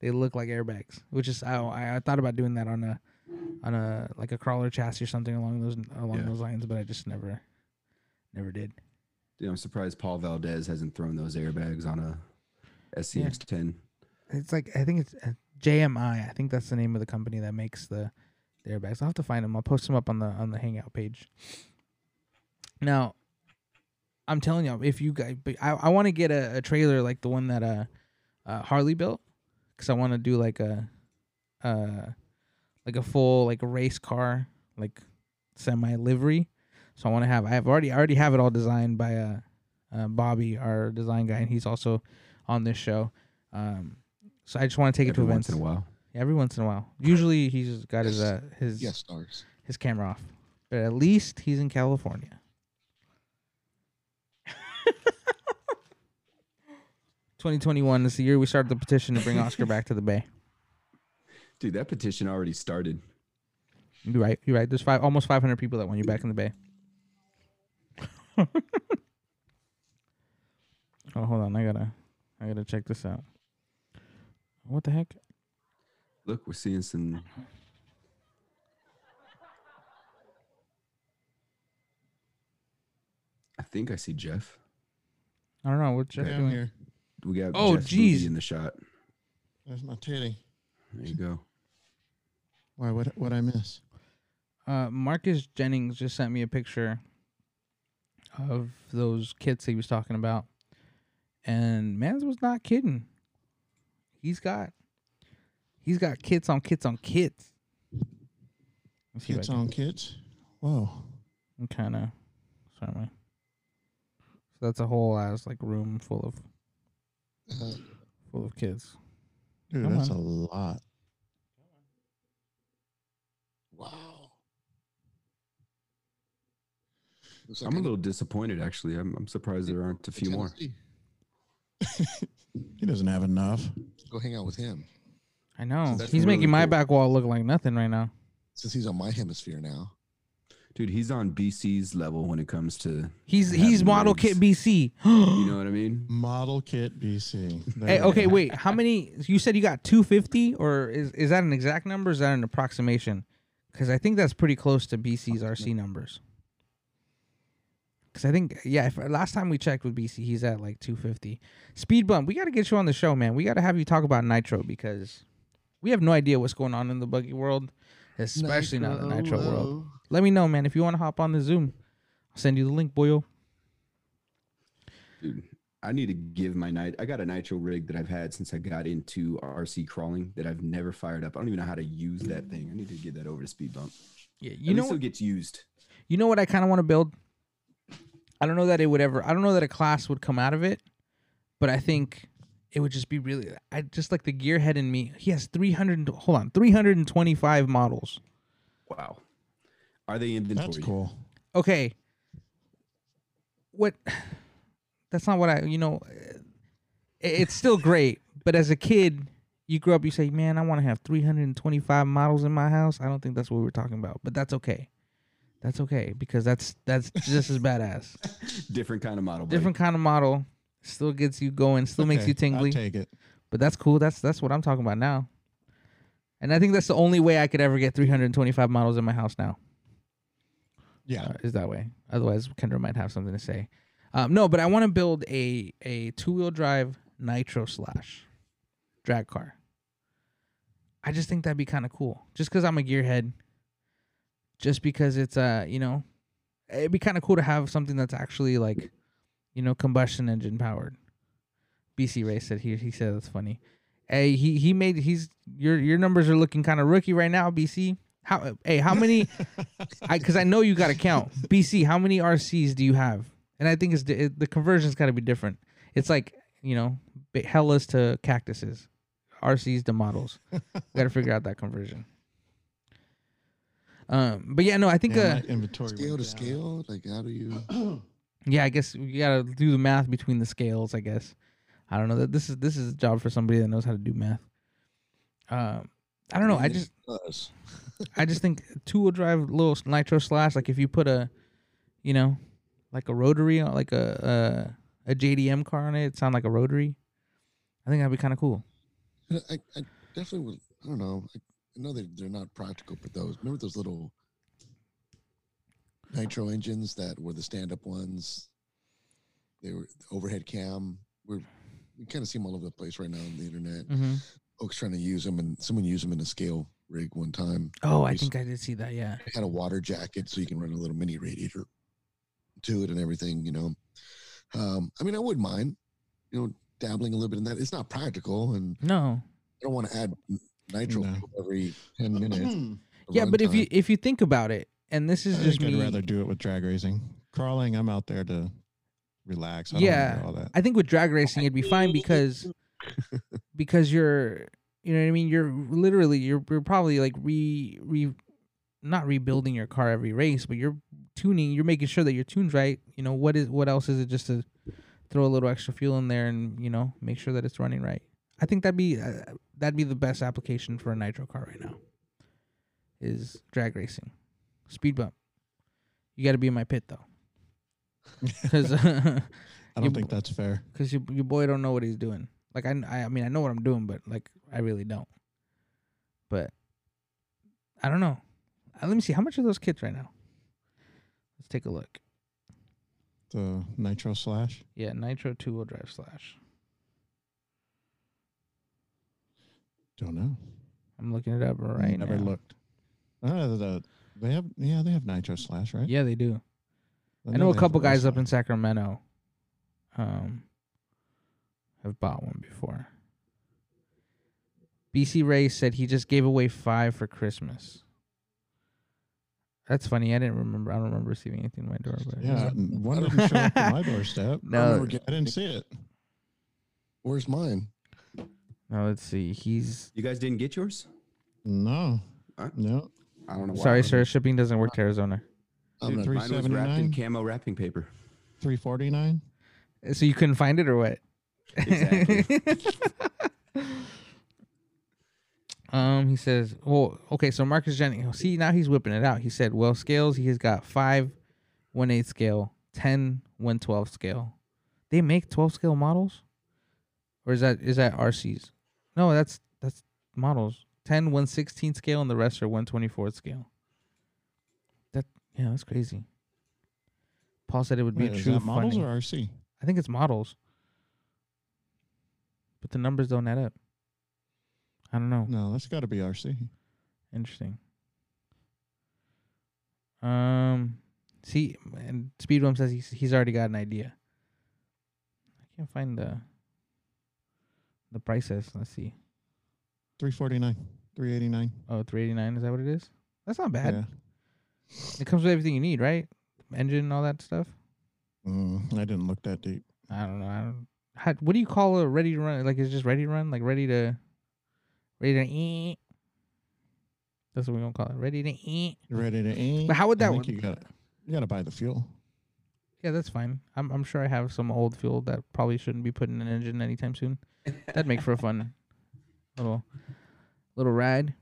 They look like airbags, which is I I, thought about doing that on a on a like a crawler chassis or something along those along Yeah. those lines, but I just never never did. Dude, I'm surprised Paul Valdez hasn't thrown those airbags on a SCX 10. It's like I think it's uh, JMI. I think that's the name of the company that makes the, the airbags. I'll have to find them. I'll post them up on the on the Hangout page. Now, I'm telling you, if you guys, I I want to get a, a trailer like the one that uh, uh Harley built, because I want to do like a, uh, like a full like race car like semi livery. So I want to have. I have already I already have it all designed by uh, uh Bobby, our design guy, and he's also on this show. Um, so I just want to take it Every to once events in a while. Yeah, every once in a while. Usually he's got his uh his Yes, stars. his camera off, but at least he's in California. 2021 is the year we started the petition to bring Oscar back to the Bay. [laughs] Dude, that petition already started. You're right. You're right. There's five, almost 500 people that want you back in the Bay. [laughs] oh, hold on. I gotta, I gotta check this out. What the heck? Look, we're seeing some. I think I see Jeff. I don't know. what Jeff Down doing? here. We got Oh, Jeff's booty jeez. in the shot. There's my titty. There you go. Why? What? What I miss? Uh, Marcus Jennings just sent me a picture of those kits he was talking about, and Mans was not kidding. He's got, he's got kits on kits on kits. Let's see if I on kits. Whoa. I'm kind of sorry. So that's a whole ass like room full of full of kids. Dude, Come that's on. a lot. wow. Looks like I'm a little disappointed, actually. I'm, I'm surprised there aren't a few more. Tennessee. [laughs] He doesn't have enough. Go hang out with him I know that's he's really making my cool. back wall look like nothing right now. since he's on my hemisphere now. Dude, he's on BC's level when it comes to, He's he's model rigs. kit BC. [gasps] you know what I mean? Model kit BC. There Hey, okay, wait. How many? You said you got 250, or is is that an exact number? Or is that an approximation? Because I think that's pretty close to BC's RC numbers. Because I think, yeah, if, last time we checked with BC, he's at like 250. Speed bump. We got to get you on the show, man. We got to have you talk about Nitro because we have no idea what's going on in the buggy world, especially now the Nitro world. Let me know, man. If you want to hop on the Zoom, I'll send you the link, boyo. Dude, I need to give my night. I got a nitro rig that I've had since I got into RC crawling that I've never fired up. I don't even know how to use that thing. I need to get that over to Speed Bump. Yeah, You you know, At it gets used. You know what I kind of want to build? I don't know that it would ever. I don't know that a class would come out of it, but I think it would just be really. I just like the gearhead in me. He has three hundred. Hold on, three hundred and twenty-five models. Wow. Are they inventory? That's cool. Okay. What? That's not what I. You know, it- it's still great, but as a kid, you grow up. You say, "Man, I want to have three hundred and twenty-five models in my house." I don't think that's what we're talking about, but that's okay. That's okay because that's that's just as badass. [laughs] Different kind of model. buddy. different kind of model. Still gets you going. Still makes you tingly. I'll take it. but that's cool. That's that's what I'm talking about now. And I think that's the only way I could ever get 325 models in my house now. Yeah. Uh, is that way. Otherwise, Kendra might have something to say. Um, no, but I want to build a a two wheel drive nitro slash drag car. I just think that'd be kind of cool. Just because I'm a gearhead. Just because it's uh you know, it'd be kind of cool to have something that's actually like, you know, combustion engine powered. BC Ray said he he said that's funny. Hey, he he made he's your your numbers are looking kind of rookie right now, BC. How hey, how many [laughs] I cuz I know you got to count. BC, how many RCs do you have? And I think it's it, the conversion's got to be different. It's like, you know, ba- hellas to cactuses. RCs to models. [laughs] got to figure out that conversion. Um but yeah, no, I think Yeah, uh inventory Scale to down. scale, like how do you? [clears throat] yeah, I guess you got to do the math between the scales, I guess. I don't know that this is this is a job for somebody that knows how to do math. Um I don't know. I just Us. I just think two wheel drive little nitro slash like if you put a, you know, like a rotary on like a a, a JDM car on it, it sound like a rotary. I think that'd be kind of cool. I, I definitely would. I don't know. I, I know that they're not practical, but those remember those little nitro engines that were the stand-up ones. They were the overhead cam. We're we kind of see them all over the place right now on the internet. Mm-hmm. Folks trying to use them, and someone used them in a scale rig one time. Oh, I think I did see that. Yeah. It had a water jacket, so you can run a little mini radiator to it and everything. You know, um, I mean, I wouldn't mind, you know, dabbling a little bit in that. It's not practical, and No. I don't want to add nitro No. every ten minutes. Yeah, but if you if you think about it, and this is I just think I'd me. rather do it with drag racing. Crawling, I'm out there to relax. I don't Yeah. wanna do all that. I think with drag racing it'd be fine [laughs] because because you're you know what I mean? You're literally you're you're probably like re re not rebuilding your car every race but you're tuning you're making sure that your tune's right. You know what is what else is it just to throw a little extra fuel in there and you know make sure that it's running right? I think that'd be uh, that'd be the best application for a nitro car right now is drag racing. Speed bump. You got to be in my pit though. [laughs] Because [laughs] I don't think that's fair. because your, your boy don't know what he's doing. Like I, I mean, I know what I'm doing, but like I really don't. But I don't know. Uh, let me see. How much are those kits right now? Let's take a look. The Nitro Slash. Yeah, Nitro two wheel drive slash. Don't know. I'm looking it up right Never now. looked. Uh, the, they have yeah they have Nitro Slash right. Yeah, they do. I know a couple guys up in Sacramento um have bought one before. BC Ray said he just gave away five for Christmas. That's funny. I didn't remember. I don't remember receiving anything in my door. But Yeah, n- one didn't show up to my doorstep. [laughs] No. I remember I didn't see it. Where's mine? no. Let's see. He's You guys didn't get yours? No, Huh? no. I don't know. why. sorry, sir. Shipping doesn't work to Arizona. I'm Dude, not, mine was wrapped in camo wrapping paper. Three forty nine. So you couldn't find it or what? Exactly. [laughs] [laughs] um, he says, "Well, okay." So Marcus Jennings, see now he's whipping it out. He said, "Well, scales. He has got five, one eight scale, 10, 112 scale. They make twelve scale models, or is that is that RCs? No, that's that's models. 10, 116 scale, and the rest are one twenty four scale. That yeah, that's crazy. Paul said it would be Wait, is true that models funny. or RC? I think it's models, but the numbers don't add up. I don't know. No, that's got to be RC. Interesting. Um, see, and Speed Bump says he's he's already got an idea. I can't find the the prices. Let's see. Three forty nine. Three eighty nine. Oh, 389 is that what it is? That's not bad. Yeah. It comes with everything you need, right? Engine and all that stuff. Mm, I didn't look that deep. I don't know. I don't. How, what do you call a ready to run? Like it's just ready to run, like ready to, ready to eat. That's what we're gonna call it. Ready to eat. You ready to aim? But how would I that think work? you gotta, you got to buy the fuel. Yeah, that's fine. I'm I'm sure I have some old fuel that probably shouldn't be put in an engine anytime soon. That'd make for a fun [laughs] little little ride.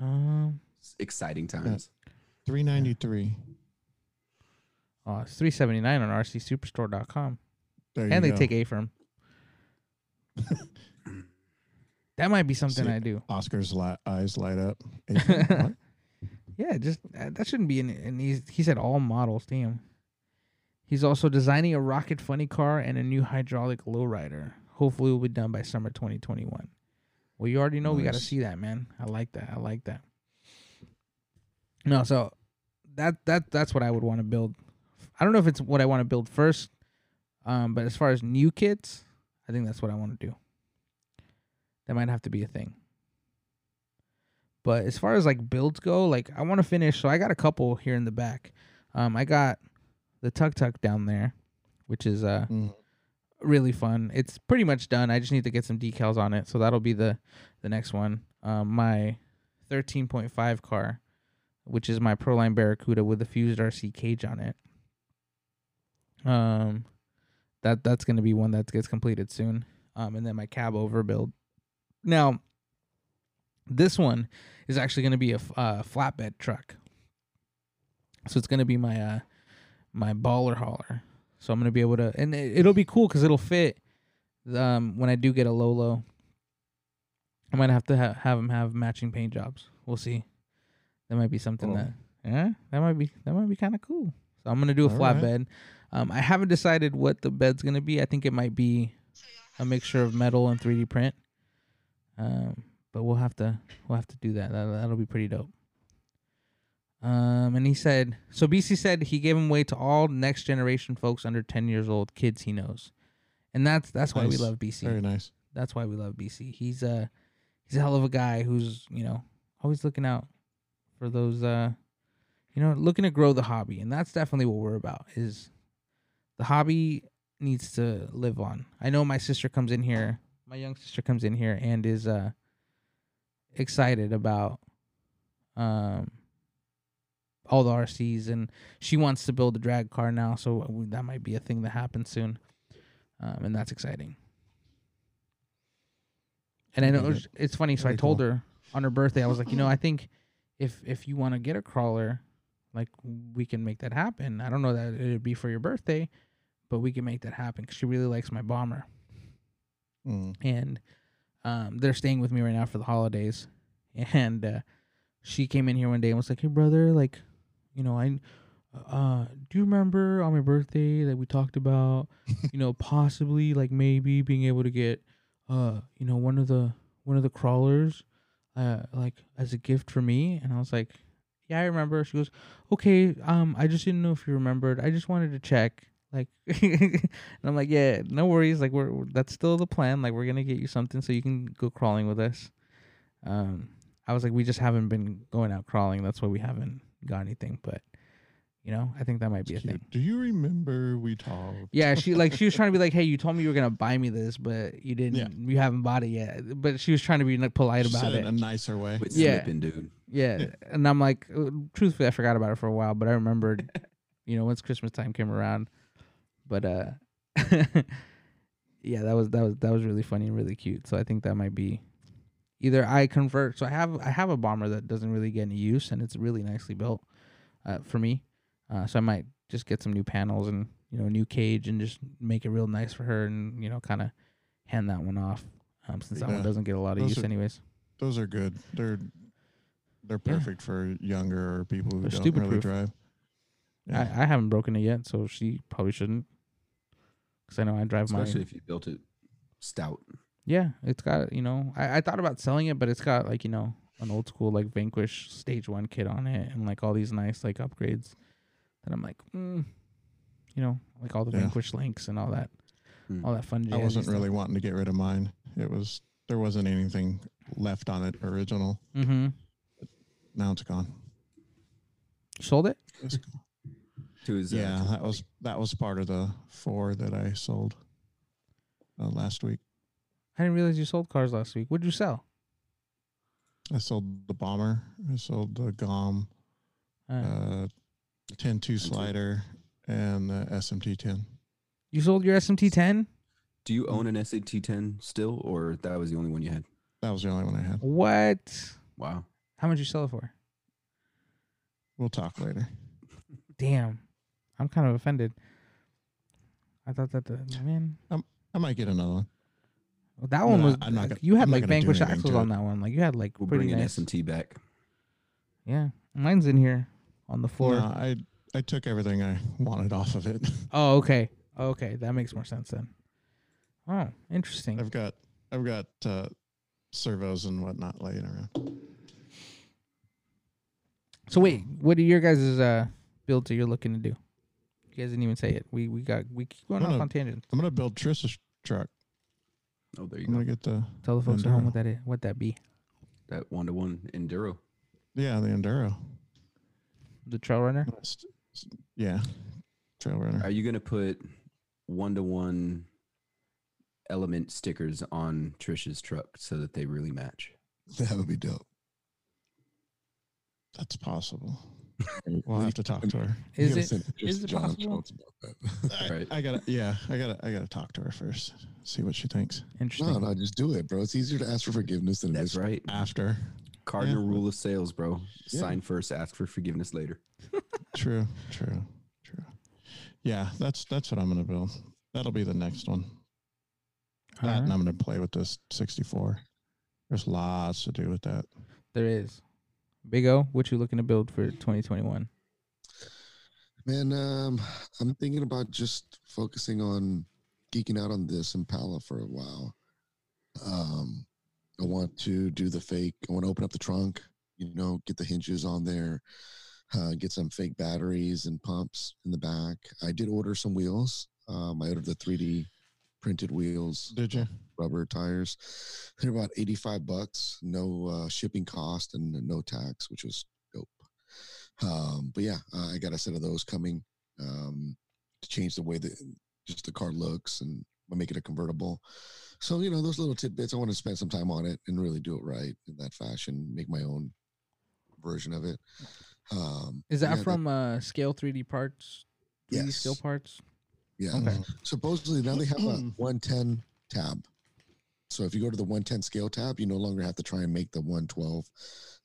Um, Exciting times. Three ninety three. oh, it's three seventy nine on rcsuperstore.com, There and you they go. take A from. [laughs] that might be something See, I do. Oscar's li- eyes light up. [laughs] Yeah, just uh, that shouldn't be an. And he's, he said all models. Damn. He's also designing a rocket funny car and a new hydraulic lowrider. Hopefully, will be done by summer 2021. Well, you already know we got to see that, man. I like that. I like that. No, so that that that's what I would want to build. I don't know if it's what I want to build first, um, but as far as new kits, I think that's what I want to do. That might have to be a thing. But as far as like builds go, like I want to finish. So I got a couple here in the back. Um, I got the tuk tuk down there, which is uh Mm. really fun. It's pretty much done. I just need to get some decals on it, so that'll be the the next one. Um, my 13.5 car, which is my Proline Barracuda with the fused RC cage on it. Um, that that's gonna be one that gets completed soon. Um, and then my cab overbuild. Now, this one is actually gonna be a uh, flatbed truck. So it's gonna be my uh my baller hauler. So I'm gonna be able to, and it, it'll be cool because it'll fit. Um, when I do get a Lolo, I might have to ha- have them have matching paint jobs. We'll see. That might be something Oh. that, yeah, that might be that might be kind of cool. So I'm gonna do a All flat right. Um, I haven't decided what the bed's gonna be. I think it might be a mixture of metal and 3D print. Um, but we'll have to we'll have to do that. that that'll be pretty dope. Um, and he said, so BC said he gave him away to all next generation folks under 10 years old, kids he knows. And that's that's why we love BC. Very nice. That's why we love BC. He's a he's a hell of a guy who's, you know, always looking out for those uh you know, looking to grow the hobby. And that's definitely what we're about is the hobby needs to live on. I know my sister comes in here, my young sister comes in here and is uh excited about um all the RCs and she wants to build a drag car now, so that might be a thing that happens soon. Um, and that's exciting. And I know it's, it's funny. So I told cool. her on her birthday, I was like, you know, I [laughs] think if if you want to get a crawler, like we can make that happen. I don't know that it'd be for your birthday, but we can make that happen because she really likes my bomber. Mm. and um, they're staying with me right now for the holidays. [laughs] And uh, she came in here one day and was like, "Hey, brother, like, you know, I, uh, do you remember on my birthday that we talked about, [laughs] you know, possibly like maybe being able to get, uh, you know, one of the one of the crawlers, uh, like as a gift for me?" And I was like, "Yeah, I remember." She goes, "Okay, um, I just didn't know if you remembered. I just wanted to check." Like, [laughs] and I'm like, yeah, no worries. Like, we're we're- that's still the plan. Like, we're gonna get you something so you can go crawling with us. Um, I was like, we just haven't been going out crawling. That's why we haven't got anything. But, you know, I think that might be a Cute. thing. Do you remember we talked? Yeah, she like she was trying to be [laughs] like, hey, you told me you were gonna buy me this, but you didn't. Yeah. You haven't bought it yet. But she was trying to be like, polite She about said it. in a nicer way. Quit Yeah. slipping, dude. Yeah, [laughs] and I'm like, uh, truthfully, I forgot about it for a while, but I remembered, you know, once Christmas time came around. But uh, [laughs] yeah, that was that was that was really funny and really cute. So I think that might be either I convert. So I have I have a bomber that doesn't really get any use, and it's really nicely built uh, for me. Uh, so I might just get some new panels and you know a new cage and just make it real nice for her, and you know kind of hand that one off. Um, since that one doesn't get a lot of Those use are- anyways. Those are good. They're they're Yeah. perfect for younger people who They're don't really proof. drive. Yeah. I, I haven't broken it yet, so she probably shouldn't. Because I know I drive Especially my. if you built it stout. Yeah, it's got you know. I, I thought about selling it, but it's got like you know an old school like Vanquish Stage One kit on it, and like all these nice like upgrades. That I'm like, mm, you know, like all the Yeah. Vanquish links and all that, Hmm. all that fun. I wasn't stuff. really wanting to get rid of mine. It was there wasn't anything left on it original. Mm-hmm. Now it's gone. Sold it. It's gone. To his, uh, yeah, to- that was that was part of the four that I sold uh, last week. I didn't realize you sold cars last week. What'd you sell? I sold the bomber. I sold the Gom, Uh, uh, 10-2 slider, and the SMT ten. you sold your SMT 10. Do you own an SAT 10 still, or that was the only one you had? That was the only one I had. What? Wow. How much you sell it for? We'll talk later. Damn, I'm kind of offended. I thought that the man I might get another one. Well, that one No, was. I'm not gonna- you had I'm like Vanquish axles on that one. Like you had like We'll pretty bring an nice. SMT back. Yeah, mine's in here on the floor. No, I I took everything I wanted off of it. [laughs] Oh, okay. Okay, that makes more sense then. Oh, interesting. I've got I've got uh, servos and whatnot laying around. So wait, what are your guys' uh builds that you're looking to do? You guys didn't even say it. We we got we keep going No, off no. on tangents. I'm gonna build Trish's truck. Oh, there you I'm go. gonna get the Tell the folks at home Enduro. what that is. What that be? That one to one enduro. yeah the Enduro. The trail runner. That's- Yeah, trail runner. Are you gonna put one to one element stickers on Trisha's truck so that they really match? That would be dope. That's possible. We'll have to talk to her. Is You gotta it- is John possible? Schultz about that. [laughs] I, Right. I gotta yeah I gotta I gotta talk to her first. See what she thinks Interesting. No, no, just do it, bro. It's easier to ask for forgiveness than it That's is. right. after. Cardinal Yeah. rule of sales, bro. Yeah. Sign first, ask for forgiveness later. [laughs] True, true, true. Yeah, that's that's what I'm gonna build. That'll be the next one. That, Alright. and I'm gonna play with this 64. There's lots to do with that. There is. Big O, what you looking to build for 2021? Man, um, I'm thinking about just focusing on geeking out on this Impala for a while. Um, I want to do the fake. I want to open up the trunk. You know, get the hinges on there. Uh, get some fake batteries and pumps in the back. I did order some wheels. Um, I ordered the 3D printed wheels Did you? rubber tires. They're about 85 bucks, no uh, shipping cost and no tax, which was dope. Um, but yeah, uh, I got a set of those coming um, to change the way that just the car looks and I'll make it a convertible. So, you know, those little tidbits, I want to spend some time on it and really do it right in that fashion, make my own version of it. Um, Is that yeah, from uh, Scale 3D Parts? 3D Steel Yes. Parts? Yeah. Okay. supposedly now they have a [clears throat] 110 tab. So if you go to the 110 scale tab, you no longer have to try and make the 112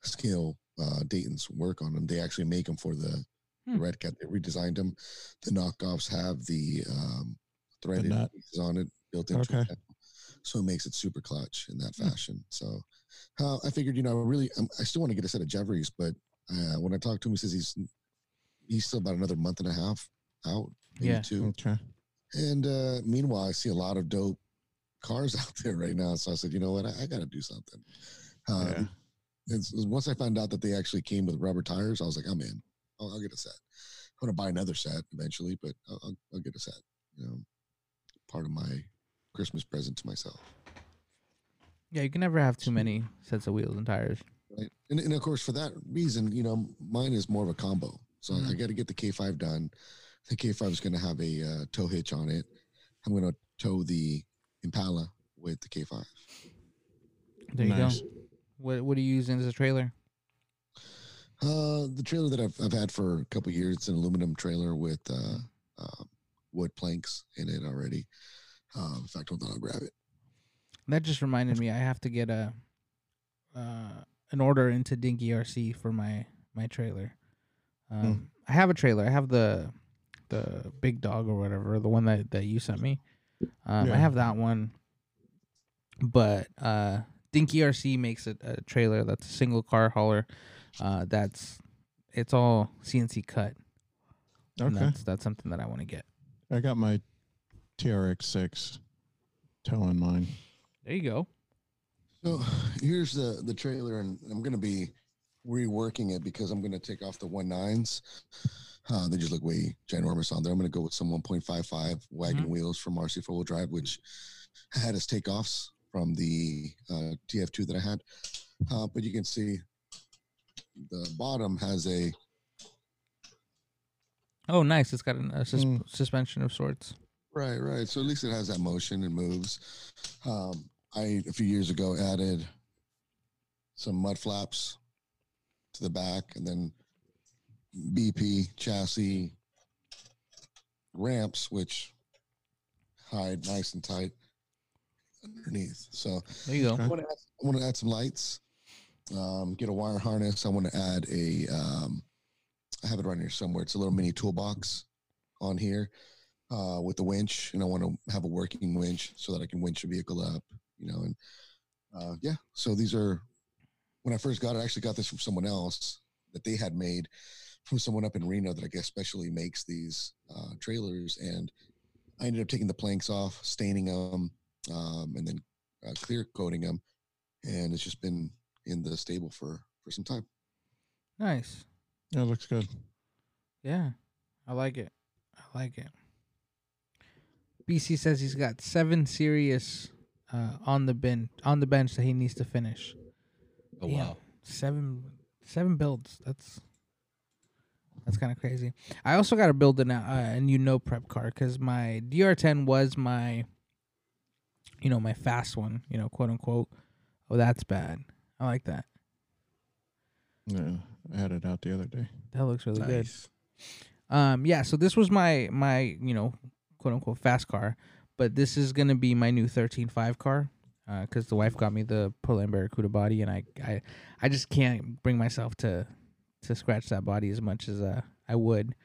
scale uh, Dayton's work on them. They actually make them for the, the Hmm. Red Cat. They redesigned them. The knockoffs have the um, threaded nut. pieces on it built into Okay. it. so it makes it super clutch in that Hmm. fashion. So uh, I figured, you know, I really, um, I still want to get a set of Jeffries, but uh, when I talked to him, he says he's he's still about another month and a half out, maybe Yeah. two. Okay. And uh, meanwhile, I see a lot of dope cars [laughs] out there right now. So I said, you know what, I, I got to do something. Uh, Yeah. it's, it's- once I found out that they actually came with rubber tires, I was like, I'm in. I'll, I'll get a set. I'm gonna buy another set eventually, but I'll, I'll, I'll get a set. You know, part of my Christmas present to myself. Yeah, you can never have too many sets of wheels and tires. Right. And, and of course, for that reason, you know, mine is more of a combo. So I Mhm. got to get the K5 done. The K5 is going to have a uh, tow hitch on it. I'm going to tow the Impala with the K5. There you Nice. go. What What are you using as a trailer? Uh, the trailer that I've, I've had for a couple years, it's an aluminum trailer with uh, uh, wood planks in it already. Uh, in fact, hold on, I'll grab it. That just reminded me. I have to get a uh, an order into Dinky RC for my my trailer. Um, I have a trailer. I have the the big dog or whatever, the one that that you sent me. Um, I have that one, but uh, Dinky RC makes a, a trailer that's a single car hauler. Uh, that's it's all CNC cut. And Okay. that's that's something that I want to get. I got my TRX6 towing mine. There you go. So [sighs] here's the the trailer, and I'm going to be reworking it because I'm going to take off the one nines. Uh, they just look way ginormous on there. I'm going to go with some 1.55 wagon wheels from RC four wheel drive, which had its takeoffs from the uh, TF2 that I had. Uh, but you can see the bottom has a Oh, nice! It's got an, a sus- Mm. suspension of sorts. Right, right. So at least it has that motion and moves. Um, I a few years ago added some mud flaps to the back, and then BP chassis ramps, which hide nice and tight underneath. So There you go. I want to add, I want to add some lights. Um, get a wire harness. I want to add a. Um, I have it right here somewhere. It's a little mini toolbox on here uh, with the winch, and I want to have a working winch so that I can winch a vehicle up. You know, and uh, yeah. So these are when I first got it. I actually got this from someone else that they had made from someone up in Reno that I guess specially makes these uh, trailers, and I ended up taking the planks off, staining them, um, and then uh, clear coating them, and it's just been in the stable for for some time. Nice. Yeah, it looks good. Yeah, I like it. I like it. BC says he's got seven serious uh, on the bench on the bench that he needs to finish. Oh Damn, wow. seven seven builds. That's that's kind of crazy. I also got to build an, uh, a new no prep car because my DR10 was my, you know, my fast one. You know, quote unquote. Oh, that's bad. I like that. Yeah, I had it out the other day. That looks really good. Um, yeah, so this was my my you know quote unquote fast car, but this is gonna be my new thirteen five car, because the wife got me the Proline Barracuda body, and I I I just can't bring myself to to scratch that body as much as uh I would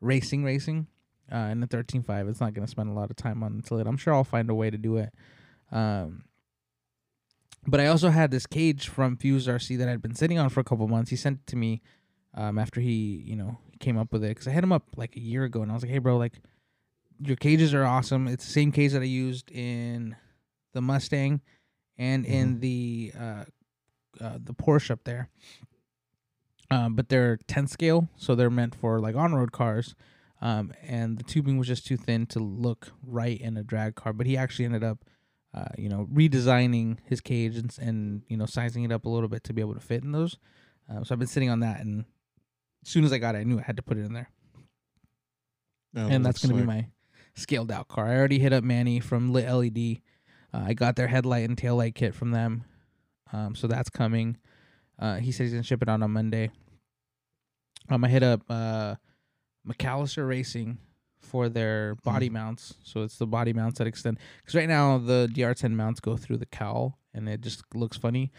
racing racing. Uh, in the thirteen five, it's not gonna spend a lot of time on until it. I'm sure I'll find a way to do it. Um, but I also had this cage from Fuse RC that I'd been sitting on for a couple months. He sent it to me um, after he, you know, came up with it because I hit him up like a year ago and I was like, hey, bro, like your cages are awesome. It's the same cage that I used in the Mustang and in the uh, uh, the Porsche up there. Um, but they're 10 scale, so they're meant for like on road cars. Um, and the tubing was just too thin to look right in a drag car. But he actually ended up, uh, you know, redesigning his cage and, and you know sizing it up a little bit to be able to fit in those. Um, so I've been sitting on that, and as soon as I got it, I knew I had to put it in there, Yeah, and that's looks gonna be my scaled out car. I already hit up Manny from Lit LED. Uh, I got their headlight and tail light kit from them, um, so that's coming. Uh, he said he's gonna ship it out on Monday. Um, I hit up uh, McAllister Racing for their body mounts. So it's the body mounts that extend. Because right now the DR10 mounts go through the cowl, and it just looks funny.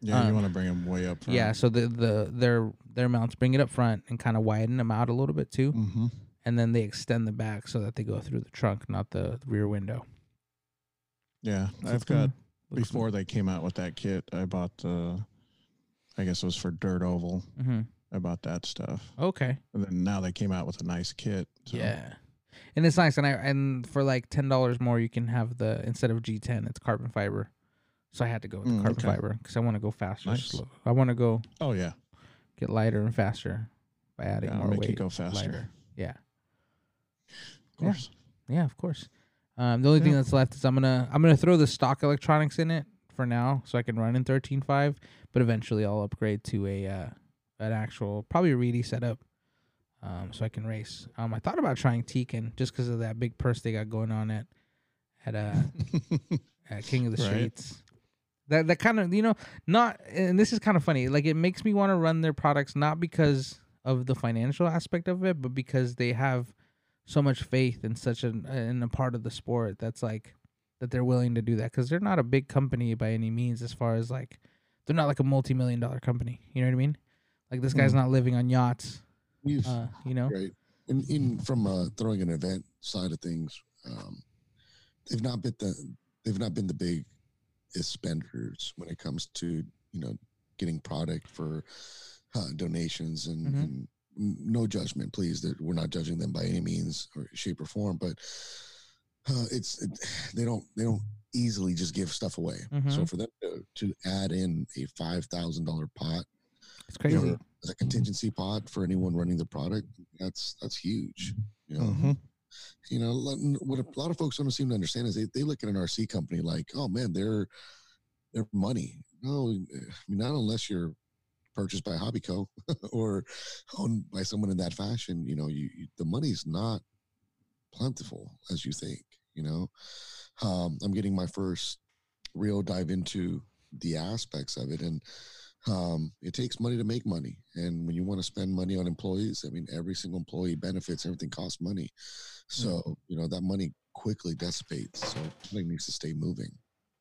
Yeah, um, you want to bring them way up front. Yeah, so the the their their mounts bring it up front and kind of widen them out a little bit too, Mm-hmm. and then they extend the back so that they go through the trunk, not the rear window. Yeah, So I've got before they came out with that kit. I bought the, I guess it was for Dirt Oval. hmm I bought that stuff, Okay. and then now they came out with a nice kit. so- Yeah. And it's nice, and I and for like ten dollars more, you can have the instead of G10, it's carbon fiber. So I had to go with the Mm, carbon okay. fiber because I want to go faster. Nice. I want to go Oh yeah, get lighter and faster by adding yeah, more make weight. you go faster. lighter. Yeah. Of course. Yeah, of course. Um, the only thing that's left is I'm gonna I'm gonna throw the stock electronics in it for now, so I can run in 13.5. But eventually, I'll upgrade to a uh, an actual probably a Reedy setup, um, so I can race. Um, I thought about trying Tekin just because of that big purse they got going on at at uh [laughs] at King of the Right. Streets. That that kind of you know not and this is kind of funny. Like it makes me want to run their products not because of the financial aspect of it, but because they have so much faith in such an in a part of the sport that's like that they're willing to do that because they're not a big company by any means as far as like they're not like a multi-million dollar company you know what i mean like this guy's Mm. not living on yachts uh you know right. In, in from uh, throwing an event side of things, um, they've not been the they've not been the big spenders when it comes to you know getting product for uh, donations and, Mhm. and no judgment, please. That we're not judging them by any means or shape or form, but uh, it's it, [sighs] they don't they don't easily just give stuff away. So Mhm. for them to, to add in a five thousand dollar pot it's crazy you know, as a contingency pot for anyone running the product, that's that's huge. You know, Mhm. you know what a lot of folks don't seem to understand is they, they look at an RC company like, oh man, they're they're money. No, I mean not unless you're purchased by Hobbico [laughs] or owned by someone in that fashion. You know, you, you the money's not plentiful as you think. You know, um, I'm getting my first real dive into the aspects of it and um, it takes money to make money. And when you want to spend money on employees, I mean, every single employee benefits, everything costs money. So, you know, that money quickly dissipates. So something needs to stay moving,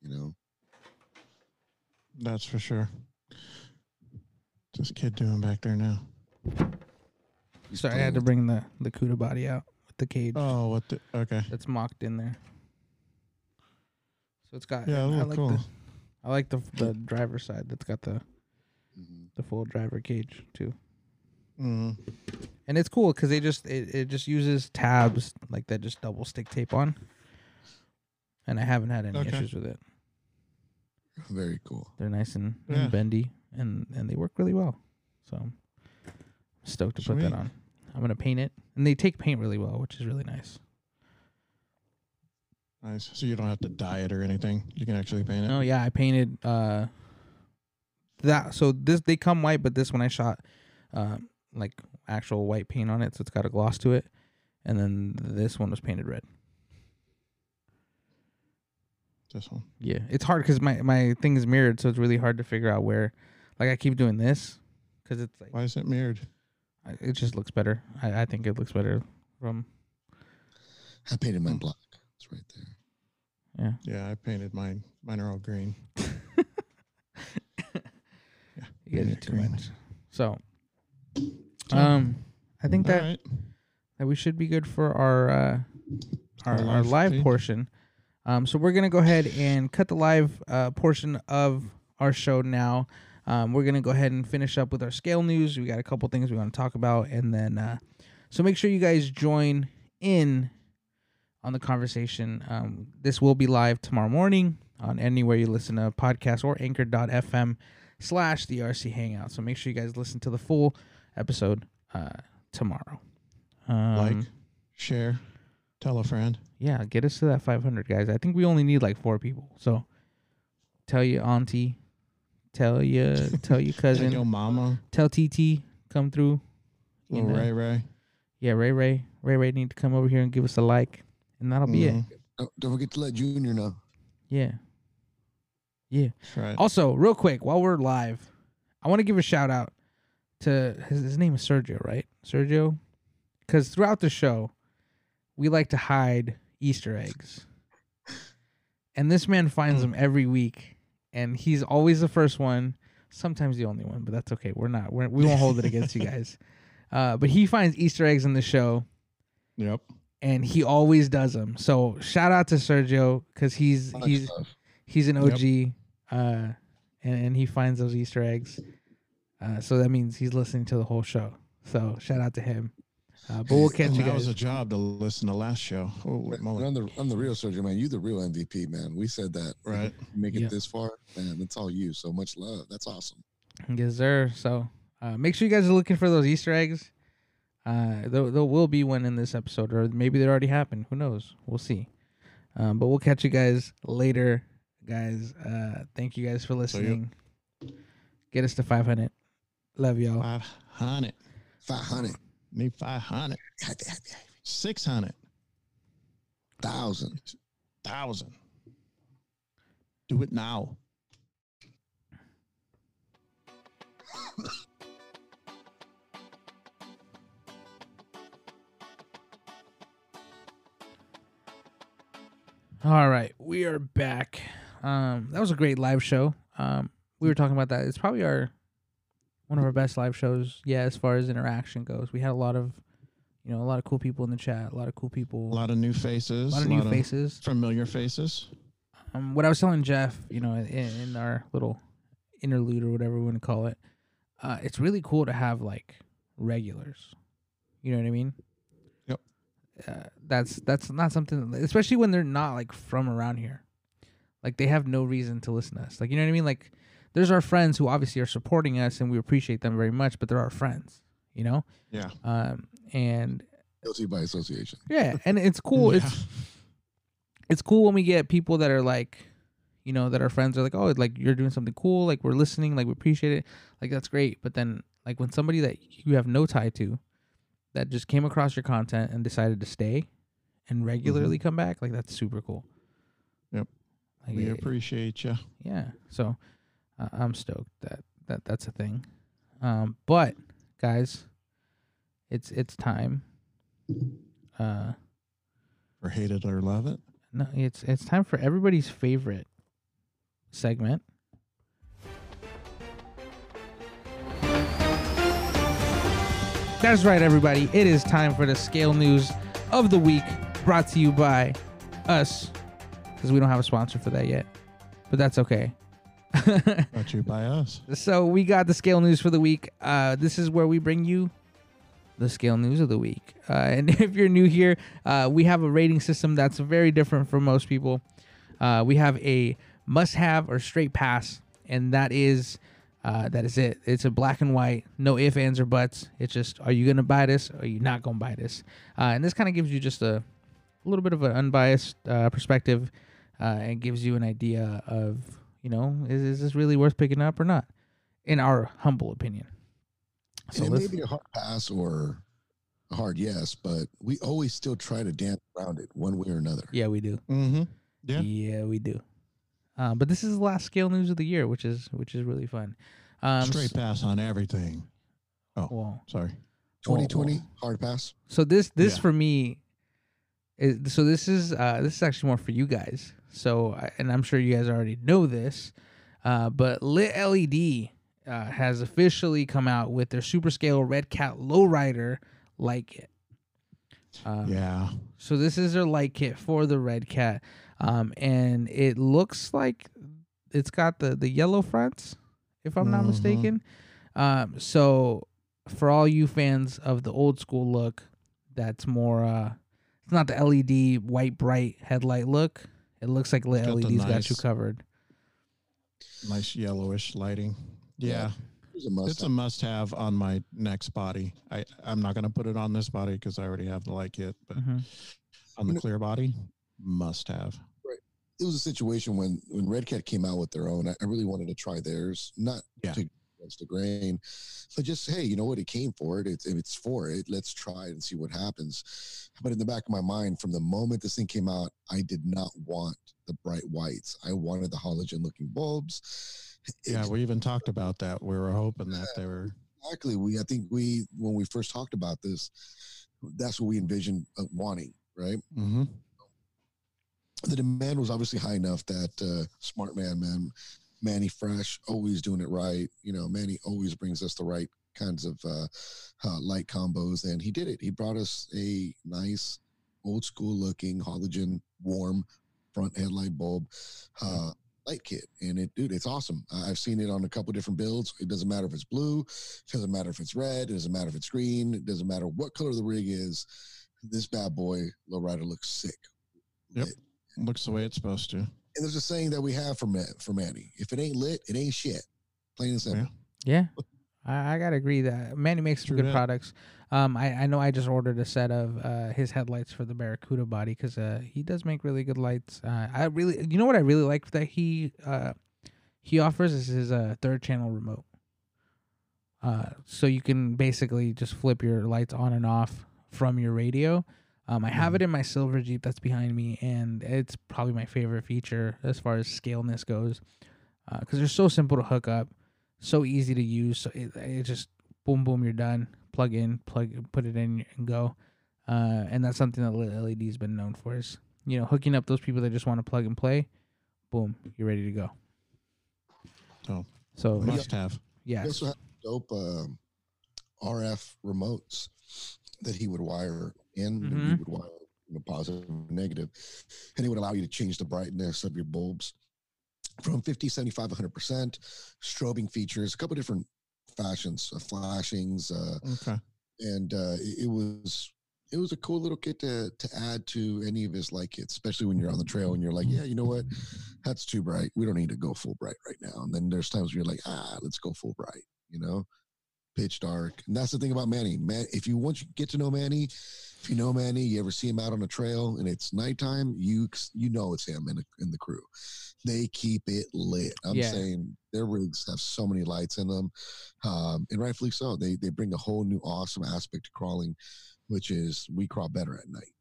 you know? That's for sure. What's this kid doing back there now? He's sorry i had to bring the the cuda body out with the cage Oh, what the? Okay. that's mocked in there so it's got Yeah, i look like cool. the i like the the driver's side that's got the the full driver cage too Mm. and it's cool because they just it, it just uses tabs like that just double stick tape on and i haven't had any Okay. issues with it Very cool. they're nice and, Yeah. and bendy and and they work really well so I'm stoked to put that on i'm gonna paint it and they take paint really well which is really nice Nice. So you don't have to dye it or anything. You can actually paint it. oh yeah i painted uh that so this they come white but this one i shot um like actual white paint on it so it's got a gloss to it and then this one was painted red This one. Yeah, it's hard because my my thing is mirrored, so it's really hard to figure out where. Like I keep doing this because it's like Why is it mirrored? I- it just looks better. I, I think it looks better from I painted mine black. It's right there. yeah. Yeah, I painted mine. Mine are all green. [laughs] yeah, You guys Yeah, are too green. much. So, So, um, I think all that right. that we should be good for our uh, our, Our our live live feed. portion. Um, so we're gonna go ahead and cut the live uh, portion of our show now. Um, we're gonna go ahead and finish up with our scale news. We got a couple things we want to talk about, and then uh, so make sure you guys join in on the conversation. Um, this will be live tomorrow morning on anywhere you listen to podcasts or Anchor.fm slash the RC Hangout. So make sure you guys listen to the full episode uh, tomorrow. Um, like, share, tell a friend. yeah, get us to that 500, guys. I think we only need like four people. So tell your auntie, tell your [laughs] tell your cousin. Tell your mama, tell TT come through. You know. Ray Ray. Yeah, Ray Ray, Ray Ray need to come over here and give us a like, and that'll be it. Mhm. Don't, don't forget to let Junior know. Yeah, yeah. Right. Also, real quick, while we're live, I want to give a shout out to his, his name is Sergio, right? Sergio, because throughout the show, we like to hide Easter eggs, and this man finds them every week, and he's always the first one, sometimes the only one, but that's okay. We're not. We're, we won't hold it against you [laughs] guys. Uh, but he finds Easter eggs in the show, Yep. and he always does them. So shout out to Sergio because he's he's he's an Yep. OG, uh, and, and he finds those Easter eggs. Uh, so that means he's listening to the whole show. So shout out to him. Uh, but we'll catch oh, you guys. That was a job to listen to last show. Oh, Holy moly. I'm, the, I'm the real surgeon, man. You the real MVP, man. We said that. Right. Make it yeah. this far, man. That's all you. So much love. That's awesome. Yes, sir. So uh, make sure you guys are looking for those Easter eggs. Uh, there, there will be one in this episode, or maybe they already happened. Who knows? We'll see. Um, but we'll catch you guys later, guys. Uh, thank you guys for listening. Get us to 500. Love y'all. 500. 500 maybe 500, 600, 1,000. 1,000. Do it now. All right, we are back. Um, that was a great live show. Um, we were talking about that. It's probably our one of our best live shows. Yeah, as far as interaction goes, we had a lot of, you know, a lot of cool people in the chat. A lot of cool people, A lot of new faces. a lot of new faces. Familiar faces. Um, what I was telling Jeff, you know, in, in our little interlude or whatever we want to call it, uh, it's really cool to have like regulars. You know what I mean? Yep. Uh, that's that's not something, especially when they're not like from around here. Like they have no reason to listen to us. Like you know what I mean? Like there's our friends who obviously are supporting us and we appreciate them very much, but they're our friends. You know, Yeah. um, and Guilty by association. yeah, and it's cool. [laughs] Yeah. It's it's cool when we get people that are like, you know, that our friends are like, oh, like you're doing something cool, like we're listening, like we appreciate it, like that's great. But then, like when somebody that you have no tie to, that just came across your content and decided to stay, and regularly come back, like that's super cool. Yep. Like, We appreciate you. yeah. So uh, I'm stoked that that that's a thing. Um, but guys, it's it's time. Uh. Or hate it or love it. No, it's it's time for everybody's favorite segment. That's right, everybody. It is time for the scale news of the week, brought to you by us, because we don't have a sponsor for that yet, but that's okay. [laughs] Brought you by us. so we got the scale news for the week. Uh, this is where we bring you the scale news of the week. Uh, and [laughs] if you're new here, uh, we have a rating system that's very different from most people. Uh, we have a must-have or straight pass, and that is uh, that is it. It's a black and white, no ifs, ands, or buts. It's just, are you gonna buy this? Or are you not gonna buy this? Uh, and this kind of gives you just a, a little bit of an unbiased uh, perspective, uh, and gives you an idea of, you know, is, is this really worth picking up or not? In our humble opinion. So and it may be a hard pass or a hard yes, but we always still try to dance around it one way or another. yeah, we do. Mm-hmm. Yeah. Yeah, we do. Um, but this is the last scale news of the year, which is which is really fun. Um, Straight pass on everything. Well, Sorry. 2020 hard pass. so this this Yeah. for me is so this is uh this is actually more for you guys. So and I'm sure you guys already know this, uh, but Lit LED uh, has officially come out with their super scale Red Cat Lowrider light kit. Um, Yeah. So this is their light kit for the Red Cat, um, and it looks like it's got the the yellow fronts, if I'm not Mhm. mistaken. Um, so for all you fans of the old school look, that's more. Uh, it's not the LED white bright headlight look. It looks like lit Got the LED's got you covered. Nice yellowish lighting. Yeah. It's a must. It's a must have on my next body. I, I'm not going to put it on this body because I already have the light kit, but Mhm. on the clear body, must have. Right. It was a situation when when Red Cat came out with their own. I, I really wanted to try theirs, not Yeah. to against the grain, but just hey, you know what? It came for it. It's if it's for it, let's try it and see what happens. But in the back of my mind, from the moment this thing came out, I did not want the bright whites. I wanted the halogen looking bulbs. Yeah, we even talked about that. We were hoping that they were. exactly. We I think we when we first talked about this, that's what we envisioned uh, wanting, right? Mm-hmm. the demand was obviously high enough that uh, smart man, man, Manny Fresh, always doing it right. You know, Manny always brings us the right kinds of uh, uh, light combos, and he did it. He brought us a nice old school looking halogen warm front headlight bulb uh, light kit. And it, dude, it's awesome. I've seen it on a couple different builds. It doesn't matter if it's blue, it doesn't matter if it's red, it doesn't matter if it's green, it doesn't matter what color the rig is. This bad boy lowrider looks sick. Yep. Lit. Looks the way it's supposed to. And there's a saying that we have for Ma- for Manny: if it ain't lit, it ain't shit. Plain and simple. Yeah, I, I gotta agree that Manny makes some good that. products. Um, I, I know I just ordered a set of uh, his headlights for the Barracuda body because uh, he does make really good lights. Uh, I really, you know what I really like that he uh, he offers is his uh, third channel remote. Uh, so you can basically just flip your lights on and off from your radio. Um, I have it in my silver Jeep that's behind me, and it's probably my favorite feature as far as scaleness goes, because they're so simple to hook up, so easy to use. So it, it just boom, boom, you're done. Plug in, plug, put it in, and go. Uh, and that's something that LED's been known for is you know hooking up those people that just want to plug and play. Boom, you're ready to go. So So must have. yeah, He also had dope um, RF remotes that he would wire in. Mhm. would wire you know, positive and negative, and it would allow you to change the brightness of your bulbs from 50, 75, 100%. Strobing features, a couple different fashions, uh, flashings, uh, Okay. and uh, it, it was it was a cool little kit to to add to any of his light kits, especially when you're on the trail and you're like, yeah, you know what, that's too bright. We don't need to go full bright right now. And then there's times where you're like, ah, let's go full bright. You know, pitch dark. And that's the thing about Manny. Man, if you once you get to know Manny, if you know Manny, you ever see him out on a trail and it's nighttime, you you know it's him and the, in the crew. They keep it lit. I'm Yeah. saying their rigs have so many lights in them, um, and rightfully so. They they bring a whole new awesome aspect to crawling, which is we crawl better at night,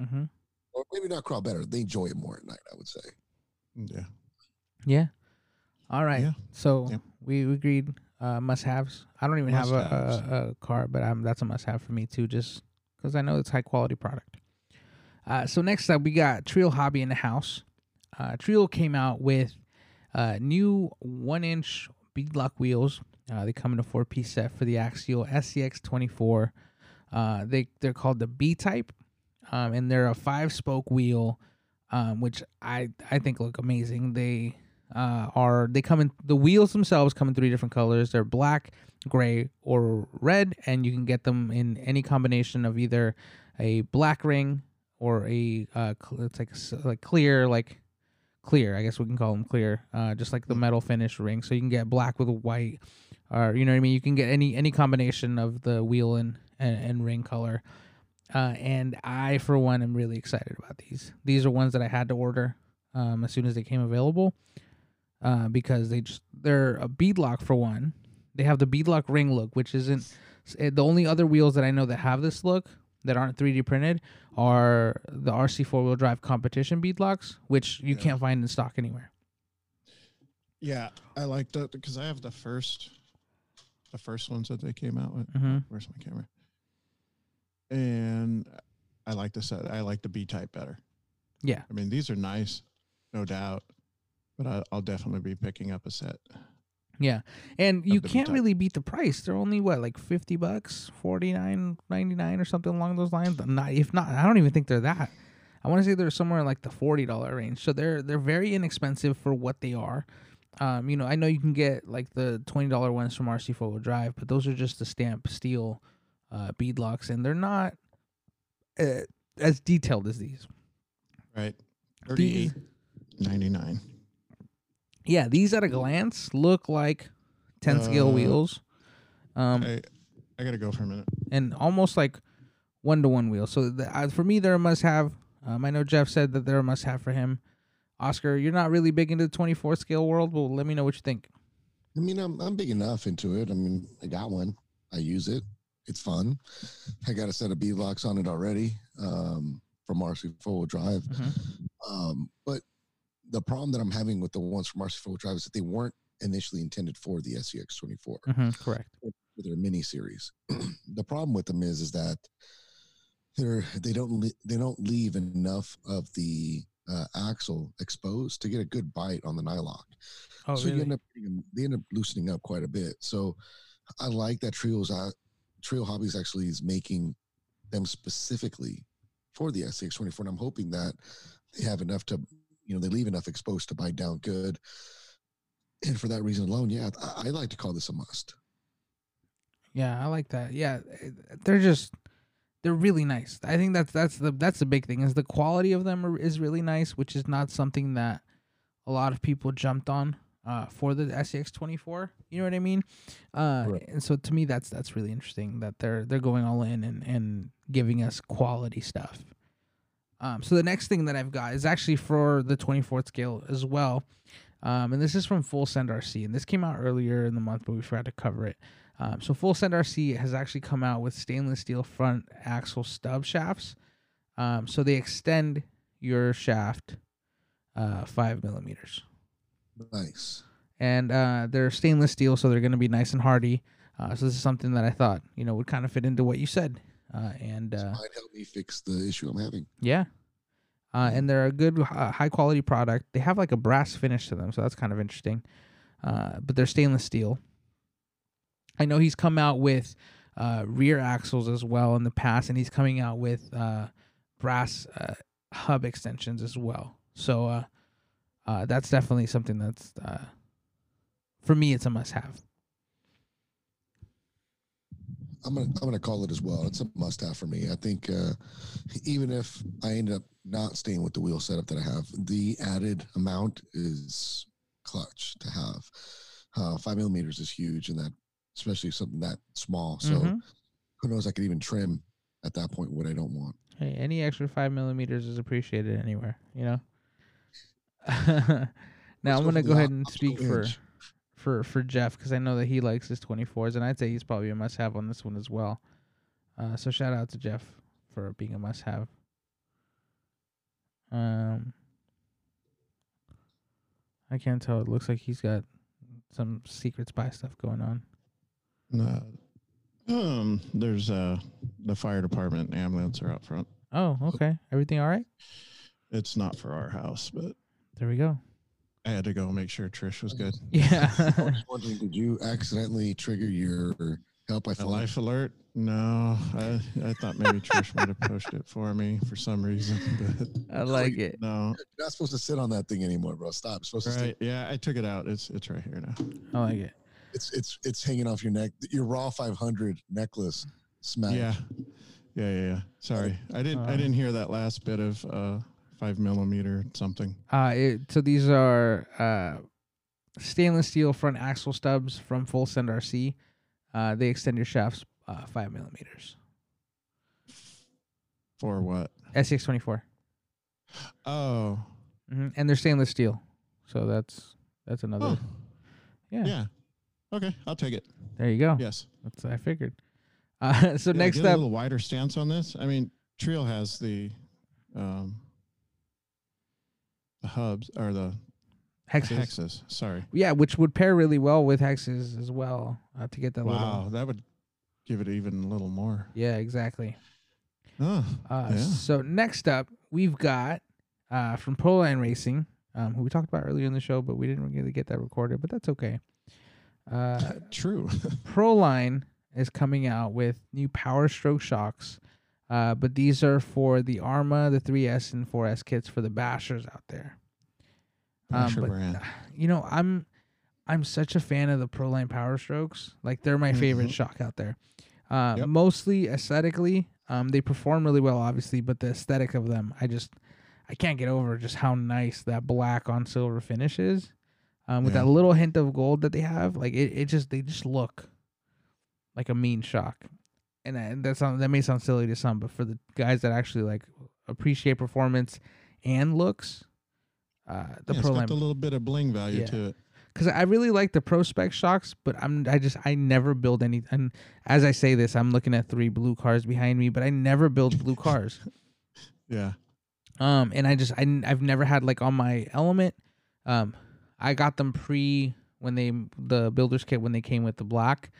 mm-hmm. or maybe not crawl better. They enjoy it more at night. I would say. Yeah. yeah. All right. Yeah. So Yeah. we we agreed. Uh, must haves. I don't even have Must-haves. a, a, a car, but um, that's a must have for me too, just because I know it's high quality product. Uh, so next up, we got Trio Hobby in the house. Uh, Trio came out with uh, new one inch beadlock wheels. Uh, they come in a four piece set for the Axial SCX 24. Uh, they they're called the B type, um, and they're a five spoke wheel, um, which I I think look amazing. They uh, are they come in the wheels themselves come in three different colors. They're black, gray, or red, and you can get them in any combination of either a black ring or a uh, it's like like clear like clear. I guess we can call them clear, uh, just like the metal finish ring. So you can get black with white, or you know what I mean. You can get any any combination of the wheel and and, and ring color. Uh, and I, for one, am really excited about these. These are ones that I had to order um, as soon as they came available uh, because they just they're a beadlock for one. They have the beadlock ring look, which isn't eh, the only other wheels that I know that have this look that aren't 3D printed are the RC four wheel drive competition beadlocks, which you Yeah. can't find in stock anywhere. Yeah, I like that because I have the first, the first ones that they came out with. Mhm. Where's my camera? And I like the set. I like the B type better. Yeah. I mean, these are nice, no doubt, but I, I'll definitely be picking up a set. Yeah, and you can't really beat the price. They're only what like fifty bucks, forty nine ninety nine or something along those lines. Not if not, I don't even think they're that. I want to say they're somewhere in like the forty dollar range. So they're they're very inexpensive for what they are. Um, you know, I know you can get like the twenty dollar ones from RC Four Wheel Drive, but those are just the stamp steel uh, beadlocks, and they're not uh, as detailed as these. Right. These- Thirty-eight ninety-nine. Yeah, these at a glance look like ten scale Uh, wheels. Um, I I gotta go for a minute. and almost like one to one wheels. So the, uh, for me, they're a must have. Um, I know Jeff said that they're a must have for him. Oscar, you're not really big into the 24 scale world. but let me know what you think. I mean, I'm I'm big enough into it. I mean, I got one. I use it. It's fun. I got a set of bead locks on it already um, from RC four wheel drive. Um, but the problem that I'm having with the ones from RC four wheel drive is that they weren't initially intended for the SCX 24 hmm correct. for their mini series. [clears throat] the problem with them is is that they're they don't le- they don't leave enough of the uh, axle exposed to get a good bite on the nylock. Oh, so you end up they end up loosening up quite a bit. So I like that Trio's uh, Trio Hobbies actually is making them specifically for the SCX24, and I'm hoping that they have enough to, you know, they leave enough exposed to bite down good. And for that reason alone, yeah, I, I like to call this a must. Yeah, I like that. Yeah, they're just they're really nice. I think that's that's the that's the big thing is the quality of them are, is really nice, which is not something that a lot of people jumped on uh, for the SCX twenty four. You know what I mean? Uh, Right. And so to me, that's that's really interesting that they're they're going all in and and giving us quality stuff. Um, so the next thing that I've got is actually for the twenty fourth scale as well. Um, and this is from Full Send RC, and this came out earlier in the month, but we forgot to cover it. Um, so Full Send RC has actually come out with stainless steel front axle stub shafts. Um, so they extend your shaft uh, five millimeters, Nice. and uh, they're stainless steel, so they're going to be nice and hardy. Uh, so this is something that I thought you know would kind of fit into what you said, uh, and uh, Might help me fix the issue I'm having. yeah. Uh, and they're a good, uh, high quality product. They have like a brass finish to them, so that's kind of interesting. Uh, but they're stainless steel. I know he's come out with uh, rear axles as well in the past, and he's coming out with uh, brass uh, hub extensions as well. So uh, uh, that's definitely something that's uh, for me. It's a must-have. I'm gonna I'm gonna call it as well. It's a must have for me. I think uh, even if I end up not staying with the wheel setup that I have, the added amount is clutch to have. Uh, five millimeters is huge, and that especially something that small. So Mhm. who knows? I could even trim at that point what I don't want. Hey, any extra five millimeters is appreciated anywhere, you know. [laughs] now I'm Let's gonna for go ahead and speak for inch. For for Jeff because I know that he likes his 24s, and I'd say he's probably a must-have on this one as well. Uh, so shout out to Jeff for being a must-have. Um, I can't tell. It looks like he's got some secret spy stuff going on. No. Um, there's uh the fire department and ambulance are out front. Oh, okay. Everything all right? It's not for our house, but There we go. I had to go make sure Trish was good. [laughs] Yeah. I was wondering, did you accidentally trigger your help? I A felt life alert? No, I I thought maybe Trish might have pushed it for me for some reason, [laughs] but I like it. no. you're not supposed to sit on that thing anymore, bro. Stop. You're supposed to Right? stay. Yeah, I took it out. It's it's right here now. I like it. It's it's it's hanging off your neck. Your raw 500 necklace smacked. Yeah, yeah, yeah. yeah. Sorry, I didn't I Uh, didn't hear that last bit of uh five millimeter something. Uh, it, so these are uh, stainless steel front axle stubs from Full Send RC. Uh, they extend your shafts uh, five millimeters. For what? SX twenty four, Oh, mm-hmm. and they're stainless steel. So that's that's another. oh, Yeah. yeah. Okay, I'll take it. There you go. Yes. That's what I figured. Uh, [laughs] so Yeah, next get a little wider stance on this. I mean, Trio has the um the hubs or the hexes. hexes. Sorry. Yeah, which would pair really well with hexes as well uh, to get that Wow, little. that would give it even a little more. Yeah, exactly. Oh, Uh, Yeah. So next up, we've got uh, from Proline Racing, um, who we talked about earlier in the show, but we didn't really get that recorded, but that's okay. Uh, [laughs] true. [laughs] Proline is coming out with new Power Stroke shocks, uh, but these are for the Arrma, the 3S, and 4S kits for the bashers out there. Um, but, brand. You know, I'm I'm such a fan of the Proline Power Strokes. Like they're my favorite Mhm. shock out there. Uh, Yep. Mostly aesthetically, um, they perform really well, obviously, but the aesthetic of them, I just I can't get over just how nice that black on silver finish is. Um, with Yeah. that little hint of gold that they have, like it, it just they just look like a mean shock. And that, that sound that may sound silly to some, but for the guys that actually like appreciate performance and looks, uh, the yeah, it's Pro Line the little bit of bling value Yeah. to it. because I really like the Pro Spec shocks, but I'm I just I never build any. And as I say this, I'm looking at three blue cars behind me, but I never build blue [laughs] cars. Yeah. Um, and I just I I've never had like on my Element, um, I got them pre when they the builders kit when they came with the black.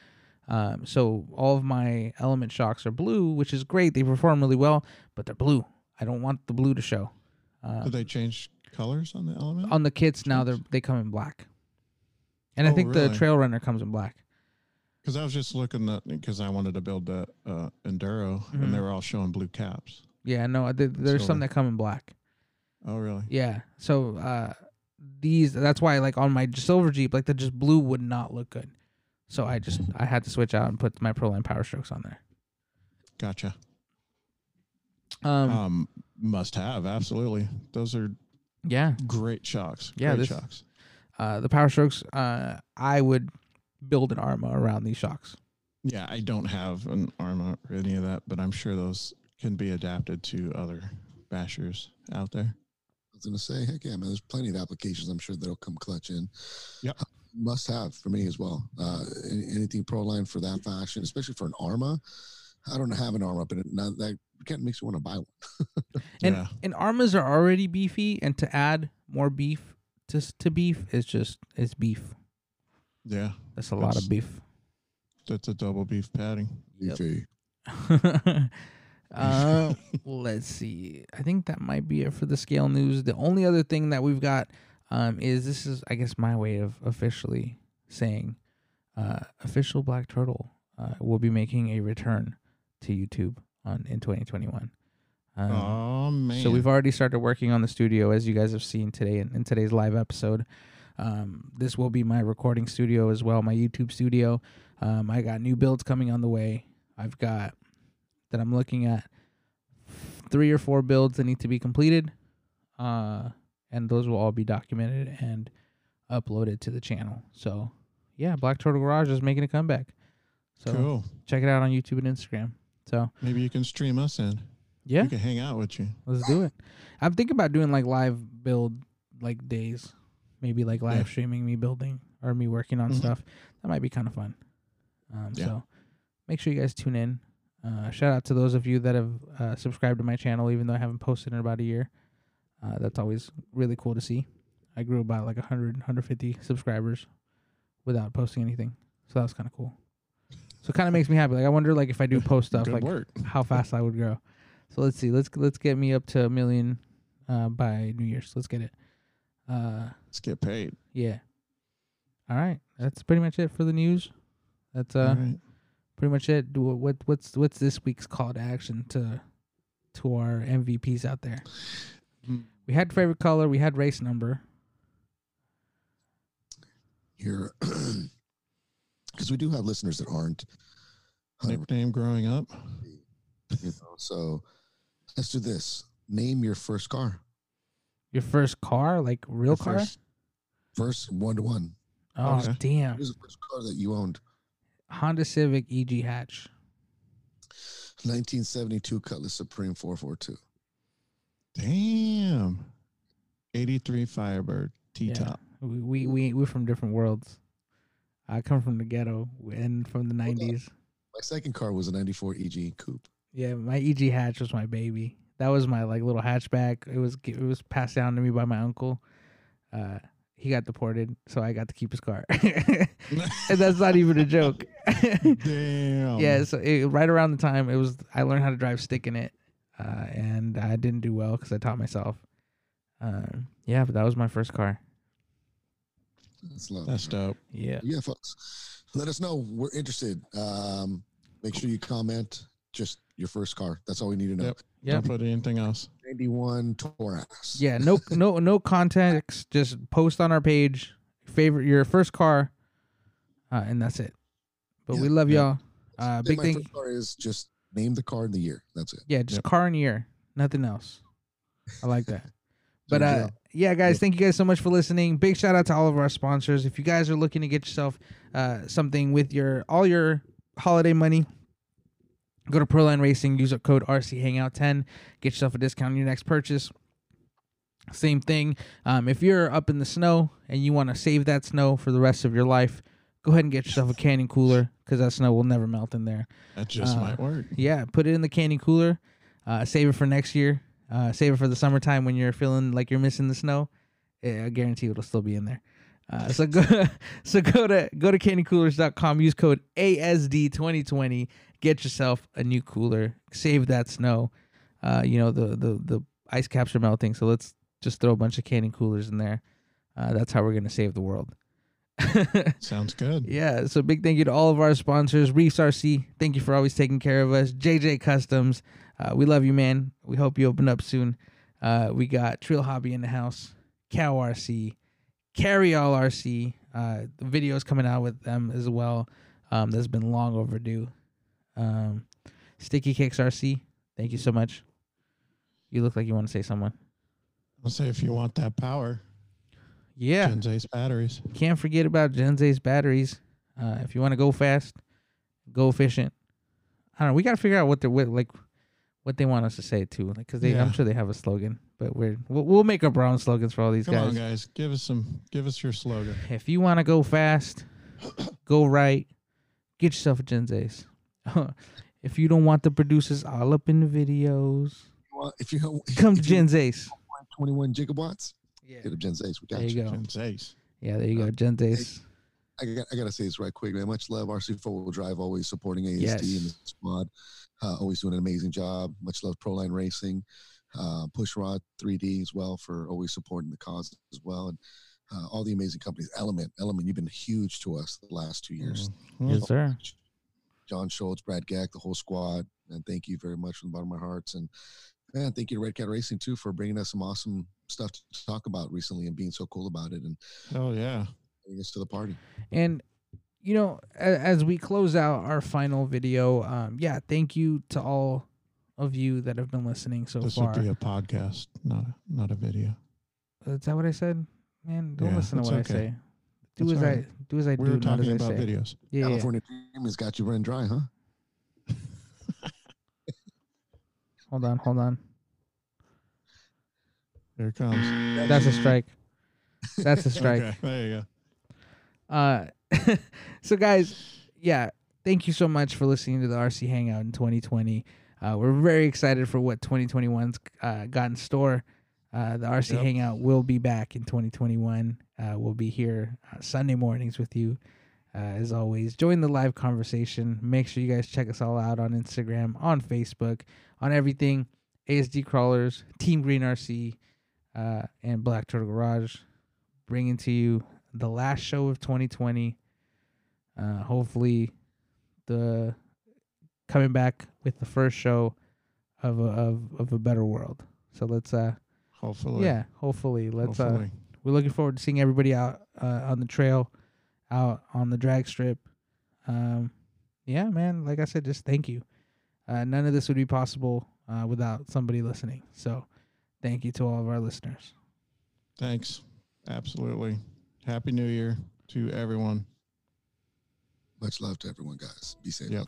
Um, so all of my Element shocks are blue, which is great. They perform really well, but they're blue. I don't want the blue to show. Uh, Did they change colors on the element? on the kits now they they come in black, and I Oh, think the? Trail Runner comes in black. Because I was just looking at because I wanted to build that uh, enduro, Mhm. and they were all showing blue caps. Yeah, no, there, there's some that come in black. Oh, really? Yeah. So uh these that's why like on my silver Jeep, like the just blue would not look good. So I just I had to switch out and put my Proline Power Strokes on there. Gotcha. Um, Um, must have absolutely. Those are yeah. great shocks. Yeah, great this- shocks. Uh the Power Strokes uh I would build an Arrma around these shocks. Yeah, I don't have an Arrma or any of that, but I'm sure those can be adapted to other bashers out there. I was gonna say, heck yeah, man. There's plenty of applications. I'm sure that'll come clutch in. Yep. Must have for me as well. Uh, anything Proline for that fashion, especially for an Arrma. I don't have an Arrma, but it, now that kind of makes me want to buy one. [laughs] And yeah. and Arrmas are already beefy and to add more beef to to beef is just it's beef. Yeah. That's a lot of beef. That's a double beef patty. Yep. [laughs] Uh, let's see. I think that might be it for the scale news. The only other thing that we've got um, is this is, I guess, my way of officially saying uh, official Black Turtle uh, will be making a return to YouTube on in 2021. Um, oh man. so we've already started working on the studio, as you guys have seen today in, in today's live episode. Um, this will be my recording studio as well, my YouTube studio. Um, I got new builds coming on the way. I've got that I'm looking at three or four builds that need to be completed, uh, and those will all be documented and uploaded to the channel. So, yeah, Black Turtle Garage is making a comeback. So cool. check it out on YouTube and Instagram. So Maybe you can stream us in. yeah, We can hang out with you. Let's do it. I'm thinking about doing like live build like days, maybe like live Yeah. streaming me building or me working on Mhm. stuff. That might be kind of fun. Um, Yeah. So make sure you guys tune in. Uh, shout out to those of you that have uh, subscribed to my channel, even though I haven't posted in about a year. Uh, that's always really cool to see. I grew about like 100, 150 subscribers without posting anything, so that was kind of cool. So it kind of makes me happy. Like I wonder, like if I do [laughs] post stuff, Good like work. how fast I would grow. So let's see. Let's let's get me up to a million uh, by New Year's. Let's get it. Uh, Let's get paid. yeah. All right. That's pretty much it for the news. That's uh right. pretty much it. Do what what's what's this week's call to action to to our MVPs out there? Mm. We had favorite color. We had race number. Here, [clears throat] because we do have listeners that aren't. 100%, Nickname growing up. You know, so let's do this. Name your first car. Your first car, like real Your car. first- First one to one. oh Okay. damn! Here's the first car that you owned. Honda Civic EG hatch. 1972 Cutlass Supreme 442. Damn. 83 Firebird T Yeah. top. We we we we're from different worlds. I come from the ghetto and from the nineties. My second car was a 94 EG Coupe. Yeah, my EG hatch was my baby. That was my like little hatchback. It was it was passed down to me by my uncle. Uh, he got deported, so I got to keep his car. [laughs] and that's not even a joke. [laughs] Damn. yeah, so it, right around the time it was, I learned how to drive stick in it, uh, and I didn't do well because I taught myself. Um, yeah, but that was my first car. That's love. That's dope. Yeah, yeah, folks. Let us know. We're interested. Um, make sure you comment just your first car. That's all we need to know. Yep. yeah, Don't put anything else. 91 Taurus. yeah. No, no, no [laughs] context. Just post on our page favorite your first car, uh, and that's it. But we love yeah. y'all. Uh, big my thing. first car is just name the car and the year. That's it. Yeah, just Yep. car and year, nothing else. I like that. [laughs] But uh, yeah, guys, thank you guys so much for listening. Big shout out to all of our sponsors. If you guys are looking to get yourself uh, something with your all your holiday money, go to Proline Racing. Use our code RC Hangout 10 Get yourself a discount on your next purchase. Same thing. Um, if you're up in the snow and you want to save that snow for the rest of your life, go ahead and get yourself a Canyon cooler because that snow will never melt in there. That just Uh, might work. Yeah, put it in the Canyon cooler. Uh, save it for next year. Uh, save it for the summertime when you're feeling like you're missing the snow. Yeah, I guarantee it'll still be in there. Uh, so go [laughs] so go to go to canyoncoolers.com. Use code ASD2020. Get yourself a new cooler. Save that snow. Uh, you know the the the ice caps are melting, so let's just throw a bunch of Canyon coolers in there. Uh, that's how we're gonna save the world. [laughs] Sounds good. Yeah, so big thank you to all of our sponsors. Reefs RC, thank you for always taking care of us. JJ Customs, uh, we love you, man. We hope you open up soon. Uh, we got Trill Hobby in the house, Cow RC, Carry All RC. Uh, the videos coming out with them as well. Um, that's been long overdue. Um, Sticky Kicks RC, thank you so much. You look like you want to say someone. I'll say if you want that power, Yeah. Gen Ace batteries. Can't forget about Gens Ace batteries. Uh, if you want to go fast, go efficient. I don't know. We got to figure out what they're what, like, what they want us to say too. Like, cause they, I'm sure they have a slogan, but we're we'll, we'll make up our own slogans for all these guys. Come guys. on, guys. Give us some. Give us your slogan. If you want to go fast, go right. Get yourself a Gens Ace. [laughs] if you don't want the producers all up in the videos, Well, if you come to if you Gens Ace. want 21 gigawatts, Yeah. get a Gen Ace. We got There you. you go. Gen Ace. Yeah, there you go. Gens Ace. I, got, I gotta say this right quick, man. Much love, RC Four Wheel Drive, always supporting AST Yes. and the squad. Uh, always doing an amazing job. Much love, Proline Racing, uh, Pushrod 3D as well for always supporting the cause as well, and uh, all the amazing companies. Element, Element, you've been huge to us the last two years. Mhm. Yes, sir. John Schultz, Brad Gack, the whole squad, and thank you very much from the bottom of my hearts. And man, thank you to Red Cat Racing too for bringing us some awesome stuff to talk about recently and being so cool about it and Oh yeah. bringing us to the party. And you know, as, as we close out our final video, um, yeah, thank you to all of you that have been listening so This far. This would be a podcast, not a, not a video. Is that what I said? Man, don't Yeah, listen to what okay. I say. Do That's as all I do as I We do, were not talking as I about say. videos. Yeah, yeah. California Dream has got you running dry, huh? Hold on, hold on. Here it comes. That's a strike. That's a [laughs] strike. Okay, there you go. Uh, [laughs] so guys, yeah, thank you so much for listening to the RC Hangout in 2020. Uh, we're very excited for what 2021's uh, got in store. Uh, the RC Yep. Hangout will be back in 2021. Uh, we'll be here uh, Sunday mornings with you. Uh, as always, join the live conversation. Make sure you guys check us all out on Instagram, on Facebook, on everything. ASD Crawlers, Team Green RC, uh, and Black Turtle Garage, bringing to you the last show of 2020. Uh, hopefully, the coming back with the first show of a, of of a better world. So let's uh Hopefully. yeah, hopefully let's uh we're looking forward to seeing everybody out uh, on the trail, out on the drag strip. Um, yeah, man. Like I said, just thank you. Uh, none of this would be possible uh, without somebody listening. So, thank you to all of our listeners. Thanks. Absolutely. Happy New Year to everyone. Much love to everyone, guys. Be safe. Yep.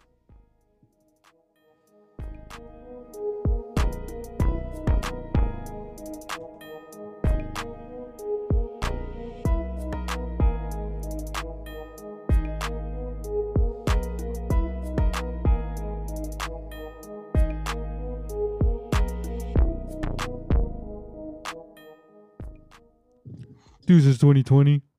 Deuces 2020.